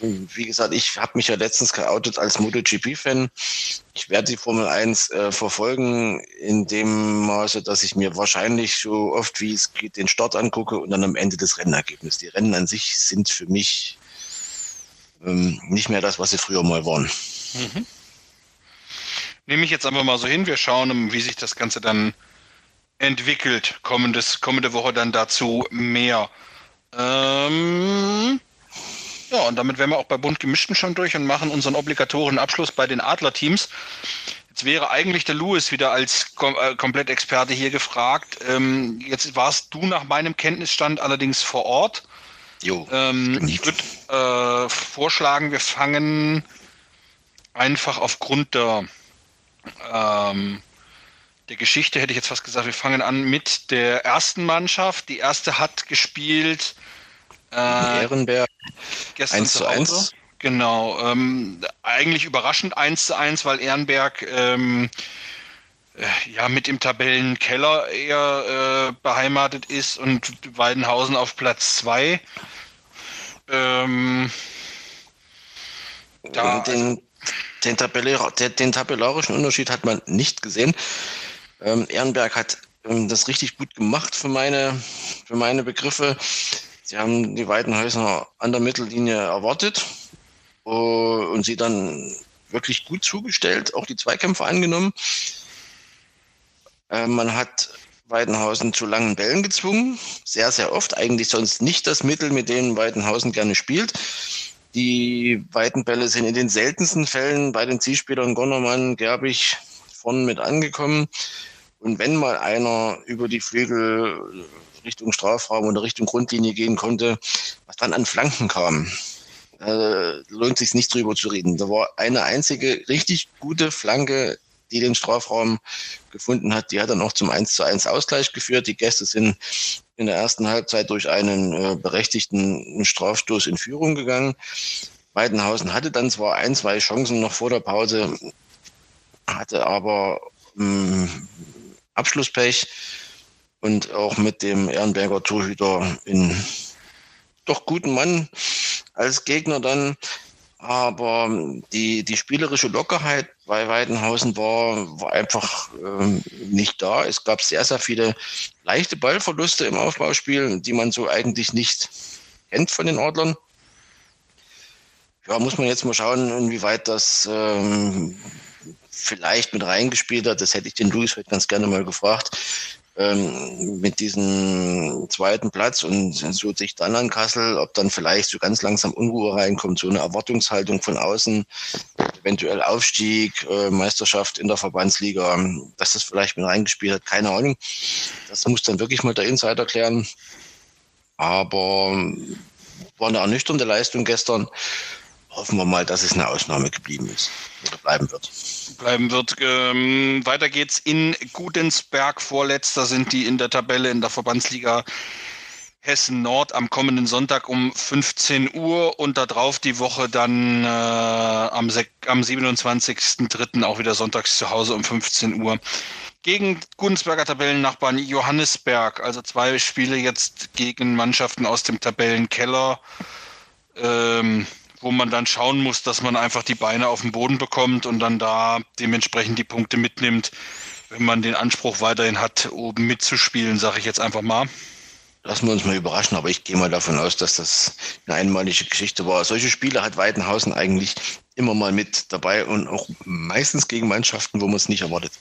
Wie gesagt, ich habe mich ja letztens geoutet als MotoGP-Fan. Ich werde die Formel 1 äh, verfolgen in dem Maße, dass ich mir wahrscheinlich so oft wie es geht den Start angucke und dann am Ende das Rennergebnis. Die Rennen an sich sind für mich ähm, nicht mehr das, was sie früher mal waren. Mhm. Nehme ich jetzt einfach mal so hin. Wir schauen, wie sich das Ganze dann entwickelt. Kommendes, kommende Woche dann dazu mehr. Ähm, ja, und damit wären wir auch bei bunt gemischten schon durch und machen unseren obligatorischen Abschluss bei den Adler-Teams. Jetzt wäre eigentlich der Louis wieder als Kom äh, Komplettexperte hier gefragt. Ähm, jetzt warst du nach meinem Kenntnisstand allerdings vor Ort. Jo, ähm, ich würde äh, vorschlagen, wir fangen einfach aufgrund der, ähm, der Geschichte, hätte ich jetzt fast gesagt, wir fangen an mit der ersten Mannschaft. Die erste hat gespielt. Äh, Ehrenberg. Gestern 1 zu 1. Genau. Ähm, eigentlich überraschend 1 zu 1, weil Ehrenberg ähm, äh, ja mit im Tabellenkeller eher äh, beheimatet ist und Weidenhausen auf Platz 2. Ähm, da, den, den, tabellar, den, tabellarischen Unterschied hat man nicht gesehen. Ähm, Ehrenberg hat ähm, das richtig gut gemacht für meine, für meine Begriffe. Sie haben die Weidenhäuser an der Mittellinie erwartet uh, und sie dann wirklich gut zugestellt, auch die Zweikämpfe angenommen. Äh, man hat Weidenhausen zu langen Bällen gezwungen, sehr, sehr oft, eigentlich sonst nicht das Mittel, mit dem Weidenhausen gerne spielt. Die weiten Bälle sind in den seltensten Fällen bei den Zielspielern Gonnermann, Gerbig vorne mit angekommen. Und wenn mal einer über die Flügel Richtung Strafraum oder Richtung Grundlinie gehen konnte, was dann an Flanken kam, äh, lohnt sich nicht drüber zu reden. Da war eine einzige richtig gute Flanke die den Strafraum gefunden hat, die hat dann auch zum 1 zu 1 Ausgleich geführt. Die Gäste sind in der ersten Halbzeit durch einen äh, berechtigten Strafstoß in Führung gegangen. Weidenhausen hatte dann zwar ein, zwei Chancen noch vor der Pause, hatte aber ähm, Abschlusspech und auch mit dem Ehrenberger Torhüter in doch guten Mann als Gegner dann aber die, die spielerische Lockerheit bei Weidenhausen war, war einfach ähm, nicht da. Es gab sehr, sehr viele leichte Ballverluste im Aufbauspiel, die man so eigentlich nicht kennt von den Adlern. Ja, muss man jetzt mal schauen, inwieweit das ähm, vielleicht mit reingespielt hat. Das hätte ich den Luis heute ganz gerne mal gefragt ähm, mit diesem zweiten Platz und so sich dann an Kassel, ob dann vielleicht so ganz langsam Unruhe reinkommt, so eine Erwartungshaltung von außen, eventuell Aufstieg, äh, Meisterschaft in der Verbandsliga, dass das vielleicht mit reingespielt hat, keine Ahnung. Das muss dann wirklich mal der Insider klären. Aber war eine ernüchternde Leistung gestern hoffen wir mal, dass es eine Ausnahme geblieben ist oder bleiben wird. Bleiben wird. Ähm, weiter geht's in Gudensberg. Vorletzter sind die in der Tabelle in der Verbandsliga Hessen Nord am kommenden Sonntag um 15 Uhr und darauf die Woche dann äh, am, am 27.03. auch wieder sonntags zu Hause um 15 Uhr gegen Gudensberger Tabellennachbarn Johannesberg. Also zwei Spiele jetzt gegen Mannschaften aus dem Tabellenkeller. Ähm, wo man dann schauen muss, dass man einfach die Beine auf den Boden bekommt und dann da dementsprechend die Punkte mitnimmt, wenn man den Anspruch weiterhin hat, oben mitzuspielen, sage ich jetzt einfach mal. Lassen wir uns mal überraschen, aber ich gehe mal davon aus, dass das eine einmalige Geschichte war. Solche Spiele hat Weidenhausen eigentlich immer mal mit dabei und auch meistens gegen Mannschaften, wo man es nicht erwartet.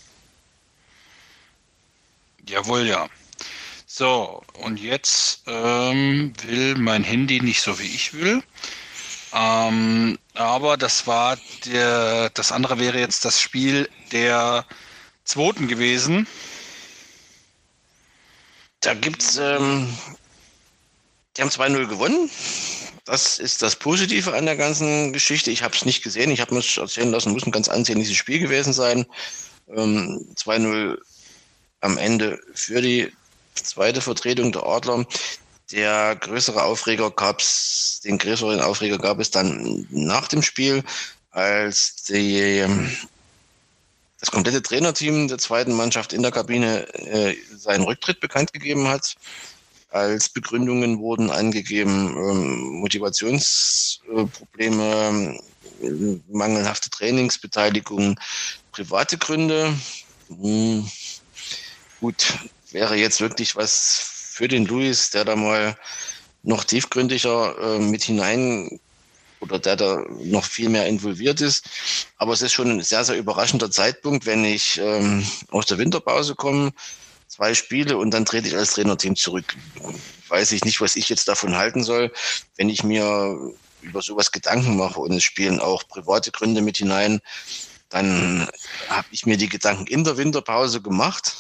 Jawohl, ja. So, und jetzt ähm, will mein Handy nicht so, wie ich will. Ähm, aber das war der, das andere wäre jetzt das Spiel der zweiten gewesen. Da gibt's, ähm, die haben 2-0 gewonnen. Das ist das Positive an der ganzen Geschichte. Ich habe es nicht gesehen. Ich habe mir erzählen lassen, muss ein ganz ansehnliches Spiel gewesen sein. Ähm, 2-0 am Ende für die zweite Vertretung der Adler. Der größere Aufreger gab es, den größeren Aufreger gab es dann nach dem Spiel, als die, das komplette Trainerteam der zweiten Mannschaft in der Kabine äh, seinen Rücktritt bekannt gegeben hat. Als Begründungen wurden angegeben ähm, Motivationsprobleme, äh, mangelhafte Trainingsbeteiligung, private Gründe. Hm, gut, wäre jetzt wirklich was für den Luis, der da mal noch tiefgründiger äh, mit hinein oder der da noch viel mehr involviert ist. Aber es ist schon ein sehr, sehr überraschender Zeitpunkt, wenn ich ähm, aus der Winterpause komme, zwei Spiele und dann trete ich als Trainerteam zurück. Weiß ich nicht, was ich jetzt davon halten soll, wenn ich mir über sowas Gedanken mache und es spielen auch private Gründe mit hinein, dann habe ich mir die Gedanken in der Winterpause gemacht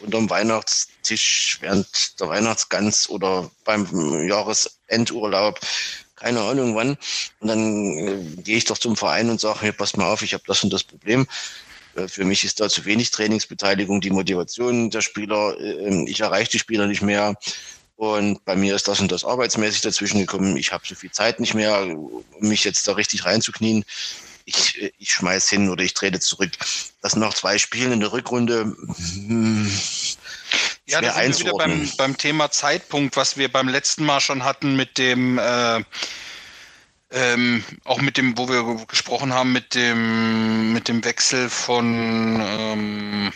unterm Weihnachtstisch während der Weihnachtsgans oder beim Jahresendurlaub, keine Ahnung wann. Und dann äh, gehe ich doch zum Verein und sage, hey, pass mal auf, ich habe das und das Problem. Äh, für mich ist da zu wenig Trainingsbeteiligung, die Motivation der Spieler, äh, ich erreiche die Spieler nicht mehr. Und bei mir ist das und das arbeitsmäßig dazwischen gekommen. Ich habe so viel Zeit nicht mehr, um mich jetzt da richtig reinzuknien ich, ich schmeiß hin oder ich trete zurück. Das sind noch zwei Spiele in der Rückrunde. Hm, ja, da sind wir wieder beim, beim Thema Zeitpunkt, was wir beim letzten Mal schon hatten mit dem, äh, ähm, auch mit dem, wo wir gesprochen haben, mit dem, mit dem Wechsel von, ähm,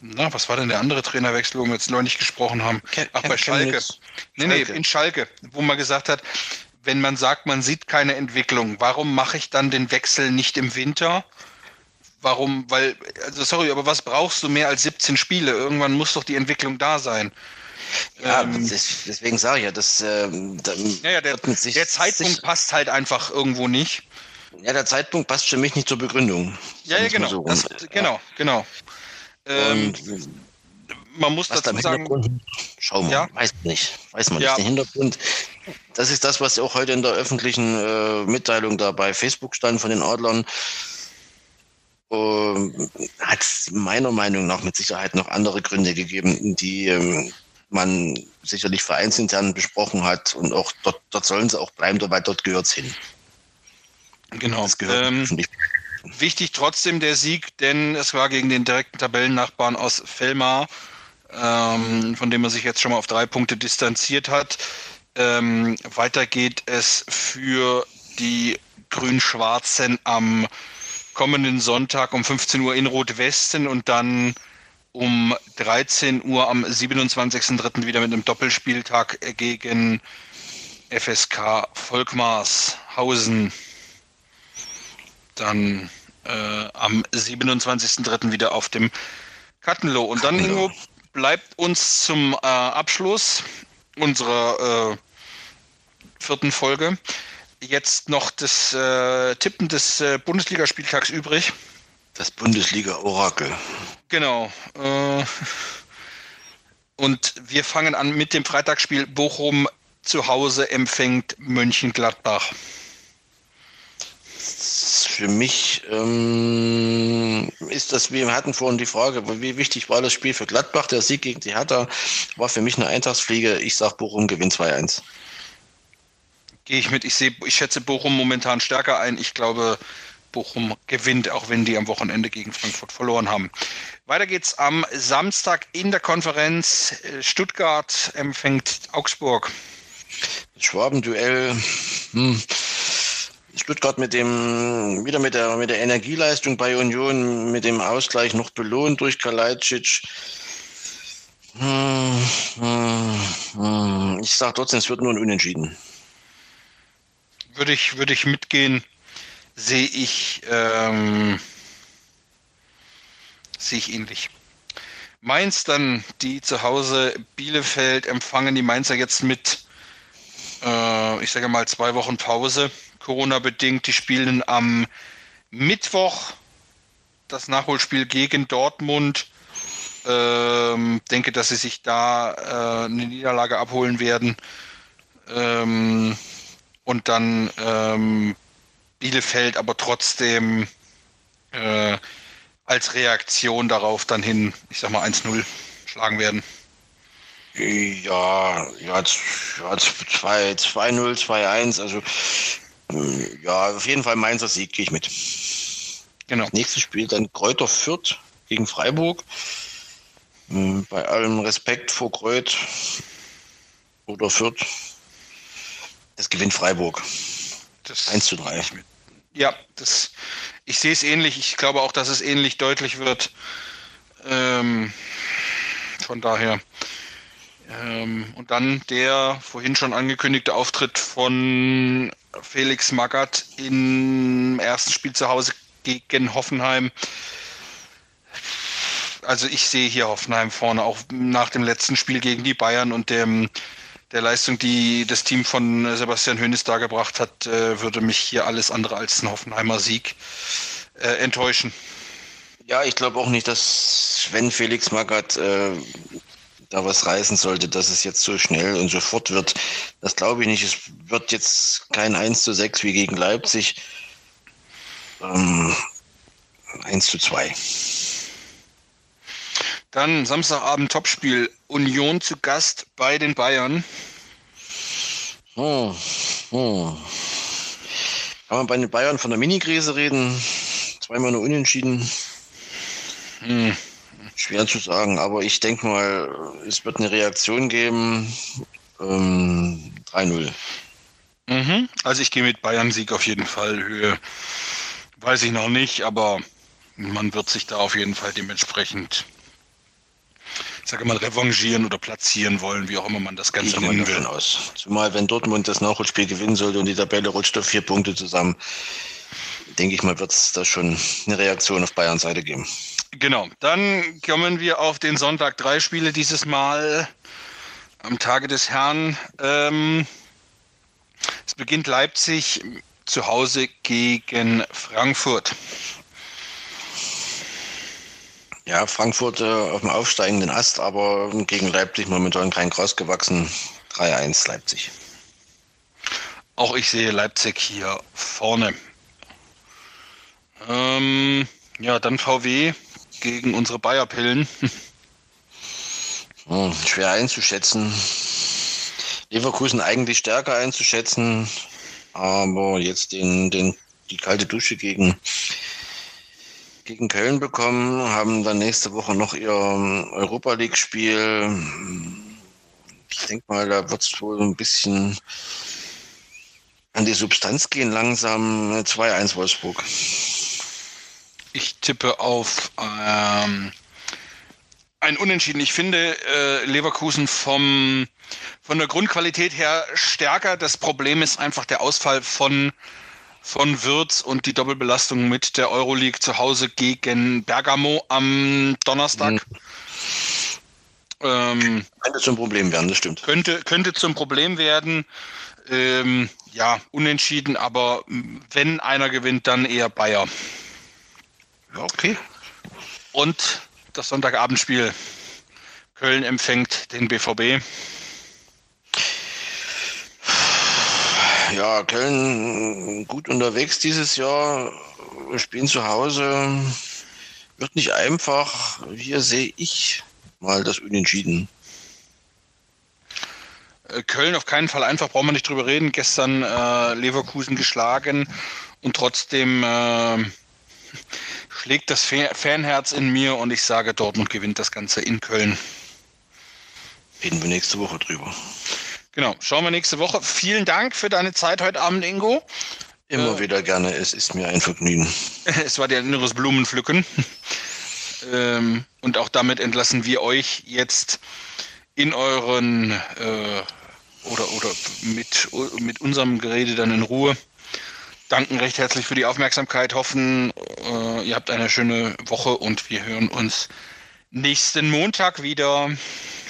na, was war denn der andere Trainerwechsel, wo wir jetzt neulich gesprochen haben? Ach, bei Schalke. Nee, nee, in Schalke, wo man gesagt hat, wenn man sagt, man sieht keine Entwicklung, warum mache ich dann den Wechsel nicht im Winter? Warum? Weil, also sorry, aber was brauchst du mehr als 17 Spiele? Irgendwann muss doch die Entwicklung da sein. Ja, ähm, deswegen sage ich ja, dass ähm, ja, ja, der, der Zeitpunkt passt halt einfach irgendwo nicht. Ja, der Zeitpunkt passt für mich nicht zur Begründung. Ja, ja, genau. So das, genau, genau. Ähm, man muss dazu sagen. Schau mal, ja? weiß nicht, weiß man ja. nicht. Den Hintergrund, das ist das, was auch heute in der öffentlichen äh, Mitteilung da bei Facebook stand von den Adlern. Äh, hat es meiner Meinung nach mit Sicherheit noch andere Gründe gegeben, die ähm, man sicherlich vereinsintern besprochen hat und auch dort, dort sollen sie auch bleiben, weil dort gehört es hin. Genau. Ähm, wichtig trotzdem der Sieg, denn es war gegen den direkten Tabellennachbarn aus Felmar ähm, von dem man sich jetzt schon mal auf drei Punkte distanziert hat. Ähm, weiter geht es für die Grün-Schwarzen am kommenden Sonntag um 15 Uhr in Rot-Westen und dann um 13 Uhr am 27.03. wieder mit einem Doppelspieltag gegen FSK Volkmarshausen. Dann äh, am 27.03. wieder auf dem Kattenloh. Und dann, Ingo, bleibt uns zum äh, Abschluss unserer äh, vierten Folge jetzt noch das äh, Tippen des äh, Bundesligaspieltags übrig. Das Bundesliga-Orakel. Genau. Äh, und wir fangen an mit dem Freitagsspiel Bochum zu Hause empfängt Mönchengladbach für mich ähm, ist das, wir hatten vorhin die Frage, wie wichtig war das Spiel für Gladbach? Der Sieg gegen die Hertha war für mich eine Eintagsfliege. Ich sage, Bochum gewinnt 2-1. Gehe ich mit. Ich, sehe, ich schätze Bochum momentan stärker ein. Ich glaube, Bochum gewinnt, auch wenn die am Wochenende gegen Frankfurt verloren haben. Weiter geht's am Samstag in der Konferenz. Stuttgart empfängt Augsburg. Schwabenduell. Hm. Stuttgart mit dem, wieder mit der, mit der Energieleistung bei Union, mit dem Ausgleich noch belohnt durch Kalajdzic. Hm, hm, hm. Ich sage trotzdem, es wird nur ein Unentschieden. Würde ich, würde ich mitgehen, sehe ich, ähm, sehe ich ähnlich. Mainz dann, die zu Hause Bielefeld empfangen die Mainzer jetzt mit, äh, ich sage mal, zwei Wochen Pause, Corona-bedingt. Die spielen am Mittwoch das Nachholspiel gegen Dortmund. Ähm, denke, dass sie sich da äh, eine Niederlage abholen werden. Ähm, und dann ähm, Bielefeld aber trotzdem äh, als Reaktion darauf dann hin, ich sag mal 1-0 schlagen werden. Ja, ja, 2-0, 2-1, also ja, auf jeden Fall Mainzer Sieg gehe ich mit. Genau. Nächstes Spiel dann Kräuter Fürth gegen Freiburg. Hm, bei allem Respekt vor Kreuth oder Fürth, das gewinnt Freiburg. Das 1 zu 3. Ja, das, ich sehe es ähnlich. Ich glaube auch, dass es ähnlich deutlich wird. Ähm, von daher. Ähm, und dann der vorhin schon angekündigte Auftritt von Felix Magath im ersten Spiel zu Hause gegen Hoffenheim. Also ich sehe hier Hoffenheim vorne, auch nach dem letzten Spiel gegen die Bayern und dem, der Leistung, die das Team von Sebastian Hönes dargebracht hat, äh, würde mich hier alles andere als ein Hoffenheimer Sieg äh, enttäuschen. Ja, ich glaube auch nicht, dass wenn Felix Magath äh, da was reißen sollte, dass es jetzt so schnell und sofort wird. Das glaube ich nicht. Es wird jetzt kein 1 zu 6 wie gegen Leipzig. Ähm, 1 zu 2. Dann Samstagabend Topspiel. Union zu Gast bei den Bayern. Hm, hm. Kann man bei den Bayern von der Mini-Krise reden? Zweimal nur unentschieden. Hm. Schwer zu sagen, aber ich denke mal, es wird eine Reaktion geben. Ähm, 3-0. Mhm. Also ich gehe mit Bayern-Sieg auf jeden Fall. Höhe weiß ich noch nicht, aber man wird sich da auf jeden Fall dementsprechend, ich sage mal, revanchieren oder platzieren wollen, wie auch immer man das Ganze nennen will. Aus. Zumal wenn Dortmund das Nachholspiel gewinnen sollte und die Tabelle rutscht auf vier Punkte zusammen, denke ich mal, wird es da schon eine Reaktion auf Bayern Seite geben. Genau, dann kommen wir auf den Sonntag. Drei Spiele dieses Mal am Tage des Herrn. Ähm, es beginnt Leipzig zu Hause gegen Frankfurt. Ja, Frankfurt äh, auf dem aufsteigenden Ast, aber gegen Leipzig momentan kein Gras gewachsen. 3-1 Leipzig. Auch ich sehe Leipzig hier vorne. Ähm, ja, dann VW gegen unsere Bayer-Pillen. Hm, schwer einzuschätzen. Leverkusen eigentlich stärker einzuschätzen, aber jetzt den, den, die kalte Dusche gegen, gegen Köln bekommen, haben dann nächste Woche noch ihr Europa League-Spiel. Ich denke mal, da wird es wohl ein bisschen an die Substanz gehen, langsam 2-1 Wolfsburg. Ich tippe auf ähm, ein Unentschieden. Ich finde äh, Leverkusen vom, von der Grundqualität her stärker. Das Problem ist einfach der Ausfall von, von Würz und die Doppelbelastung mit der Euroleague zu Hause gegen Bergamo am Donnerstag. Mhm. Ähm, könnte zum Problem werden, das stimmt. Könnte, könnte zum Problem werden. Ähm, ja, unentschieden, aber wenn einer gewinnt, dann eher Bayer. Okay. Und das Sonntagabendspiel. Köln empfängt den BVB. Ja, Köln gut unterwegs dieses Jahr. Wir spielen zu Hause. Wird nicht einfach. Hier sehe ich mal das Unentschieden. Äh, Köln auf keinen Fall einfach, brauchen wir nicht drüber reden. Gestern äh, Leverkusen geschlagen und trotzdem äh, schlägt das Fanherz in mir und ich sage, Dortmund gewinnt das Ganze in Köln. Reden wir nächste Woche drüber. Genau, schauen wir nächste Woche. Vielen Dank für deine Zeit heute Abend, Ingo. Immer äh, wieder gerne, es ist mir ein Vergnügen. es war dir ein inneres Blumenpflücken. ähm, und auch damit entlassen wir euch jetzt in euren äh, oder, oder mit, mit unserem Gerede dann in Ruhe danken recht herzlich für die Aufmerksamkeit, hoffen, äh, ihr habt eine schöne Woche und wir hören uns nächsten Montag wieder.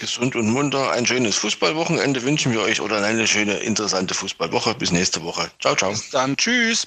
Gesund und munter. Ein schönes Fußballwochenende wünschen wir euch oder eine schöne, interessante Fußballwoche. Bis nächste Woche. Ciao, ciao. Bis dann. Tschüss.